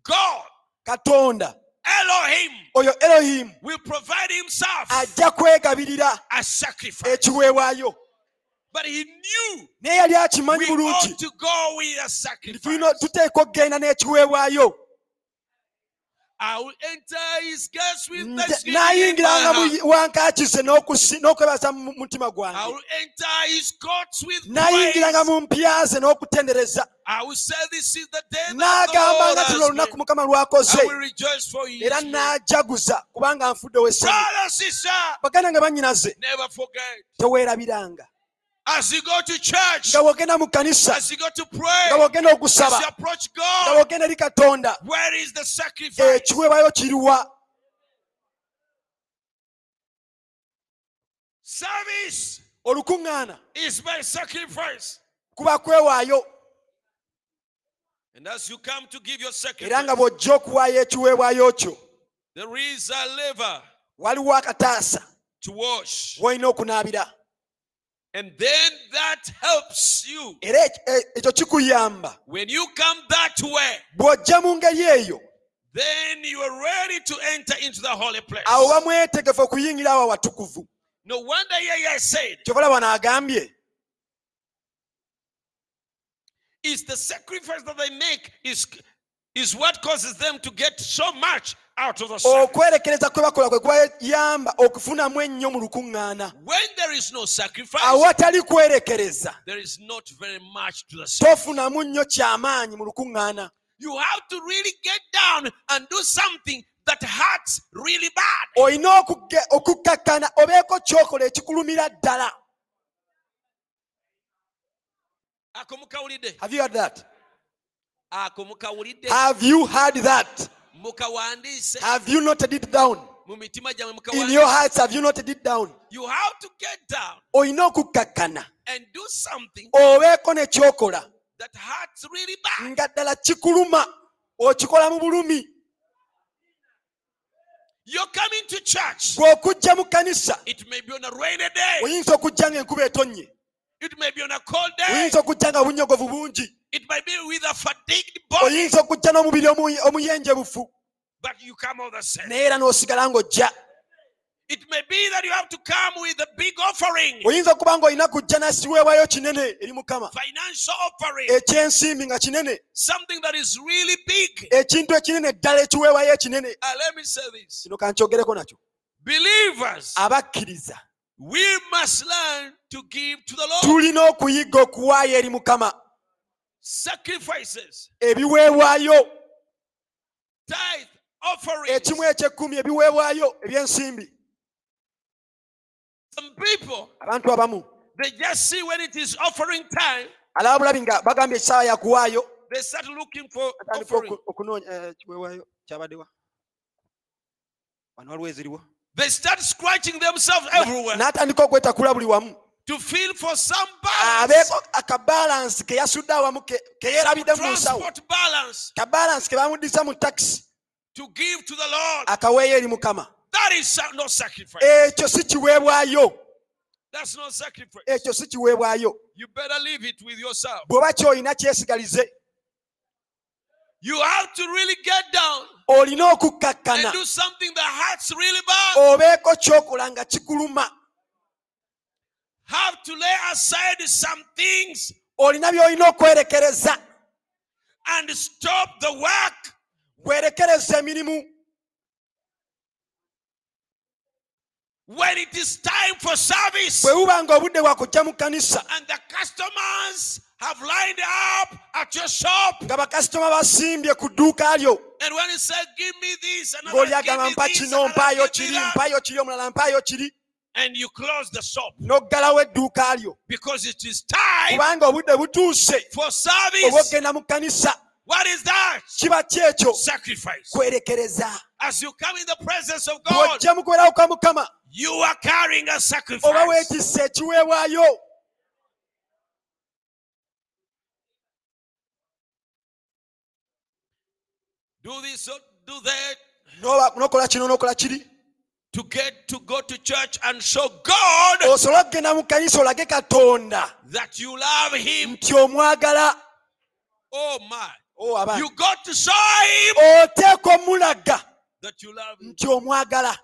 God, katonda Elohim, oyo elohimu will provide himself ajja kwegabirira ekiweebwayo. But he knew naye yali akimanyi bulungi. tulina tuteeka okgenda n'ekiweebwayo I will enter his gates with thanksgiving in my naayingiranga heart. mu wankaakise n'okwebaza mu mutima I will enter his courts with praise. mu mpya ze n'okutendereza I will say this is the day that the Lord has olunaku made. mukama lwakoze I will rejoice for you. era n'ajaguza kubanga nfuddewo essanyu Brother, sister, baganda nga bannyinaze never forget. teweerabiranga nga bw'ogenda mu kkanisa nga bw'ogenda okusaba nga bw'ogenda eri katonda ekiweebayo eh, kiruwa. Olukuŋŋaana kuba kwewaayo. Era nga bw'ojja okuwaayo ekiweebwayo kyo waliwo akataasa w'olina okunaabira. And then that helps you. era ekyo kikuyamba When you come that way, bw'ojja mu ngeri eyo then you are ready to enter into the holy place. awo bamwetegefu okuyingira awo awatukuvu No wonder Yahya said, kyokola bano agambye it's the sacrifice that they make is, is what causes them to get so much okwerekereza kwe bakola kwe kwayamba okufunamu ennyo mu lukuŋŋaana. Awatali kwerekereza. tofunamu nnyo kyamaanyi mu lukuŋŋaana. You have to really get down and do something that hurts really bad. olina okukkakkana obeeko kyokola ekikulumira ddala. Have you heard that? Have you heard that Mukawandiise have you noted it down mu mitima gyamwe in your mukawandiise. hearts have you noted it down You have to get down olina okukkakkana and do something obeeko ne kyokola that hurts really bad. nga ddala kikuluma okikola mu bulumi You're coming to church. gw'okujja mu kkanisa It may be on a rainy day. oyinza okujja ng'enkuba etonnye It may be on a cold day. oyinza okujja nga bunyogovu bungi It might be with a fatigued body. oyinza okujja n'omubiri omuyenjebufu But you come all the same. naye era n'osigala ng'ojja. It may be that you have to come with a big offering, oyinza okuba ng'olina kujja nasiweebwayo kinene eri mukama. Financial offering, ekyensimbi nga kinene. Something that is really big. ekintu ekinene ddala ekiweebwayo ekinene. Uh, let me say this. Kino kankyogereko nakyo. Believers, abakkiriza. we must learn to give to the Lord. Tulina okuyiga okuwaayo eri mukama ebiweebwayo. Ekimu ekyekkumi ebiweebwayo ebyensimbi. Abantu abamu alaba bulabi nga bagambye essaawa yakuwaayo. okunoonya eh, ekiweebwayo kyabaddewa. Wano waliwo eziriwo. N'atandika okwetakula buli wamu. To feel for some balance, akabalansi ke yasudde awamu ke yeerabidde mu nsawo kabalansi ke bamuddisa mu takisi to give to the Lord. akaweeyo eri mukama That is no sacrifice. ekyo si kiweebwayo That's no sacrifice. ekyo si kiweebwayo You better leave it with yourself. bw'oba kyolina kyesigalize You have to really get down olina okukkakkana and do something that hurts really bad. obeeko kyokola nga kikuluma Have to lay aside some things olina by'olina okwerekereza. and stop the work. werekereza emirimu. When it is time for service bwe buba nga obudde mu kkanisa and the customers have lined up at your shop, nga bakasitoma basimbye ku dduuka lyo and when you say, Give me this, another ng'oli give agamba mpa this, kino another mpaayo give me kiri that," kiri omulala mpaayo kiri and you close the shop. N'oggalawo edduuka lyo because it is time kubanga obudde butuuse. for service. obw'okgenda mu kkanisa. What is that? kiba Sacrifice. kwerekereza. As you come in the presence of God, bw'ojja mu kubeerawo kwa mukama you are carrying a oba sacrifice. weetisse ekiweebwayo. Do this or do that. N'oba- n'okola kino n'okola kiri to get to go to church and show God osobola okugenda mu kkanisa olage katonda that you love Him. nti omwagala Oh my. Oh. You got to show Him oteeka omulaga that you love Him. nti omwagala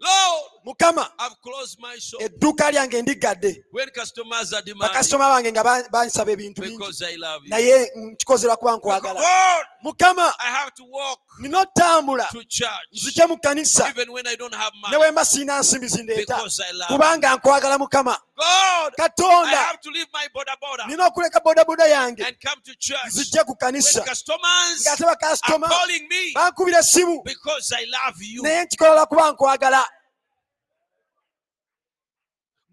Lord, mukama I've closed my shop. edduuka lyange ndigadde When customers are demanding, bakasitoma bange nga ba- bansaba ebintu bingi. because I love you. naye nkikozerwa kuba nkwagala. Mukama nina otambula. nzije mu kanisa. even when I don't have ne wemba siina nsimbi zindeeta. Because I love you. kubanga nkwagala mukama. Katonda have to leave my boda boda nina okuleka bodaboda yange. and come to church. Nzije ku kanisa. Ng'ate bakasitoma bankubira essimu because I love you. naye nkikola kuba nkwagala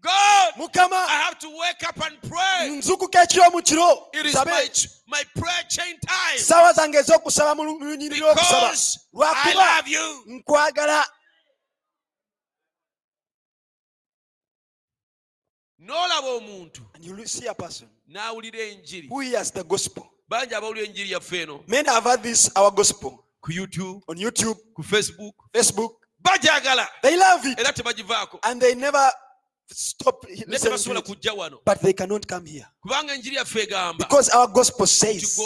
God, mukama I have to wake up and pray. nzukuka ekiro mu kiro. It is my, my prayer chain time. Saawa zange ez'okusaba mu lunyiriri okusaba because I lwakuba love you. nkwagala. N'olaba omuntu and you see a person. N'awulira enjiri. Who hears the gospel? Bangi abawulira enjiri yaffe eno. Many have heard this our gospel. Ku youtube on youtube. ku facebook. Facebook. Bajagala. They love it. Era tebagivaako. And they never stop listening to tebasobola it. kujja wano. But they cannot come here. Kubanga enjiri yaffe egamba because our gospel says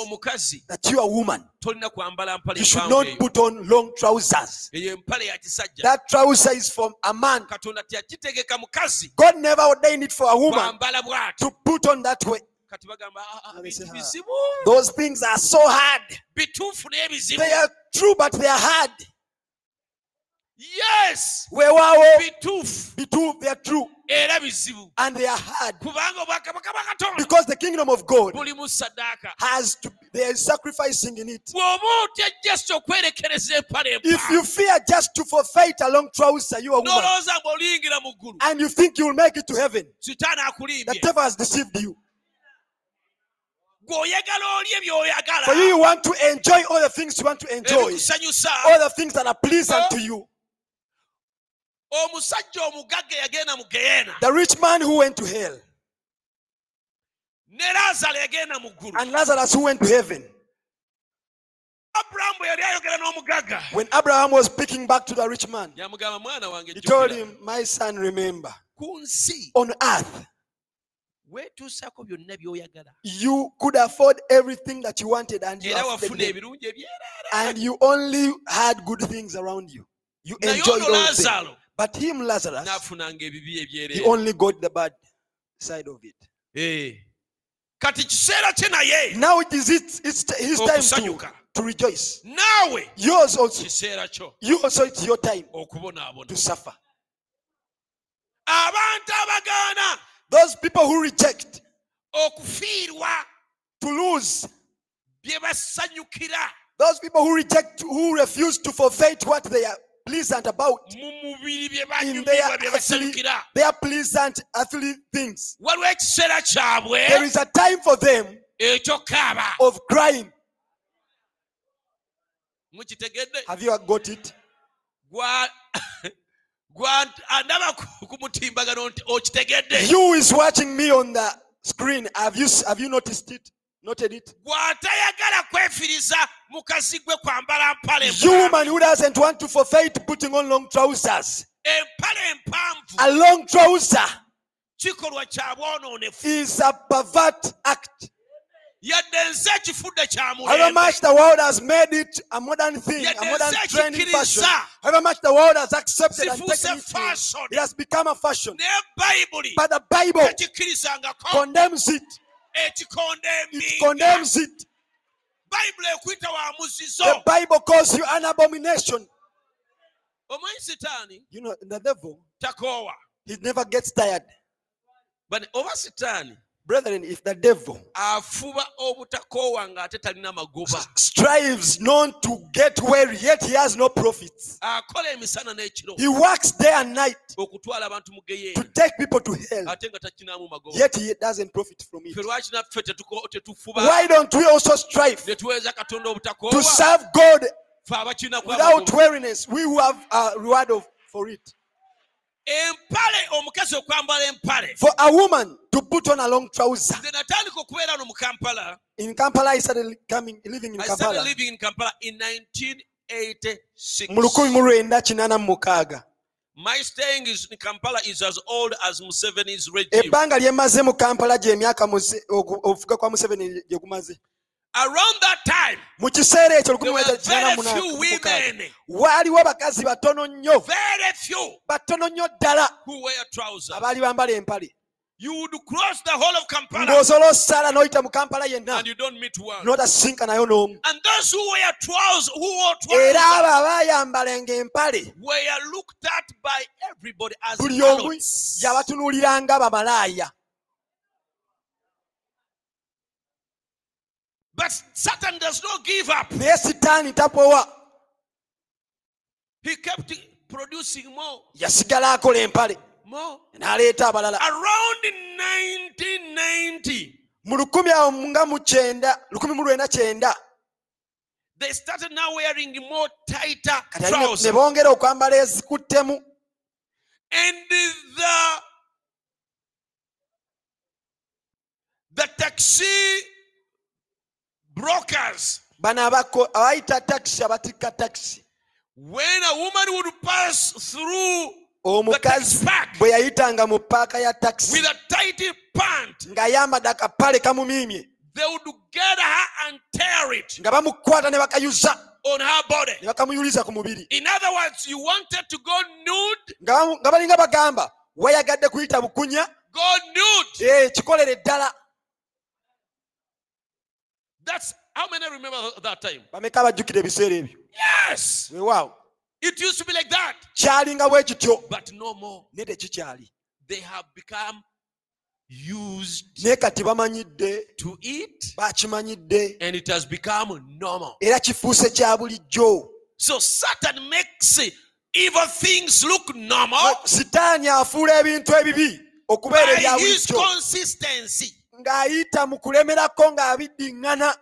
that you are a woman. tolina kwambala mpale you should not put on long trousers. Eyo empale ya kisajja. That trouser is from a man. Katonda teyakitegeka mukazi god never ordained it for a woman to put on that way. "Ah, ah, And they say, bintu "Ah." those things are so hard. Bituufu naye bizibu they are true but they are hard yes! Weewaawo bituufu they are true. Era bizibu. And they are hard. Kubanga obwakabaka bwa katonda. Because the kingdom of god bulimu saddaaka has to there is sacrificing in it. Bw'oba otya just okwerekereza empale if you fear just to forfeit a long trouser you are woman. N'olowooza ng'oliyingira mu ggulu. And you think you will make it to heaven. The devil has deceived you. Gw'oyagala olye by'oyagala. For you you want to enjoy all the things you want to enjoy. all the things that are pleasant to you omusajja omugagga yagenda mu geyeena the rich man who went to hell. Ne laazalo yagenda mu ggulu. And lazarus who went to heaven. Abulamu bwe yali ayogera n'omugagga. When abraham was speaking back to the rich man yamugamba mwana wange he told him my son remember on earth weetuusaako byonna by'oyagala. you could afford everything that you wanted and you era have wafuna them. ebirungi ebyereere and you only had good things around you. You enjoyed all things but him lazarus he only got the bad side of it. Eh. kati kiseera kye naye now it is it, it's his time to, to rejoice. Naawe yours also. kiseera kyo. You also it's your time okubonaabona. to suffer. Abantu abagaana. Those people who reject okufiirwa. to lose. Bye basanyukira. Those people who reject who refuse to forfeit what they are pleasant about mu mubiri bye in their earthly, their pleasant earthly things. Waliwo ekiseera kyabwe there is a time for them of crying. Have you got it? Gwa gwa andaba ku- ku mutimbagano nti okitegedde? You is watching me on the screen. Have you have you noticed it noted it. Gw'atayagala kwefiriza mukazi gwe kwambala mpale you woman who doesn't want to forfeit putting on long trousers. A long trouser kikolwa kya bwonoonefu is a pervert act. Yadde ensi ekifudde kya however much the world has made it a modern thing a modern trend in fashion. However much the world has accepted and taken it, fashion. It has become a fashion. But the bible condemns it it condemns it bayibuli ekuyita wa muzizo the bible calls you an abomination. You know the devil he never gets tired. But over sitaani brethren if the devil afuba obutakoowa ng'ate talina magoba. strives not to get weary yet he has no profits akola emisana n'ekiro. He works day and night okutwala abantu mu to take people to hell ate nga takinaamu magoba. yet he doesn't profit from it. Fe lwaki naffe tetuko- tetufuba? Why don't we also strive ne tuweeza katonda to serve god without weariness? We who have a reward of, for it empale omukazi okwambala empale for a woman to put on a long trouser. Nze natandika okubeera wano mu kampala. In kampala i started coming living in i started kampala. living in kampala in 1986 mu lukumi mu lwenda kinaana mu mukaaga. My staying is in kampala is as old as museveni's regime ebbanga lye maze mu kampala gy'emyaka muze- ogu- obufuga kwa museveni gye gumaze Around that time, mu kiseera ekyo there were very few 1986 women, waaliwo abakazi batono nnyo very few, batono nnyo ddala who wear trousers. abaali bambala empale. You would cross the whole of Kampala ng'osobola osaala n'oyita mu kampala yenna and you don't meet one. n'otasinka nayo n'omu. And those who wear trousers, who wore era abo trousers, abaayambalanga empale were looked at by everybody as buli omu yabatunuuliranga bamalaaya But Satan does not give up. naye sitaani tapowa He kept producing more, yasigala akola empale more. n'aleeta abalala Around 1990, mu lukumi awo nga mu kyenda lukumi mu lwenda kyenda they started now wearing more tighter kati ali ne- ne trousers. bongera okwambala ezikuttemu And the the taxi brokers, bano abako- abayita takisi abatikka takisi when a woman would pass through the omukazi taxi park bwe yayitanga mu paaka ya takisi with a tight pant, ng'ayambadde akapale kamumiimye they would get her and tear it nga bamukwata ne bakayuza on her body. ne bakamuyuliza ku mubiri. In other words, you wanted to go nude, nga bamu- nga balinga bagamba wayagadde kuyita bukunya go nude. Eh, kikolere ddala That's how many remember that time? bameka abajjukira ebiseera ebyo. Yes, weewaawo it used to be like that, kyalinga bwe kityo. But no more. naye tekikyali They have become used naye kati bamanyidde. to it, bakimanyidde. And it has become normal. era kifuuse kya bulijjo. So Satan makes evil things look normal. Sitaani afuula ebintu ebibi okubeera ebya by his bulijjo. consistency. Ng'ayita mu kulemerako ng'abiddiŋŋana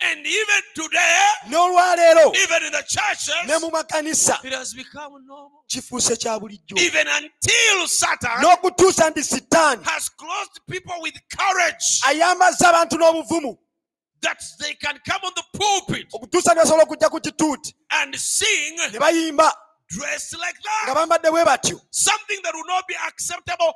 And even today, n'olwaleero even in the ne churches, mu makanisa it has become normal. kifuuse kya bulijjo Even until Satan n'okutuusa nti sitaani has clothed people with courage ayambazza abantu n'obuvumu that they can come on the pulpit okutuusa ne okujja ku kituuti and sing ne bayimba dressed like nga that. bambadde bwe batyo Something that will not be acceptable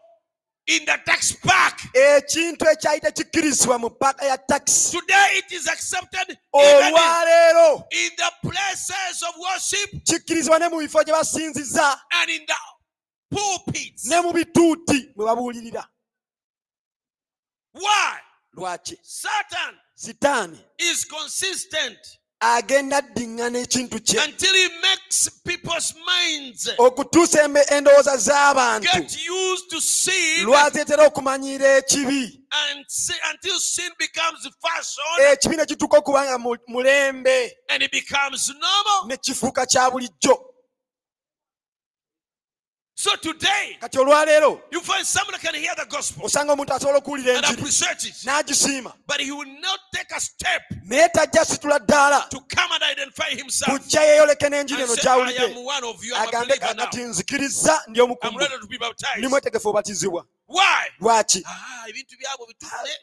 in the tax park. ekintu ekyali tekikkirizibwa mu paaka ya takisi Today it is accepted even in, olwaleero in the places of worship kikkirizibwa ne mu bifo gye basinziza and in the pulpits. ne mu bituuti mwe babuulirira Why? lwaki Satan sitaani is consistent agenda addiŋŋana ekintu kye. Okutuusa endowooza z'abantu. lwazeetera okumanyira ekibi. ekibi ne kituuka okuba nga mulembe ne kifuuka kya bulijjo. So today, kati olwaleero osanga omuntu asobola okuwulira enjiri n'agisiima. Naye tajja situla ddaala kujja yeeyoleke n'enjiri eno gy'awulidde. Agambe kati nzikiriza ndi omukumu ndi mwetegefu obatizibwa lwaki?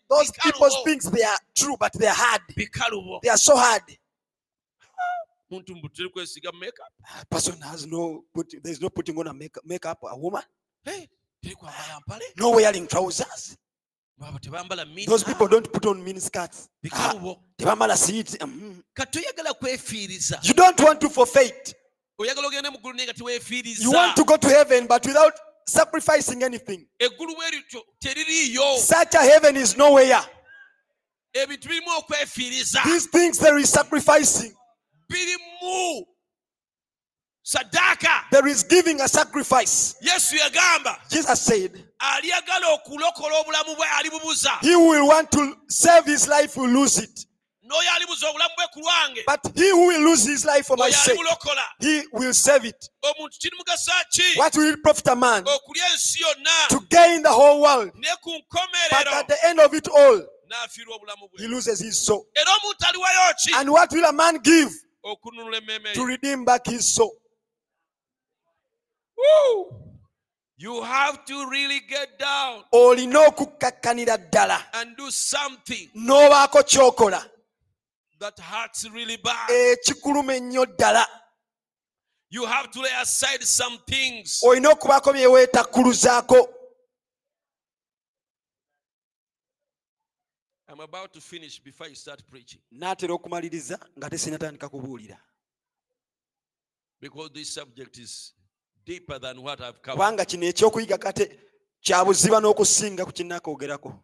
Those people's things they are true but they are hard. They are so hard. Makeup? A person has no put, there's no putting on a make, makeup a woman. Hey, teri kwambala mpale? No wearing trousers. Abo tebambala mini. Those people don't put on mini skirts. Ah, bikalubo tebambala siiti mm. kati oyagala kwefiiriza you don't want to forfeit. Oyagala ogende mu ggulu naye nga you want to go to heaven but without sacrificing anything. Eggulu bwe lityo teririiyo. Such a heaven is nowhere. Ebintu birimu okwefiiriza these things there is sacrificing birimu saddaaka there is giving a sacrifice. Yesu yagamba jesus said aliyagala okulokola obulamu bwe alibubuza. He will want to save his life will lose it. N'oyo alibuza obulamu bwe ku lwange but he who will lose his life for my sake he will save it. Omuntu kirimugasa ki? What will it profit a man okulya ensi yonna. to gain the whole world? Ne ku but at the end of it all he loses his soul. Era omuntu aliwayo ki? And what will a man give okununula emmeeme to redeem back his soul. Woo! you have to really get down olina okukkakkanira ddala. and do something n'obaako kyokola. that hurts really bad. Ekikuluma ennyo ddala. You have to lay aside some things. Olina okubaako bye weetakkuluzaako I'm about to finish before you start preaching. N'atera okumaliriza nga tesinatandika kubuulira. Because this subject is deeper than what I've covered. kubanga kino ekyokuyiga kate kya buziba n'okusinga ku kinakoogerako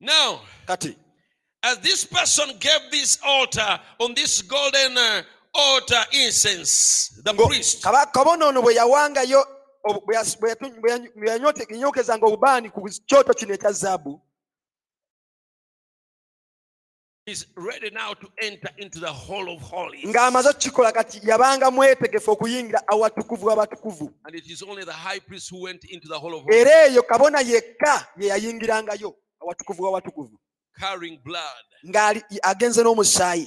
Now, kati as this person gave this altar on this golden uh, altar incense, the priest, kaba- kabona ono bwe yawangayo bweyanyokezanga obubaani ku kyoto kino ekya zaabu ng'amaze okukikola kati yabanga mwetegefu okuyingira awatukuvu w'abatukuvu era eyo kabona yekka ye yayingirangayo awatukuvu w'abatukuvu ng'ali agenze n'omusaayi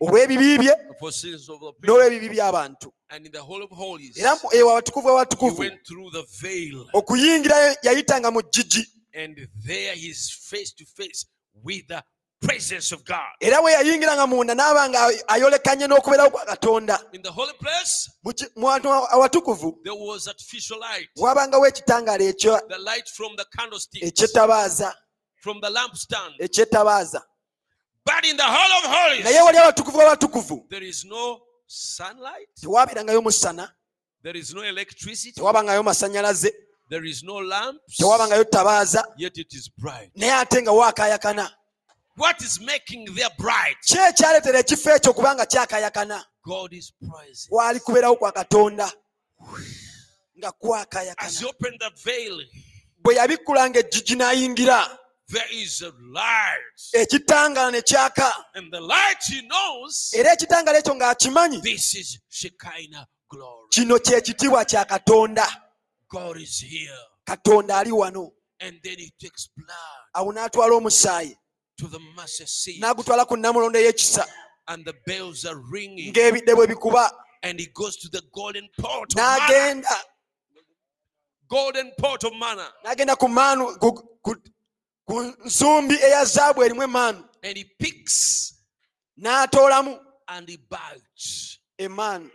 olw'ebibi bye n'olw'ebibi by'abantu. Era ewo abatukuvu abatukuvu okuyingira yayitanga mu jjigi era we yayingiranga munda n'aba nga ayolekanye n'okubeerawo kwa katonda. Mu awatukuvu wabangawo ekitangaala ekyo ekyetabaaza. Ekyetabaaza. But in the hall of holies, naye wali abatukuvu w'abatukuvu there is no sunlight, tewaabeerangayo musana there is no electricity, tewabangayo masanyalaze there is no lamps, tewabangayo tabaaza yet it is bright. naye ate nga waakayakana What is making there bright? ki ekyaleetera ekifo ekyo kubanga kyakayakana God is present. waali kubeerawo kwa katonda nga As kwakayakana you open the veil, bwe yabikkulanga ejjigi n'ayingira there is a light. ekitangaala ne kyaka And the light he knows, era ekitangaala ekyo ng'akimanyi this is Shekinah glory. kino kye kitiibwa kya katonda God is here. katonda ali wano And then he takes blood awo n'atwala omusaayi to the mercy seat. n'agutwala ku nnamulondo ey'ekisa And the bells are ringing. ng'ebidde bwe bikuba And he goes to the golden pot of n'agenda Golden pot of manna. n'agenda ku maanu ku nsumbi eya zaabu erimu emaanu n'atoolamu emaanu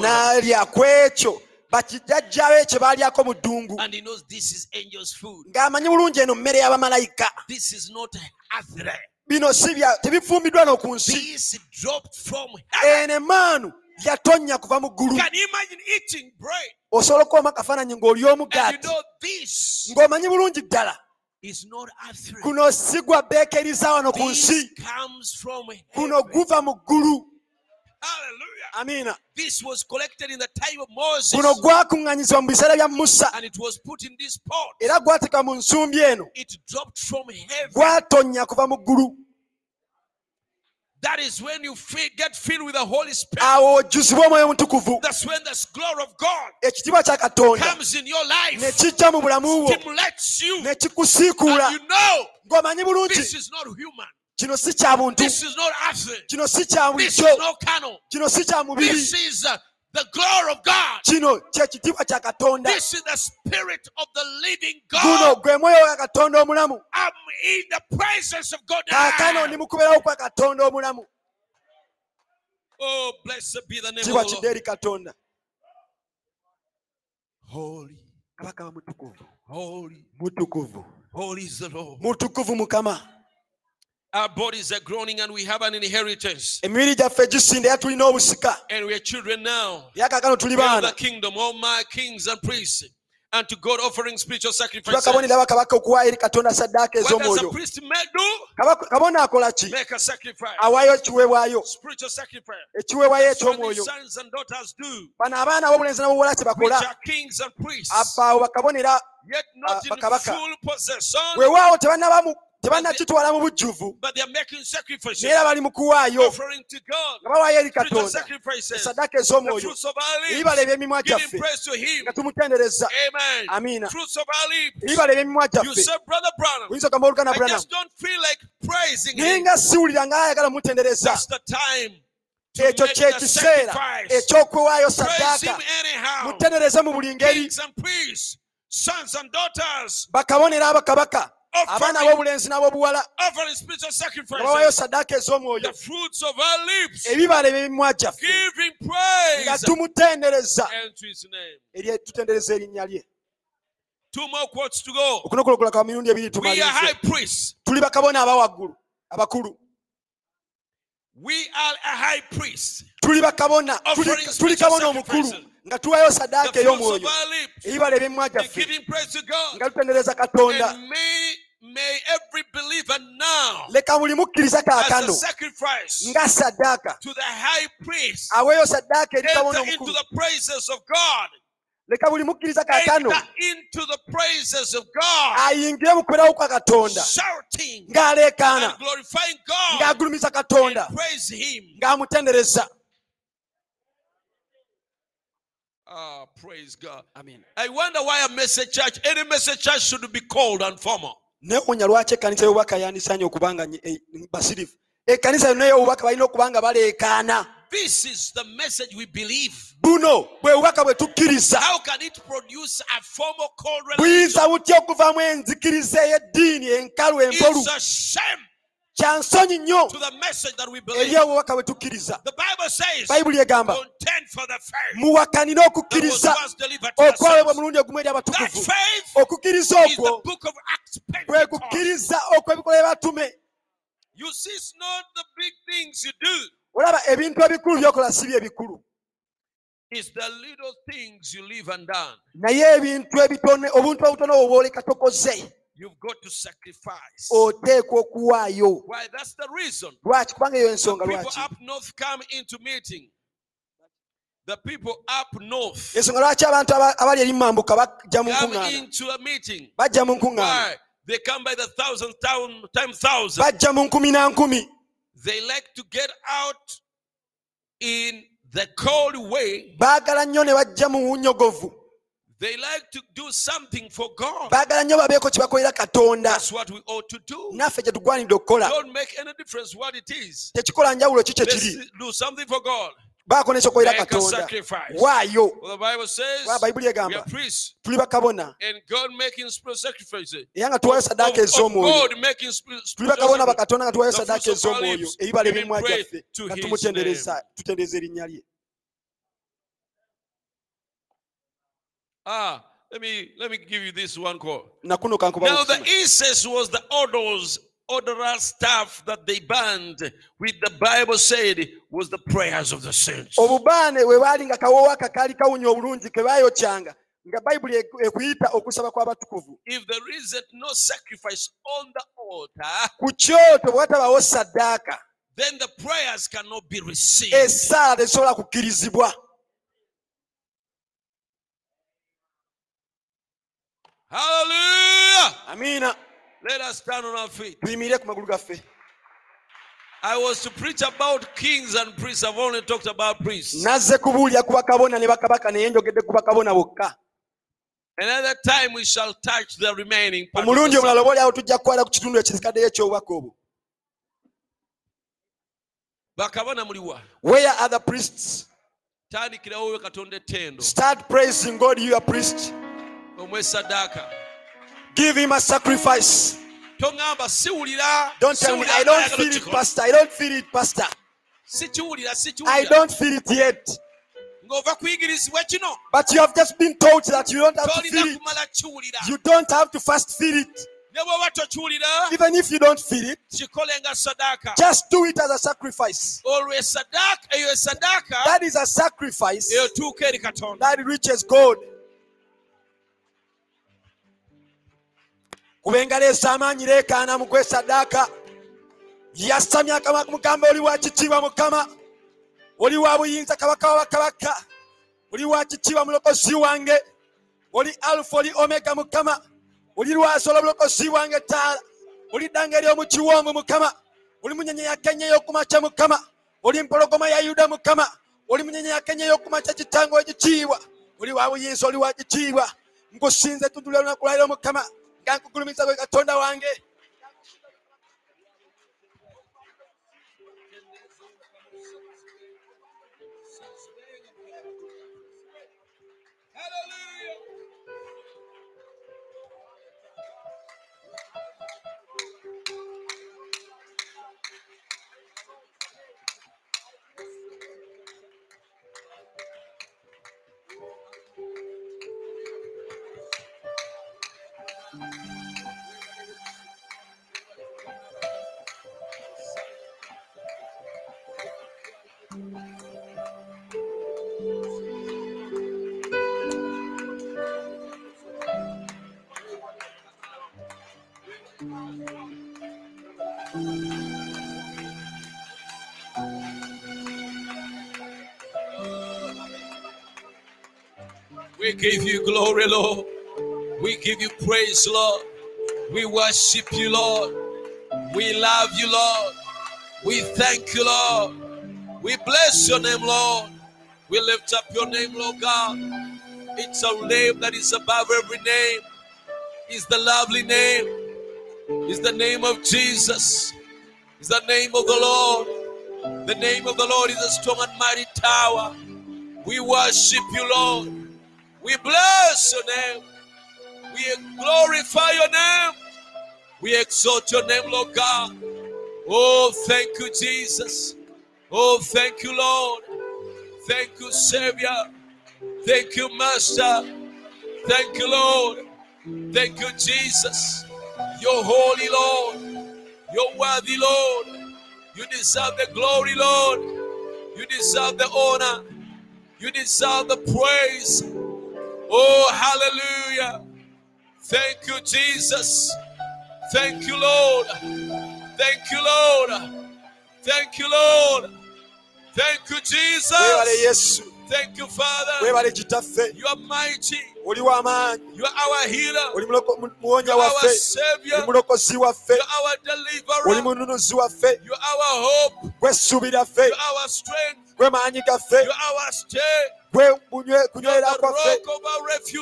n'alya ku ekyo bakijjajjabe kye baalyako mu ddungu. Ng'amanyi bulungi eno mmere y'abamalayika bino si tebifumbiddwa no ku nsi. Eno emaanu yatonnya kuva mu ggulu. Osobola okukooma akafaananyi ng'oli omugaati ng'omanyi bulungi ddala. guno si gwa beekeriza wano ku nsi. guno guva mu ggulu. Amiina. Guno gwakuŋŋanyizibwa mu biseera bya musa. Era gwateekebwa mu nsumbi eno. Gwatonnya kuva mu ggulu. That is when you feel, get filled with the Holy Spirit. awo ojjuzibwa omwoyo omutukuvu That's when the glory of God ekitiibwa kya katonda comes in your life, kijja mu bulamu bwo stimulates you, ne kikusiikuula and you know ng'omanyi bulungi. this is not human, kino si kya buntu this is not earthly, kino si kya this bulijjo. is not carnal, kino si kya mubiri. This is uh, the glory of God. kino kyekitiibwa kya katonda This is the spirit of the living guno God. gwe mwoyo wa katonda omulamu I'm in the presence of God. kaakano ndi mu kwa katonda omulamu Oh, blessed be the name of the kidde Lord. eri katonda Holy, kabaka wa mutukuvu holy, mutukuvu holy is the Lord. mutukuvu mukama Our bodies are groaning and we have an inheritance. emibiri gyaffe gisinda era tulina obusika And we are children now. era kaakano tuli We have the baana kingdom, all my kings and priests. And to God offering spiritual sacrifices. tubakabonera bakabaka okuwa eri katonda saddaaka What does a ez'omwoyo priest ma- do? Kabaka- kabona akola ki Make a sacrifice. awaayo ekiweebwayo Spiritual sacrifice. ekiweebwayo That's what eky'omwoyo sons and daughters do. bano abaana ab'obulenzi n'ab'obuwala kye Which bakola are kings and priests. abaawo bakabonera Yet not in bakabaka. full possession. weewaawo tebannaba mu- tebanakitwala mu bujjuvu. naye bali mu kuwaayo. Nga bawaayo eri katonda. esaddaaka ez'omwoyo. ebibala eby'emimwa gyaffe. nga tumutendereza. Amiina. Ebibala eby'emimwa gyaffe. Oyinza ogamba olugana branam naye nga siwulira nga ayagala mumutendereza. Ekyo kyekiseera eky'okuwaayo saddaaka mutenereze mu buli ngeri. Bakabonera abakabaka. abaana ab'obulenzi n'ab'obuwala bawaayo saddaaka ez'omwoyo. ebibala eby'emimwa gyaffe nga tumutendereza. Tutendereza erinnya lye. Okunokulokola ka mirundi ebiri tumalirize. tuli bakabona abawaggulu abakulu. Tuli bakabona tuli kabona omukulu. nga tuwayo saddaaka ey'omwoyo. ebibala eby'emimwa gyaffe nga tutendereza katonda. May, every believer now, leka buli mukkiriza as kaakano a sacrifice nga saddaaka to the high priest, aweeyo saddaaka eri kabona enter into omukulu the praises of God. leka buli mukkiriza kaakano Enter into the praises of God. ayingire mu kubeerawo kwa katonda Shouting ng'aleekaana and glorifying God. ng'agulumiza katonda And praise Him. ng'amutendereza Ah, praise God. Amen. I wonder why a message church, any message church should be called and formal. Neewuunya lwaki ekkanisa y'obubaka yandisaanye okuba nga eh, basirifu? Ekkanisa yonna ey'obubaka balina okuba nga baleekaana. This is the message we believe. buno bwe bubaka bwe tukkiriza. How can it produce a formal called religion? buyinza butya okuvaamu enzikiriza ey'eddiini enkalu empolu kya nsonyi nnyo eri obubaka bwe tukkiriza. Bayibuli egamba muwakanire okukkiriza okwawebwa omulundi ogumu eri abatukuvu. Okukkiriza okwo kwe kukkiriza okw'ebikolwa ebatume olaba ebintu ebikulu byokola si bye bikulu. It's the little things you live and done. naye ebintu ebitono obuntu obutono obwoleka tokoze. You've got to sacrifice. oteekwa okuwaayo Why? That's the reason. lwaki kubanga eyo The ensonga people lwaki up north come into meeting. The people up north ensonga lwaki abantu aba- abali eri mambuka bajja mu come nkuŋŋaana into a meeting. bajja mu nkuŋŋaana Why? They come by the thousand, thousand, time thousand. bajja mu nkumi na nkumi They like to get out in the cold way. baagala nnyo ne bajja mu bunyogovu They like to do something for God. baagala nnyo babeeko kye bakolera katonda That's what we ought to do. naffe kye tugwanidde okukola Don't make any difference what it is. tekikola njawulo ki kye Let's do something for God. baako nekyokolera Make a katonda sacrifice. waayo Well, the Bible says Wa bayibuli we egamba are priests tuli bakabona and God making spiritual sacrifices. era nga tuwayo Of, sadaaka of ez'omwoyo God making tuli spiritual bakabona sacrifices. bakatonda nga tuwayo The sadaaka fruits of our ez'omwoyo lips, ebibala giving ebyemimwa praise gyaffe to nga his tumutendereza tutendereza erinnya lye Ah, let me let me give you this one quote. Now the incense was the odors, odorous stuff that they burned, which the Bible said was the prayers of the saints. obubaane bwe baali nga kawoowo aka kaali kawunya obulungi ke baayokyanga nga bayibuli eku- ekuyita okusaba kw'abatukuvu. If there isn't no sacrifice on the Hallelujah! amiina Let us stand on our feet. tuyimirire ku magulu gaffe I was to preach about kings and priests. I've only talked about priests. nazze kubuulira ku bakabona ne bakabaka naye njogedde ku bakabona bokka Another time we shall touch the remaining part. omulundi omulala tujja kukwata ku kitundu ekizikaddeyo ekyobubaka obwo bakabona muliwa where are the priests tandikirawo katonda ettendo start praising god you are priest give him a sacrifice. Don't tell me i don't feel it pastor. I don't feel it pastor. I don't feel it yet. Ng'ova kuyigirizibwa kino. But you have just been told that you don't have to feel it. you don't have to first feel it. Ne bw'oba tokiwulira even if you don't feel it kikole nga sadaaka just do it as a sacrifice. Olwo esadaaka eyo esadaaka that is a sacrifice eyo tuuka eri katonda. that reaches god kuba engalo ez'amaanyi leekaana mu gwesaddaaka yasamya akamwa kumugamba oli wa mukama. Oli wa buyinza kabaka wa oli wa mulokozi wange. Oli alfa oli omega mukama. Oli lwasola olwobulokozi bwange taala oli ddanga omu mukama. Oli munyenye ya kenya mukama. Oli mpologoma ya yuda mukama. Oli munyenye ya kenya ey'okumakya kitango ekitiibwa oli wa buyinza oli wa kitiibwa nkusinze tudula lunaku lwaliro mukama nga nkugulumiza gwe katonda wange We give you glory, Lord. We give you praise, Lord. We worship you, Lord. We love you, Lord. We thank you, Lord. We bless your name, Lord. We lift up your name, Lord God. It's a name that is above every name. It's the lovely name. It's the name of Jesus. It's the name of the Lord. The name of the Lord is a strong and mighty tower. We worship you, Lord. We bless your name. We glorify your name. We exalt your name, Lord God. Oh, thank you, Jesus. Oh, thank you, Lord. Thank you, Savior. Thank you, Master. Thank you, Lord. Thank you, Jesus. You're holy, Lord. You're worthy, Lord. You deserve the glory, Lord. You deserve the honor. You deserve the praise. Oh, hallelujah. Thank you, Jesus. Thank you, Lord. Thank you, Lord. Thank you, Lord. Thank you, Jesus. Thank you, Father. You are mighty. oli w'amaanyi You are our healer. oli muloko- mu- muwonya You are our waffe oli Savior. mulokozi waffe You are our deliverer. oli mununuzi waffe You are our hope. gwe ssuubi lyaffe You are our strength. gwe maanyi gaffe You are our stay. gwe bunywe- You are kwaffe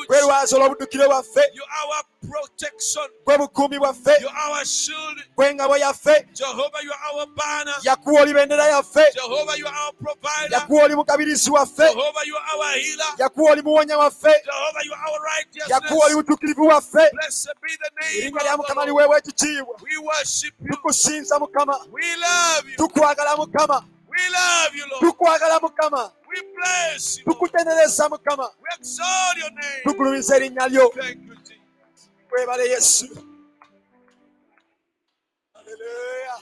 gwe lwazi olw'obuddukiro bwaffe You are our protection. gwe bukuumi bwaffe You are our shield. gwe ngabo yaffe Jehovah, you are our banner. yakuwa oli bendera yaffe Jehovah, you are our provider. yakuwa oli mukabirizi waffe Jehovah, you are our healer. yakuwa oli muwonya waffe Jehovah, you are our yakuwa oli butuukirivu waffe Blessed be the name erinnya lya mukama liweebwa ekitiibwa We worship you. tukusinza mukama We love you. tukwagala mukama We love you, Lord. tukwagala mukama We bless you. Tukutendereza mukama your name. tugulumiza erinnya lyo Thank you, Jesus. twebale yesu Haleluya.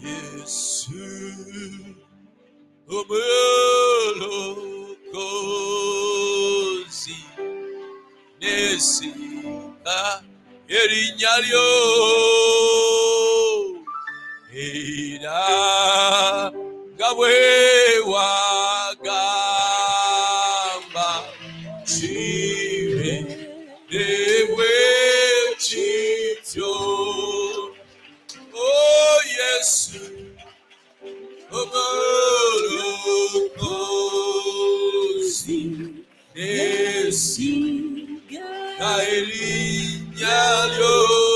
Yesu omulokozi nesika erinnya lyo era nga bwe wagamba kibe nebwe kityo Oh, Yesu, omolokozi nesi na erinnya lyo era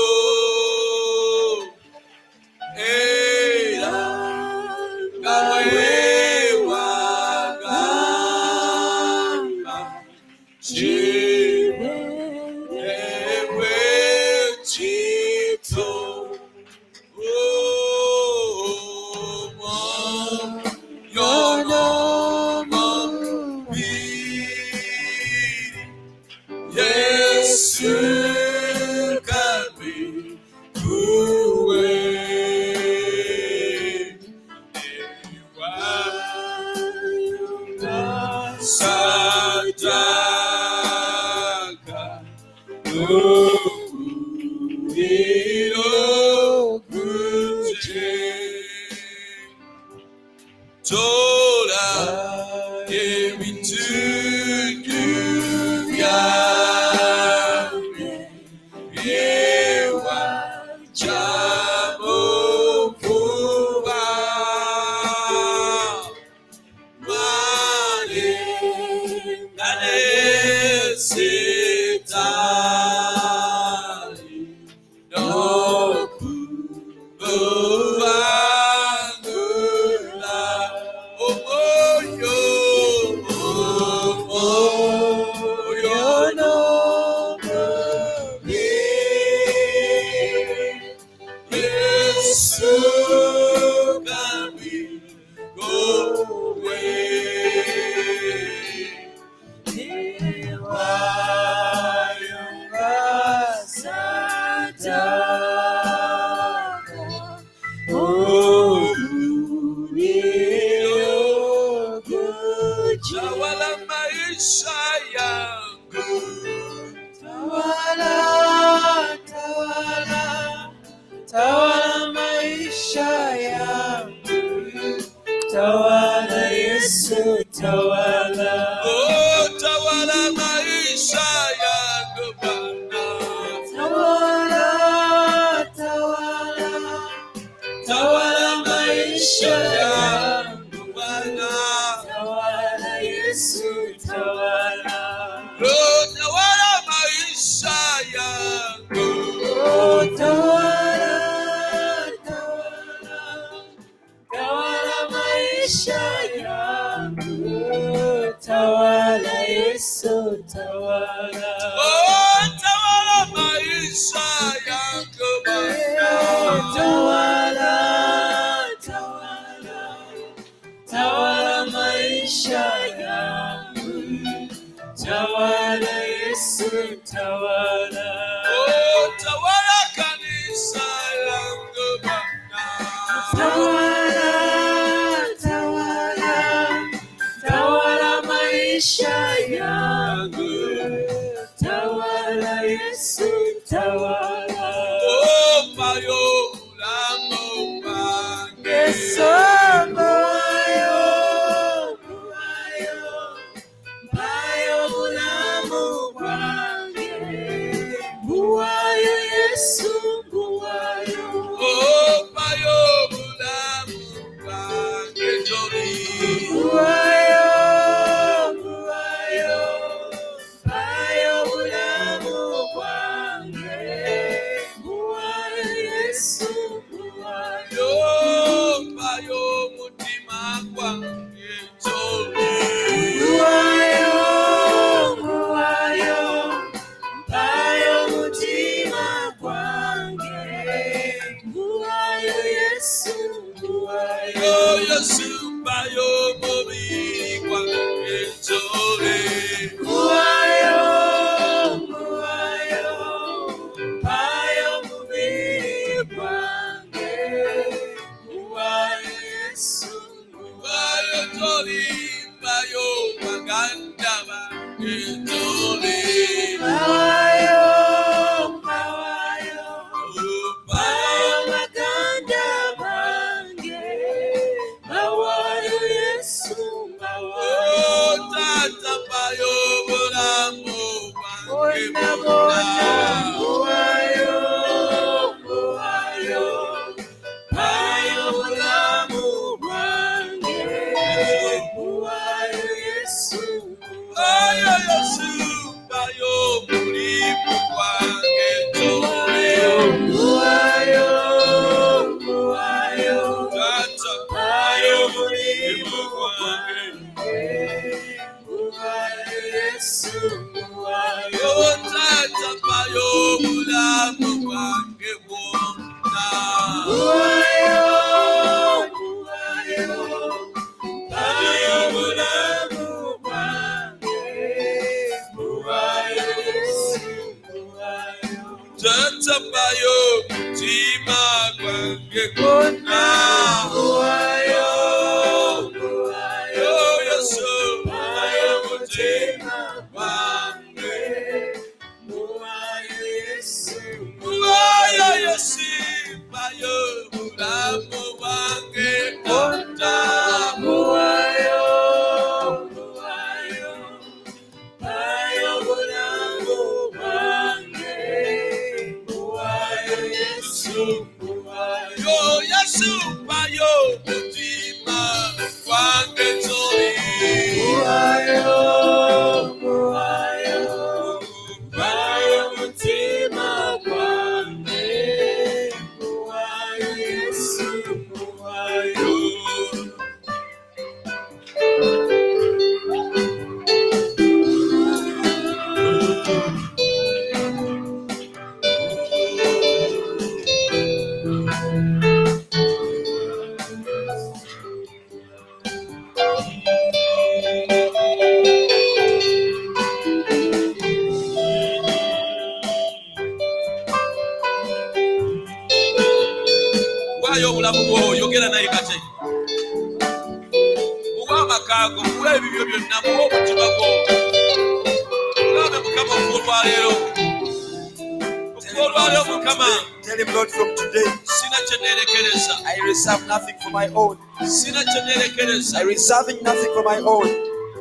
reserving nothing for my own.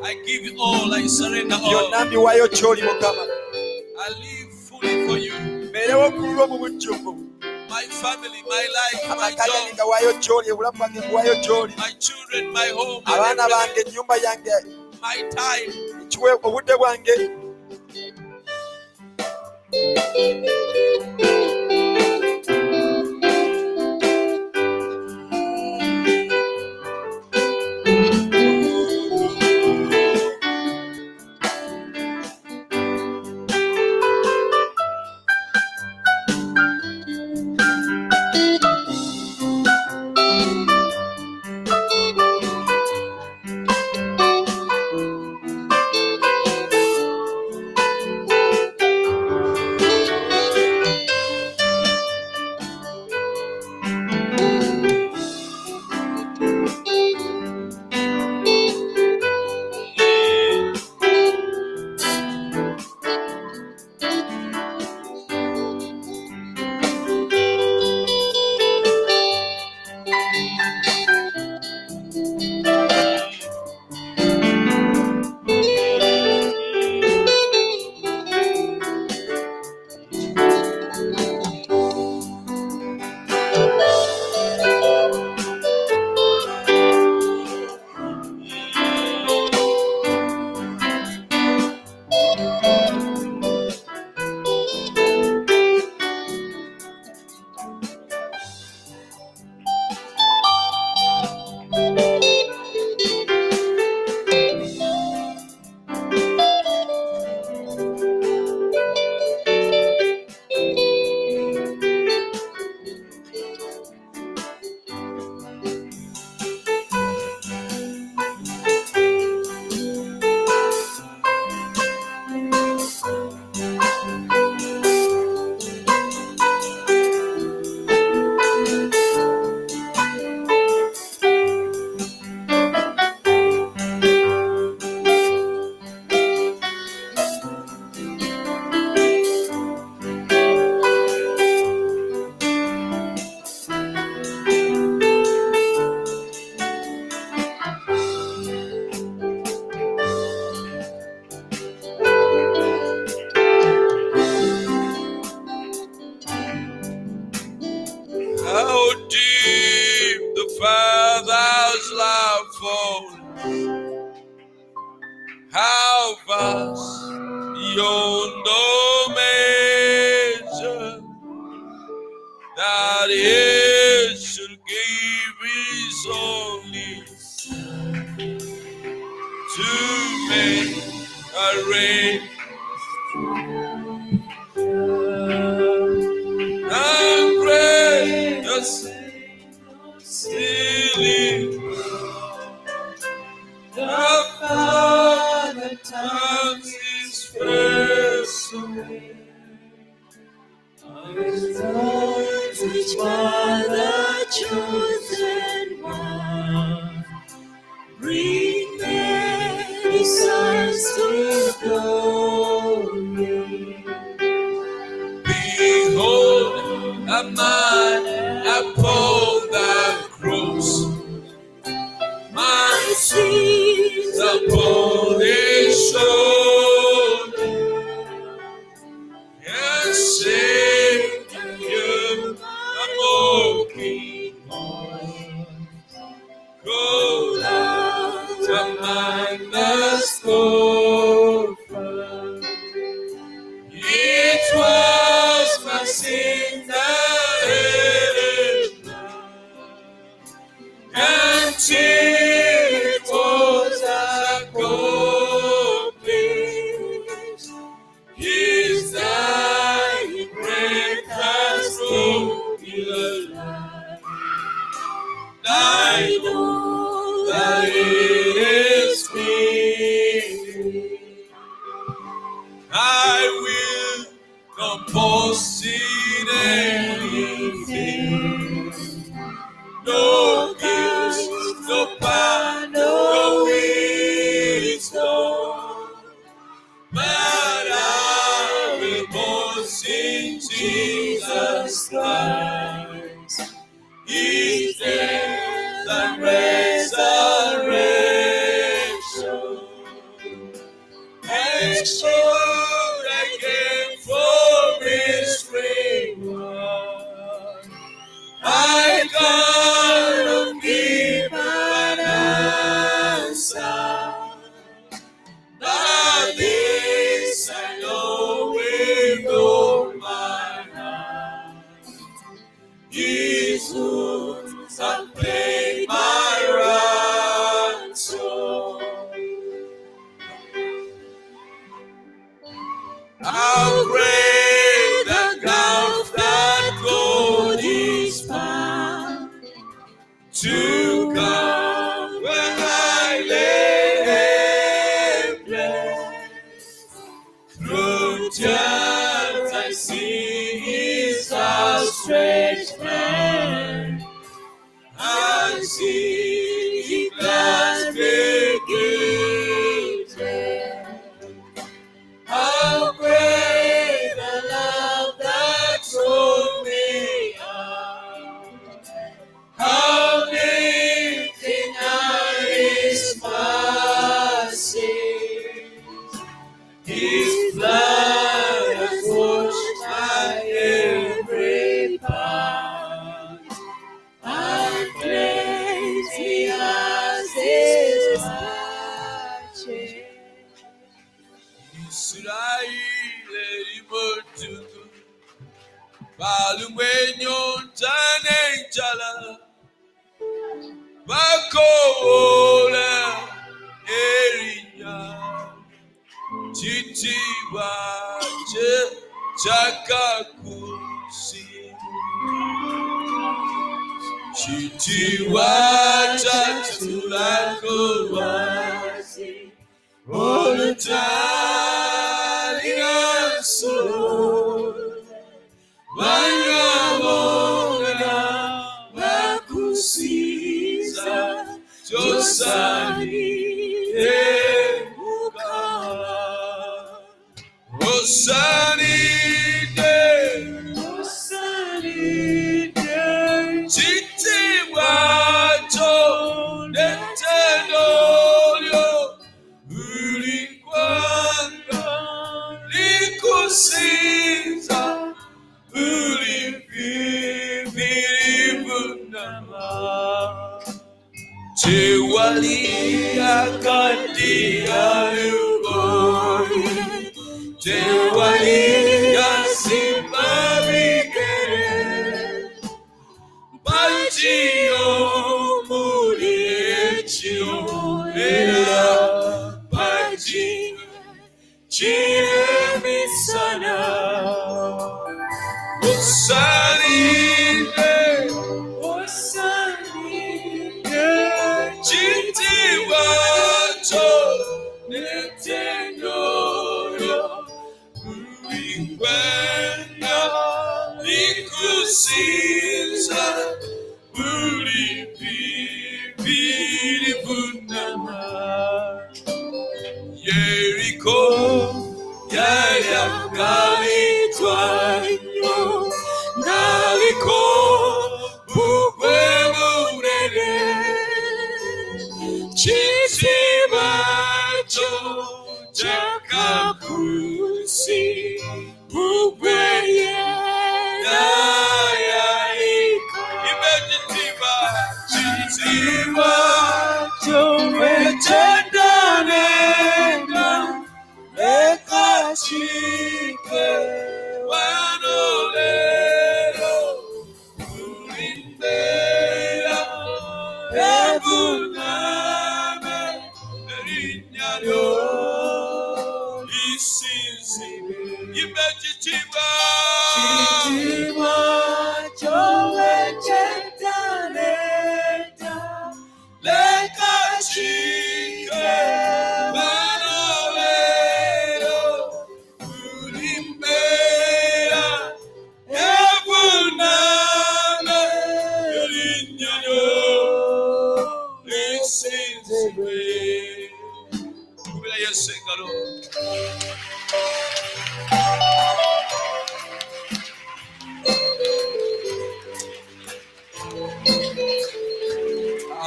I give you all, I surrender all. byonna I live fully for you. My family, my life, my job, my children, my home, my abaana bange everything, ennyumba yange. My time. kiwe obudde bwange.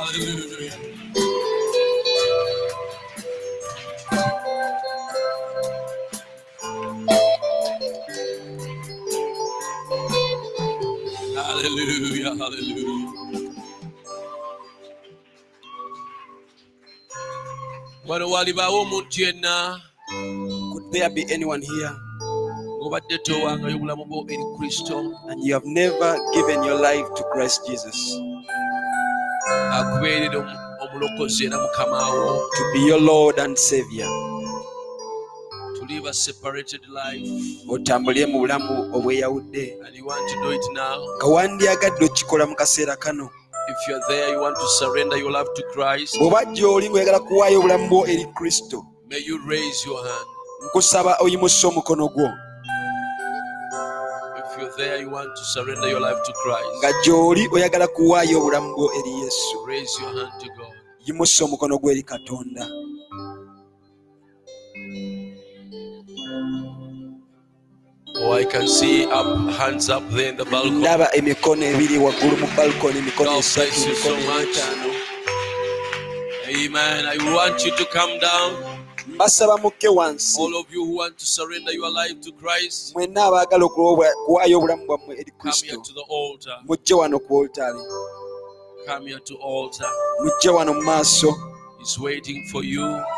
Hallelujah. Hallelujah. Hallelujah. Could there be anyone here? And you have never given your life to Christ Jesus. akubeerera omulokozi era mukama wo. To be your lord and savior. Otambule mu bulamu obweyawudde. Nga wandyagadde okikola mu kaseera kano. Bw'oba gy'oli ng'oyagala kuwaayo obulamu bwo eri kristo nkusaba oyimusa omukono gwo. There you want to surrender your life to christ. Nga gy'oli oyagala kuwaayo obulamu bwo eri yesu. Raise your hand to god. Yimusa omukono eri katonda. Oh i can see up hands up there in the balcony. Ndaba emikono ebiri waggulu mu balkoni emikono God esatu bless you so emikono much. etaano amen. I want you to come down mbasaba mukke wansi. Mwenna abaagala okuwa- kuwaayo obulamu bwammwe eri kristo. mujje wano ku oltaali mujje wano mu maaso.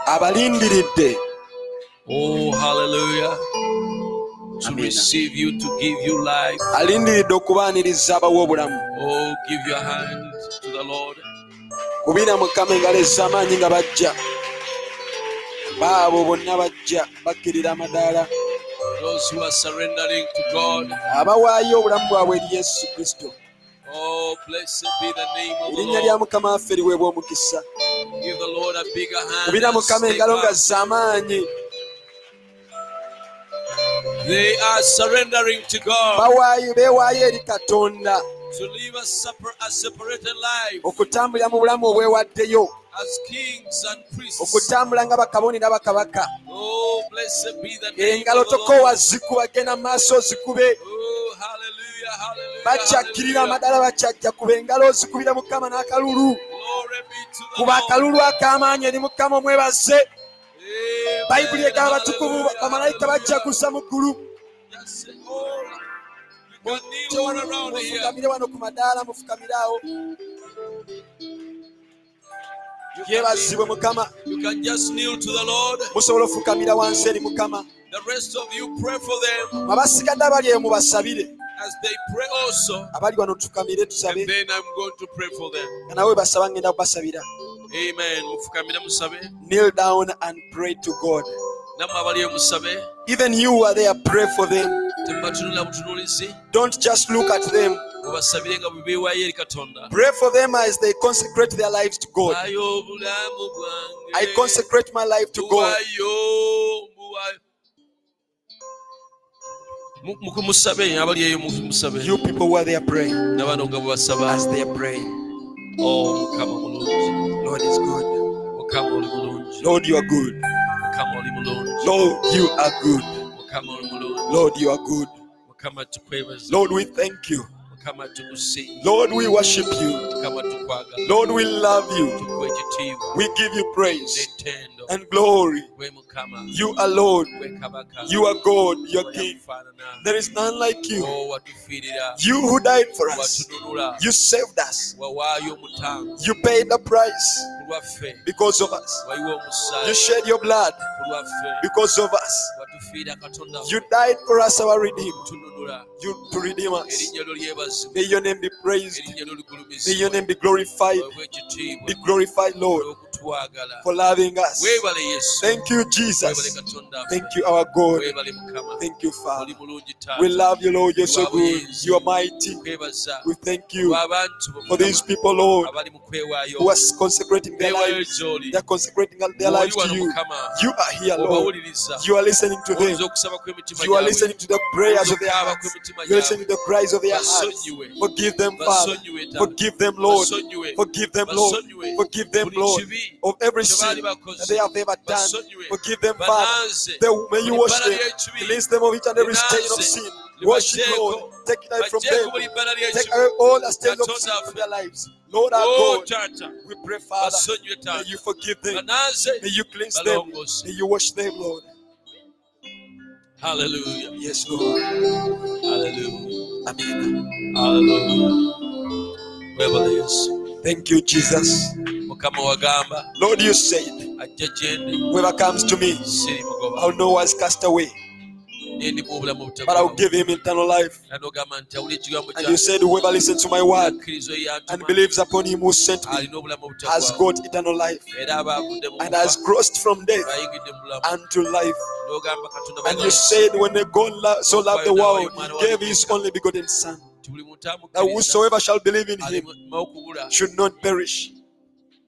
Abalindiridde. Oh hallelujah. To Amen. receive you to give you life. Alindiridde okubaaniriza abawa obulamu. Oh give your hand to the lord. Kubira mukama engalo ez'amaanyi nga bajja baabo bonna bajja bakkirira amadaala. Abawaayo obulamu bwabwe eri yesu kristo. Erinnya lya mukama waffe liweebwa omukisa. Kubira mukama engalo nga z'amaanyi bawaayo beewaayo eri katonda. Okutambulira mu bulamu obwewaddeyo. okutambula nga bakaboni n'abakabaka engalo tokoowa zikubage na maaso zikube. Bakyakkirira amadala bakyajja kuba engalo ozikubire mukama n'akalulu. Kuba akalulu ak'amaanyi eri mukama omwebaze. Bayibuli egaba abatukuvu bamalayika bajjaguza mu ggulu. Mufukamire wano ku madaala mufukamire awo. The Lord. musobola ofukamira wansi eri mukama The rest of you pray for them abasigadde abali eyo mubasabire as they pray also. abali wano tukamire tusabe And then I'm going to pray for them. nga nawe basaba ngenda kubasabira Amen. Kneel down and pray to god Nammwe abali eyo musabe. even you who are there pray for them. Don't just look at them. Mubasabire nga bwe beewaayo eri Katonda. pray for them as they consecrate their lives to god. Waayo obulamu bwange. i consecrate my life to god. You people who are there praying nabano nga bwebasaba as they are praying. Oh, lord is good. Mukama oli mulungi. Lord you are good. Mukama oli mulungi. Lord you are good. Mukama oli mulungi lord you are good. Lord we thank you. Lord we worship you. Lord we love you. We give you praise and glory. You are lord you are god. You are king. Yakufaanana there is none like you. Oh, you who died for us. You saved us. You paid the price. Because of us. You shed your blood. Because of us. You died for us our tununula you to redeem us. Erinnya lyo lyebazibwa may your name be praised. May your name be glorified. Be glorified lord for loving us. Thank you jesus. Thank you our god. Thank you father. We love you lord. You're so good. You are mighty. We thank you for these people lord who are consecrating their lives. They're consecrating their lives to you. You are here lord. You are listening to them. Owuliriza okusaba kw'emitima you are listening to the prayers of their hearts. you're listening to the cries of their hearts. Forgive them father. Basonyiwe taata forgive them lord. Forgive them lord. Forgive them lord of every sin that they have ever done. forgive them father. They, may you wash them. release them of each and every stain of sin. wash it lord. Take it away from them. take away all the stains of sin from their lives. Lord our Oh, god we pray father may you forgive them. May you cleanse them. May you wash them lord. Hallelujah. yes lord. Hallelujah. amen Hallelujah. Yesu. Thank you jesus. Lord you said ajja gye ndi. whoever comes to me i'll know was cast away. Naye ndimu obulamu but i'll give him eternal life. Era n'ogamba nti awulira ekigambo and you said whoever listens to my word and believes upon him who sent me has got eternal life era aba avudde mu and has crossed from death bayingidde mu bulamu. unto life. And you said when the god so loved the world he gave his only begotten son. nti buli muntu that whosoever shall believe in him should not perish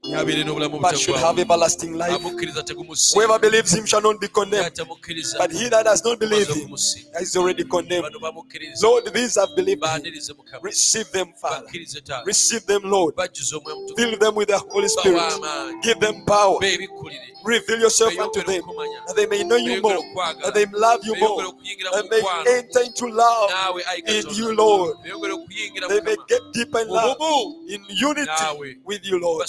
but should have everlasting life. Whoever believes him shall not be condemned. But he that does not believe him is already condemned. Lord these have believed him. Receive them father. Receive them lord. Bajjuza omwe mutukuvu fill them with the holy spirit. give them power reveal yourself unto them that they may know you more that they may love you more that they enter into love in you lord. they may get deeper in love in unity with you lord.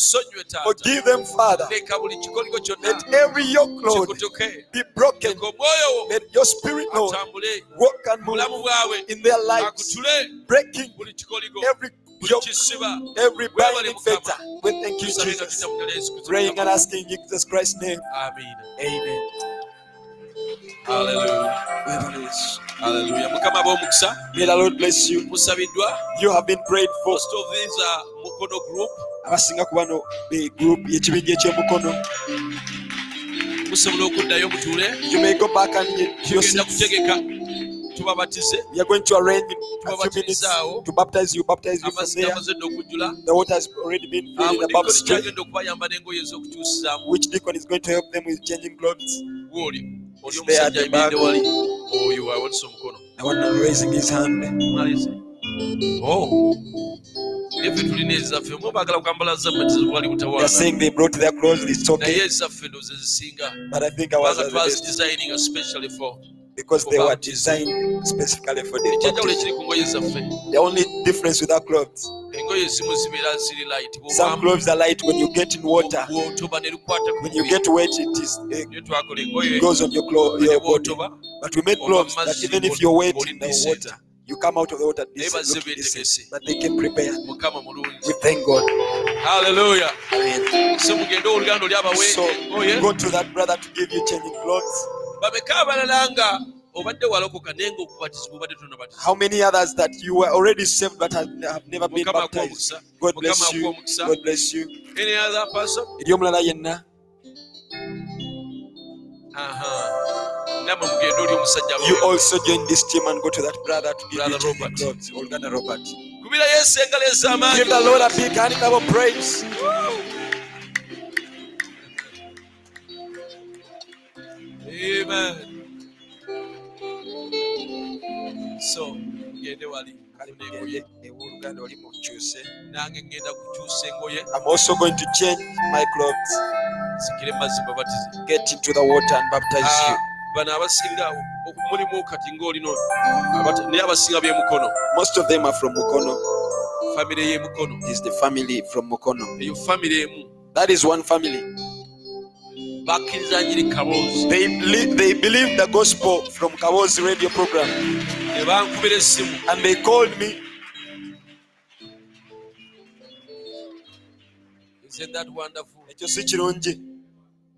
Forgive them father. Leka buli kikoligo kyonna let every yoke lord be broken. Let your spirit lord atambule walk and move in their lives. Breaking every buli yoke kisiba every Webale binding fetter we thank you jesus tutya mu ddala Yesu Kristo praying and asking in jesus christ's name. Amiina amen. Hallelujah. Hallelujah. mukama may the lord bless you. Musabiddwa you have been prayed for. Most of these are mukono group. Abasinga ku bano be group y'ekibinja ekyemukono musobola okuddayo mutuule you may go back and get to your tugenda seats. kutegeka tubabatize we are going to arrange in a few minutes to baptize you baptize you from there. gamaze dde okujjula the water has already been filled in the mudikoni baptistry kyagenda okubayamba n'engoye ez'okukyusizaamu which deacon is going to help them with changing clothes. Oli omusajja ayimiridde wali? Oyo awonesa omukono the one raising his hand. Malize. Oh. Effe tulina ezaffe mwe baagala kwambala zammwe tewali they are mutawaana. saying they brought their clothes it's naye okay ezaffe ndo ze zisinga. But i think ours kubanga are the best. twazidesigning especially for because they were designed specifically for the baptism. ekiri ku ngoye zaffe the only difference with our clothes. Engoye ezimu zibeera some clothes are light when you get in water. bwotoba ne lukwata ku when you get wet it is eh, it Naye goes on your clothes your body. but we made clothes that even if you're wet in the water. You come out of the water decent, decent, but they can prepare. We thank god. Haleluya so mugende oluganda oli abawe so go to that brother to give you changing clothes bameka abalala nga obadde walokoka naye nga obadde tonabatizibwa. How many others that you were already saved but have, have never been mukama baptized? omukisa god mukama bless you. omukisa god bless you. Any other person? Eri omulala yenna. Aha. Namwe mugende oli omusajja you abawe also join this team and go to that brother to give Brother you Robert. clothes. Oluganda robert. Kubira yesu engalo ez'amaanyi. Give the lord a big hand clap of praise amen so mugende wali engoye ewooluganda oli mukyuse nange ngenda kukyusa engoye i'm also going to change my clothes. Sikire mazzi babatize get into the water and baptize you. bano abasinga oku- mulimu kati ngaolino abata- naye abasinga b'emukono most of them are from mukono. Famire y'emukono is the family from mukono. Eyo famire emu. That is one family bakkiriza nyiri kabozi. They, they believe the gospel from kawo's radio program. Ne bankubira essimu and they called me. Isn't that wonderful. Ekyo si kirungi.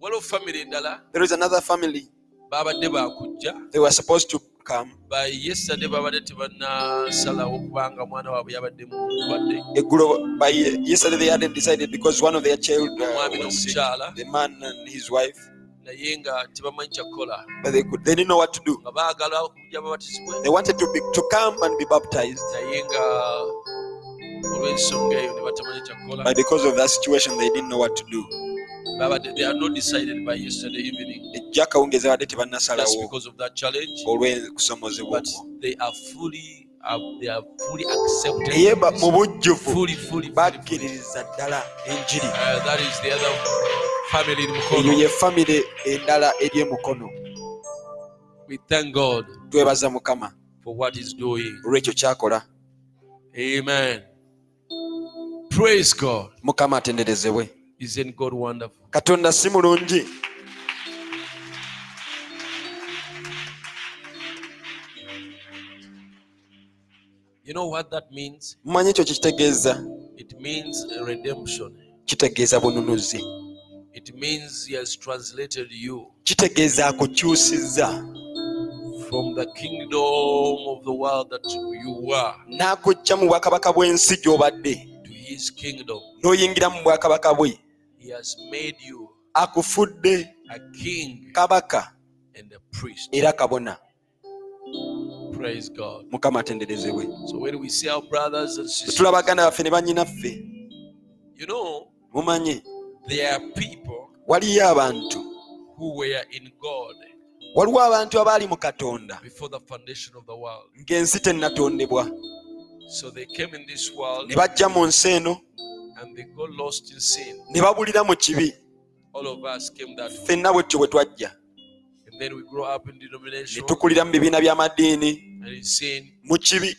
Waliwo famire endala? There is another family. Baabadde they were supposed to come by yesterday babadde tebannasalawo kubanga mwana waabwe yabadde mulwadde eggulo by yesterday they hadn't decided because one of their child uh, was sick, the man and his wife. Naye nga tebamanyi kyakukola but they could they didn't know what to do. Nga baagala okujja babatizibwe they wanted to be to come and be baptized. Naye nga olw'ensonga eyo ne batamanyi kyakukola but because of that situation they didn't know what to do ejja kawungeezi badde tebannasalawo olw'okusomozebwa naye mu bujjuvu bakkiririza ddala enjiri. Eyo ye famire endala eri emukono twebaza mukama olwekyo kyakola. Mukama atenderezebwe. Isn't God wonderful? katonda si mulungi You know what that means? mumanyi ekyo kyekitegeeza It means redemption. kitegeeza bununuzi It means He has translated you kitegeeza akukyusiza from the kingdom of the world that you were n'akujja mu bwakabaka bw'ensi gy'obadde his kingdom. n'oyingira mu bwakabaka bwe. He has made you akufudde a king kabaka and a priest. era kabona. Praise God. mukama atenderezebwe So when we see our brothers and sisters, tulaba baganda baffe ne bannyinaffe you know, mumanyi there are people waliyo abantu. who were in God waliwo abantu abaali mu katonda ng'ensi tennatondebwa ne bajja mu nsi eno ne babulira mu kibi. Ffenna bwe tutyo bwe twajja. Ne tukulira mu bibiina by'amadiini mu kibi.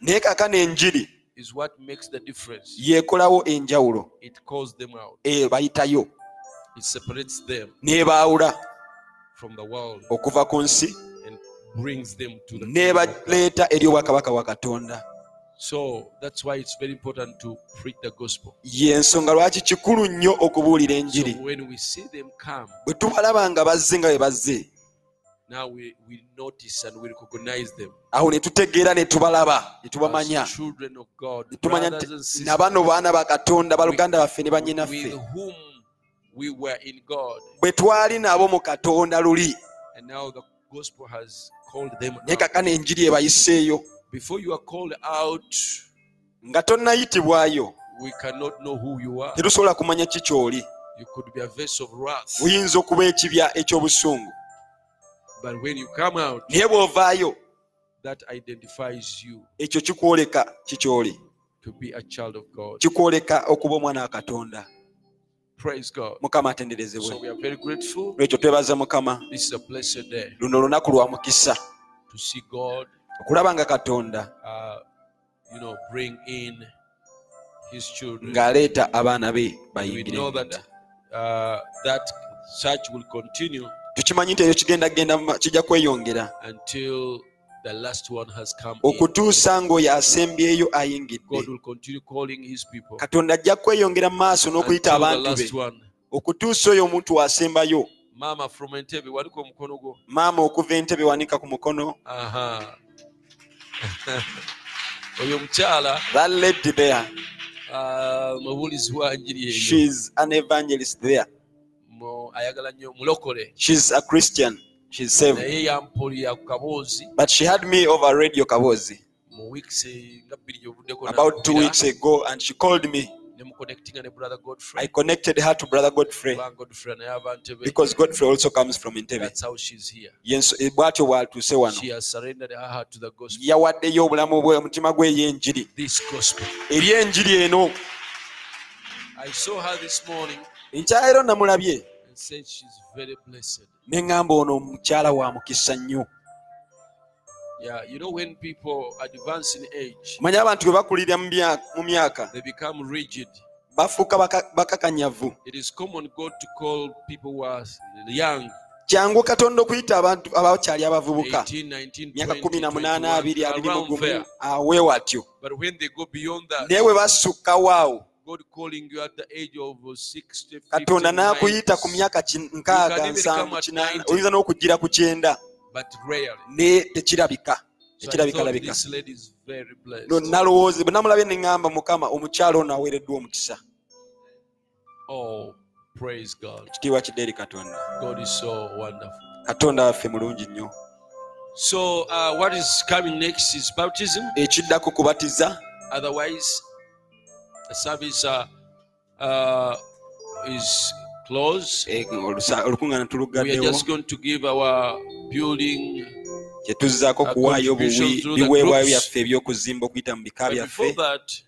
Naye kaakano enjiri yeekolawo enjawulo. Eyo e, bayitayo. N'ebaawula okuva ku nsi. n'ebaleeta eri obwakabaka bwa katonda. Yensonga lwaki kikulu nnyo okubuulira enjiri? Bwe tubalaba nga bazze nga bwe bazze awo ne tutegeera ne tubalaba ne tubamanya. Ne tumanya nabano baana ba katonda baluganda baffe ne bannyinaffe bwe twali nabo mu katonda luli. naye kakana enjiri ebayiseeyo nga tonnayitibwayo terusobola kumanya ki ky'oli. Oyinza okuba ekibya eky'obusungu. Naye bw'ovaayo ekyo kikwoleka kikyoli kikwoleka okuba omwana wa katonda. mukama atenderezebwe. Lwekyo twebaza mukama. Luno olunaku lwa mukisa. okulaba nga katonda ng'aleeta abaana be bayingire tukimanyi nti ekyo kijja kweyongera. okutuusa ng'oyo asembyeyo ayingidde. Katonda ajja kweyongera mu maaso n'okuyita abantu be. okutuusa oyo omuntu w'asembayo maama from entebe wanika omukono gwo? Maama okuva entebe wanika ku mukono. Oyo mukyala that lady there uh, mubuulizi wa njiri eyo. she is an evangelist there. Ayagala nnyo mulokole. She is a christian. She's saved naye yampulira ku kaboozi but she had me over radio kabozi. Mu weeks nga bbiri gyobuddeko about two weeks ago and she called me. ne muconnectinga ne brother i godfrey connected her to brother godfrey. Godfrey naye ava ntebe. Because godfrey also comes from Entebbe that's how she's here. Yenso- eh, bw'atyo bw'atuuse wano. She has surrendered her heart to the gospel. Yawaddeyo obulamu bwe omutima gwe ey'enjiri. This gospel. Eri enjiri eno. I saw her this morning. Namulabye ne ŋŋamba ono omukyala wa mukisa nnyo. Yeah, you know when people advance in age, manyi abantu bwe bakulira mu myaka they become rigid. bafuuka bakakanyavu. It is common God to call people who are young. Kyangu katonda okuyita abantu abakyali abavubuka. Myaka 18 aweewatyo naye bwe basukka waawo katonda n'akuyita ku myaka nkaaga nsanvu kinaana oyinza n'okujjira ku kyenda. Naye tekirabika tekirabikalabika nalowooza bwe namulabye ne ŋŋamba mukama omukyalo ono aweereddwa omukisa. Ekitiibwa kidde eri katonda katonda waffe mulungi nnyo. Ekiddako kubatiza. the service uh, uh, is closed. Eh, olukuŋŋaana tuluggaddewo just going to give our building kyetuzzaako kuwaayo biweebwayo byaffe eby'okuzimba okuyita mu bika byaffe.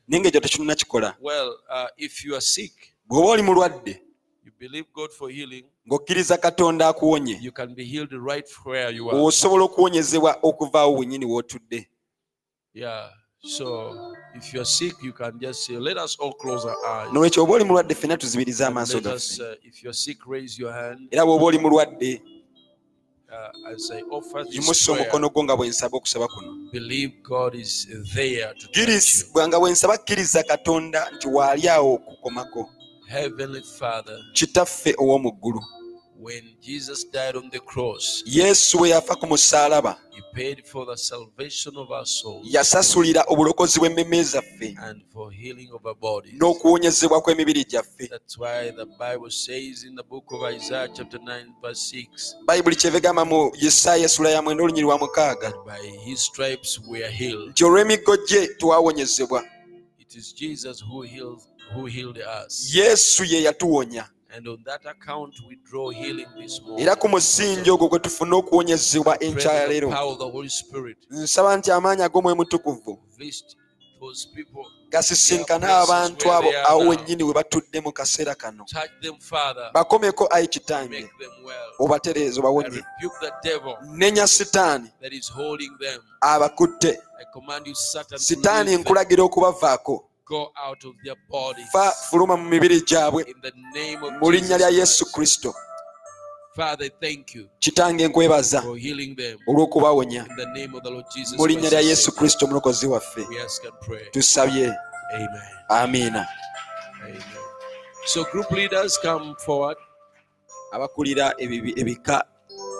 naye ngaekyo tekinna kikola. bw'oba oli mulwadde ng'okkiriza katonda akuwonye osobola okuwonyezebwa okuvaawo wenyini w'otudde. So if you are sick you can just say let us all close our eyes. Nolwekyo oba oli mulwadde ffenna tuzibirize amaaso let us, gaffe. uh, if you're sick raise your hand. Era bw'oba oli mulwadde uh, as I offer this yimusa prayer, omukono gwo nga bwe nsaba okusaba kuno. believe God is there to touch Kkiriza- you. bwe- nga bwe nsaba kkiriza katonda nti waali awo okukomako Heavenly Father, kitaffe ow'omu ggulu when Jesus died on the cross, yesu bwe yafa ku musaalaba He paid for the salvation of our souls yasasulira obulokozi bw'emmeme zaffe and for healing of our bodies. n'okuwonyezebwa kw'emibiri gyaffe That's why the Bible says in the book of Isaiah, chapter 9, verse 6, bayibuli kyeva egamba mu yesaaya essula ya mwenda olunyiri lwa mukaaga by His stripes we are healed. nti olw'emiggo gye twawonyezebwa It is Jesus who healed, who healed us. yesu ye yatuwonya era ku musingi ogwo gwe tufuna okuwonyezebwa enkya ya leero. Nsaba nti amaanyi ag'omwoyo mutukuvu. gasisinkane abantu abo awo wennyini we batudde mu kaseera kano. Bakomeko ayi kitange obatereeze obawonye. Nenya sitaani. abakutte. Sitaani nkulagira okubavaako fa fuluma mu mibiri gyabwe mu linnya lya yesu kristo. Kitange nkwebaza olw'okubawonya. Mu linnya lya yesu kristo omulokozi waffe. Tusabye. Amiina abakulira ebika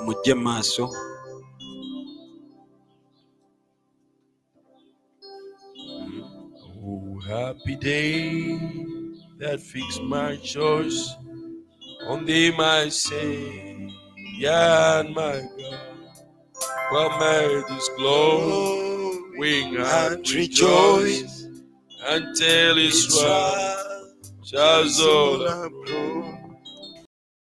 mujje mu maaso. Happy day that fixed my choice on thee, my Savior and my God. Well, may this glowing heart rejoice until Israel shall all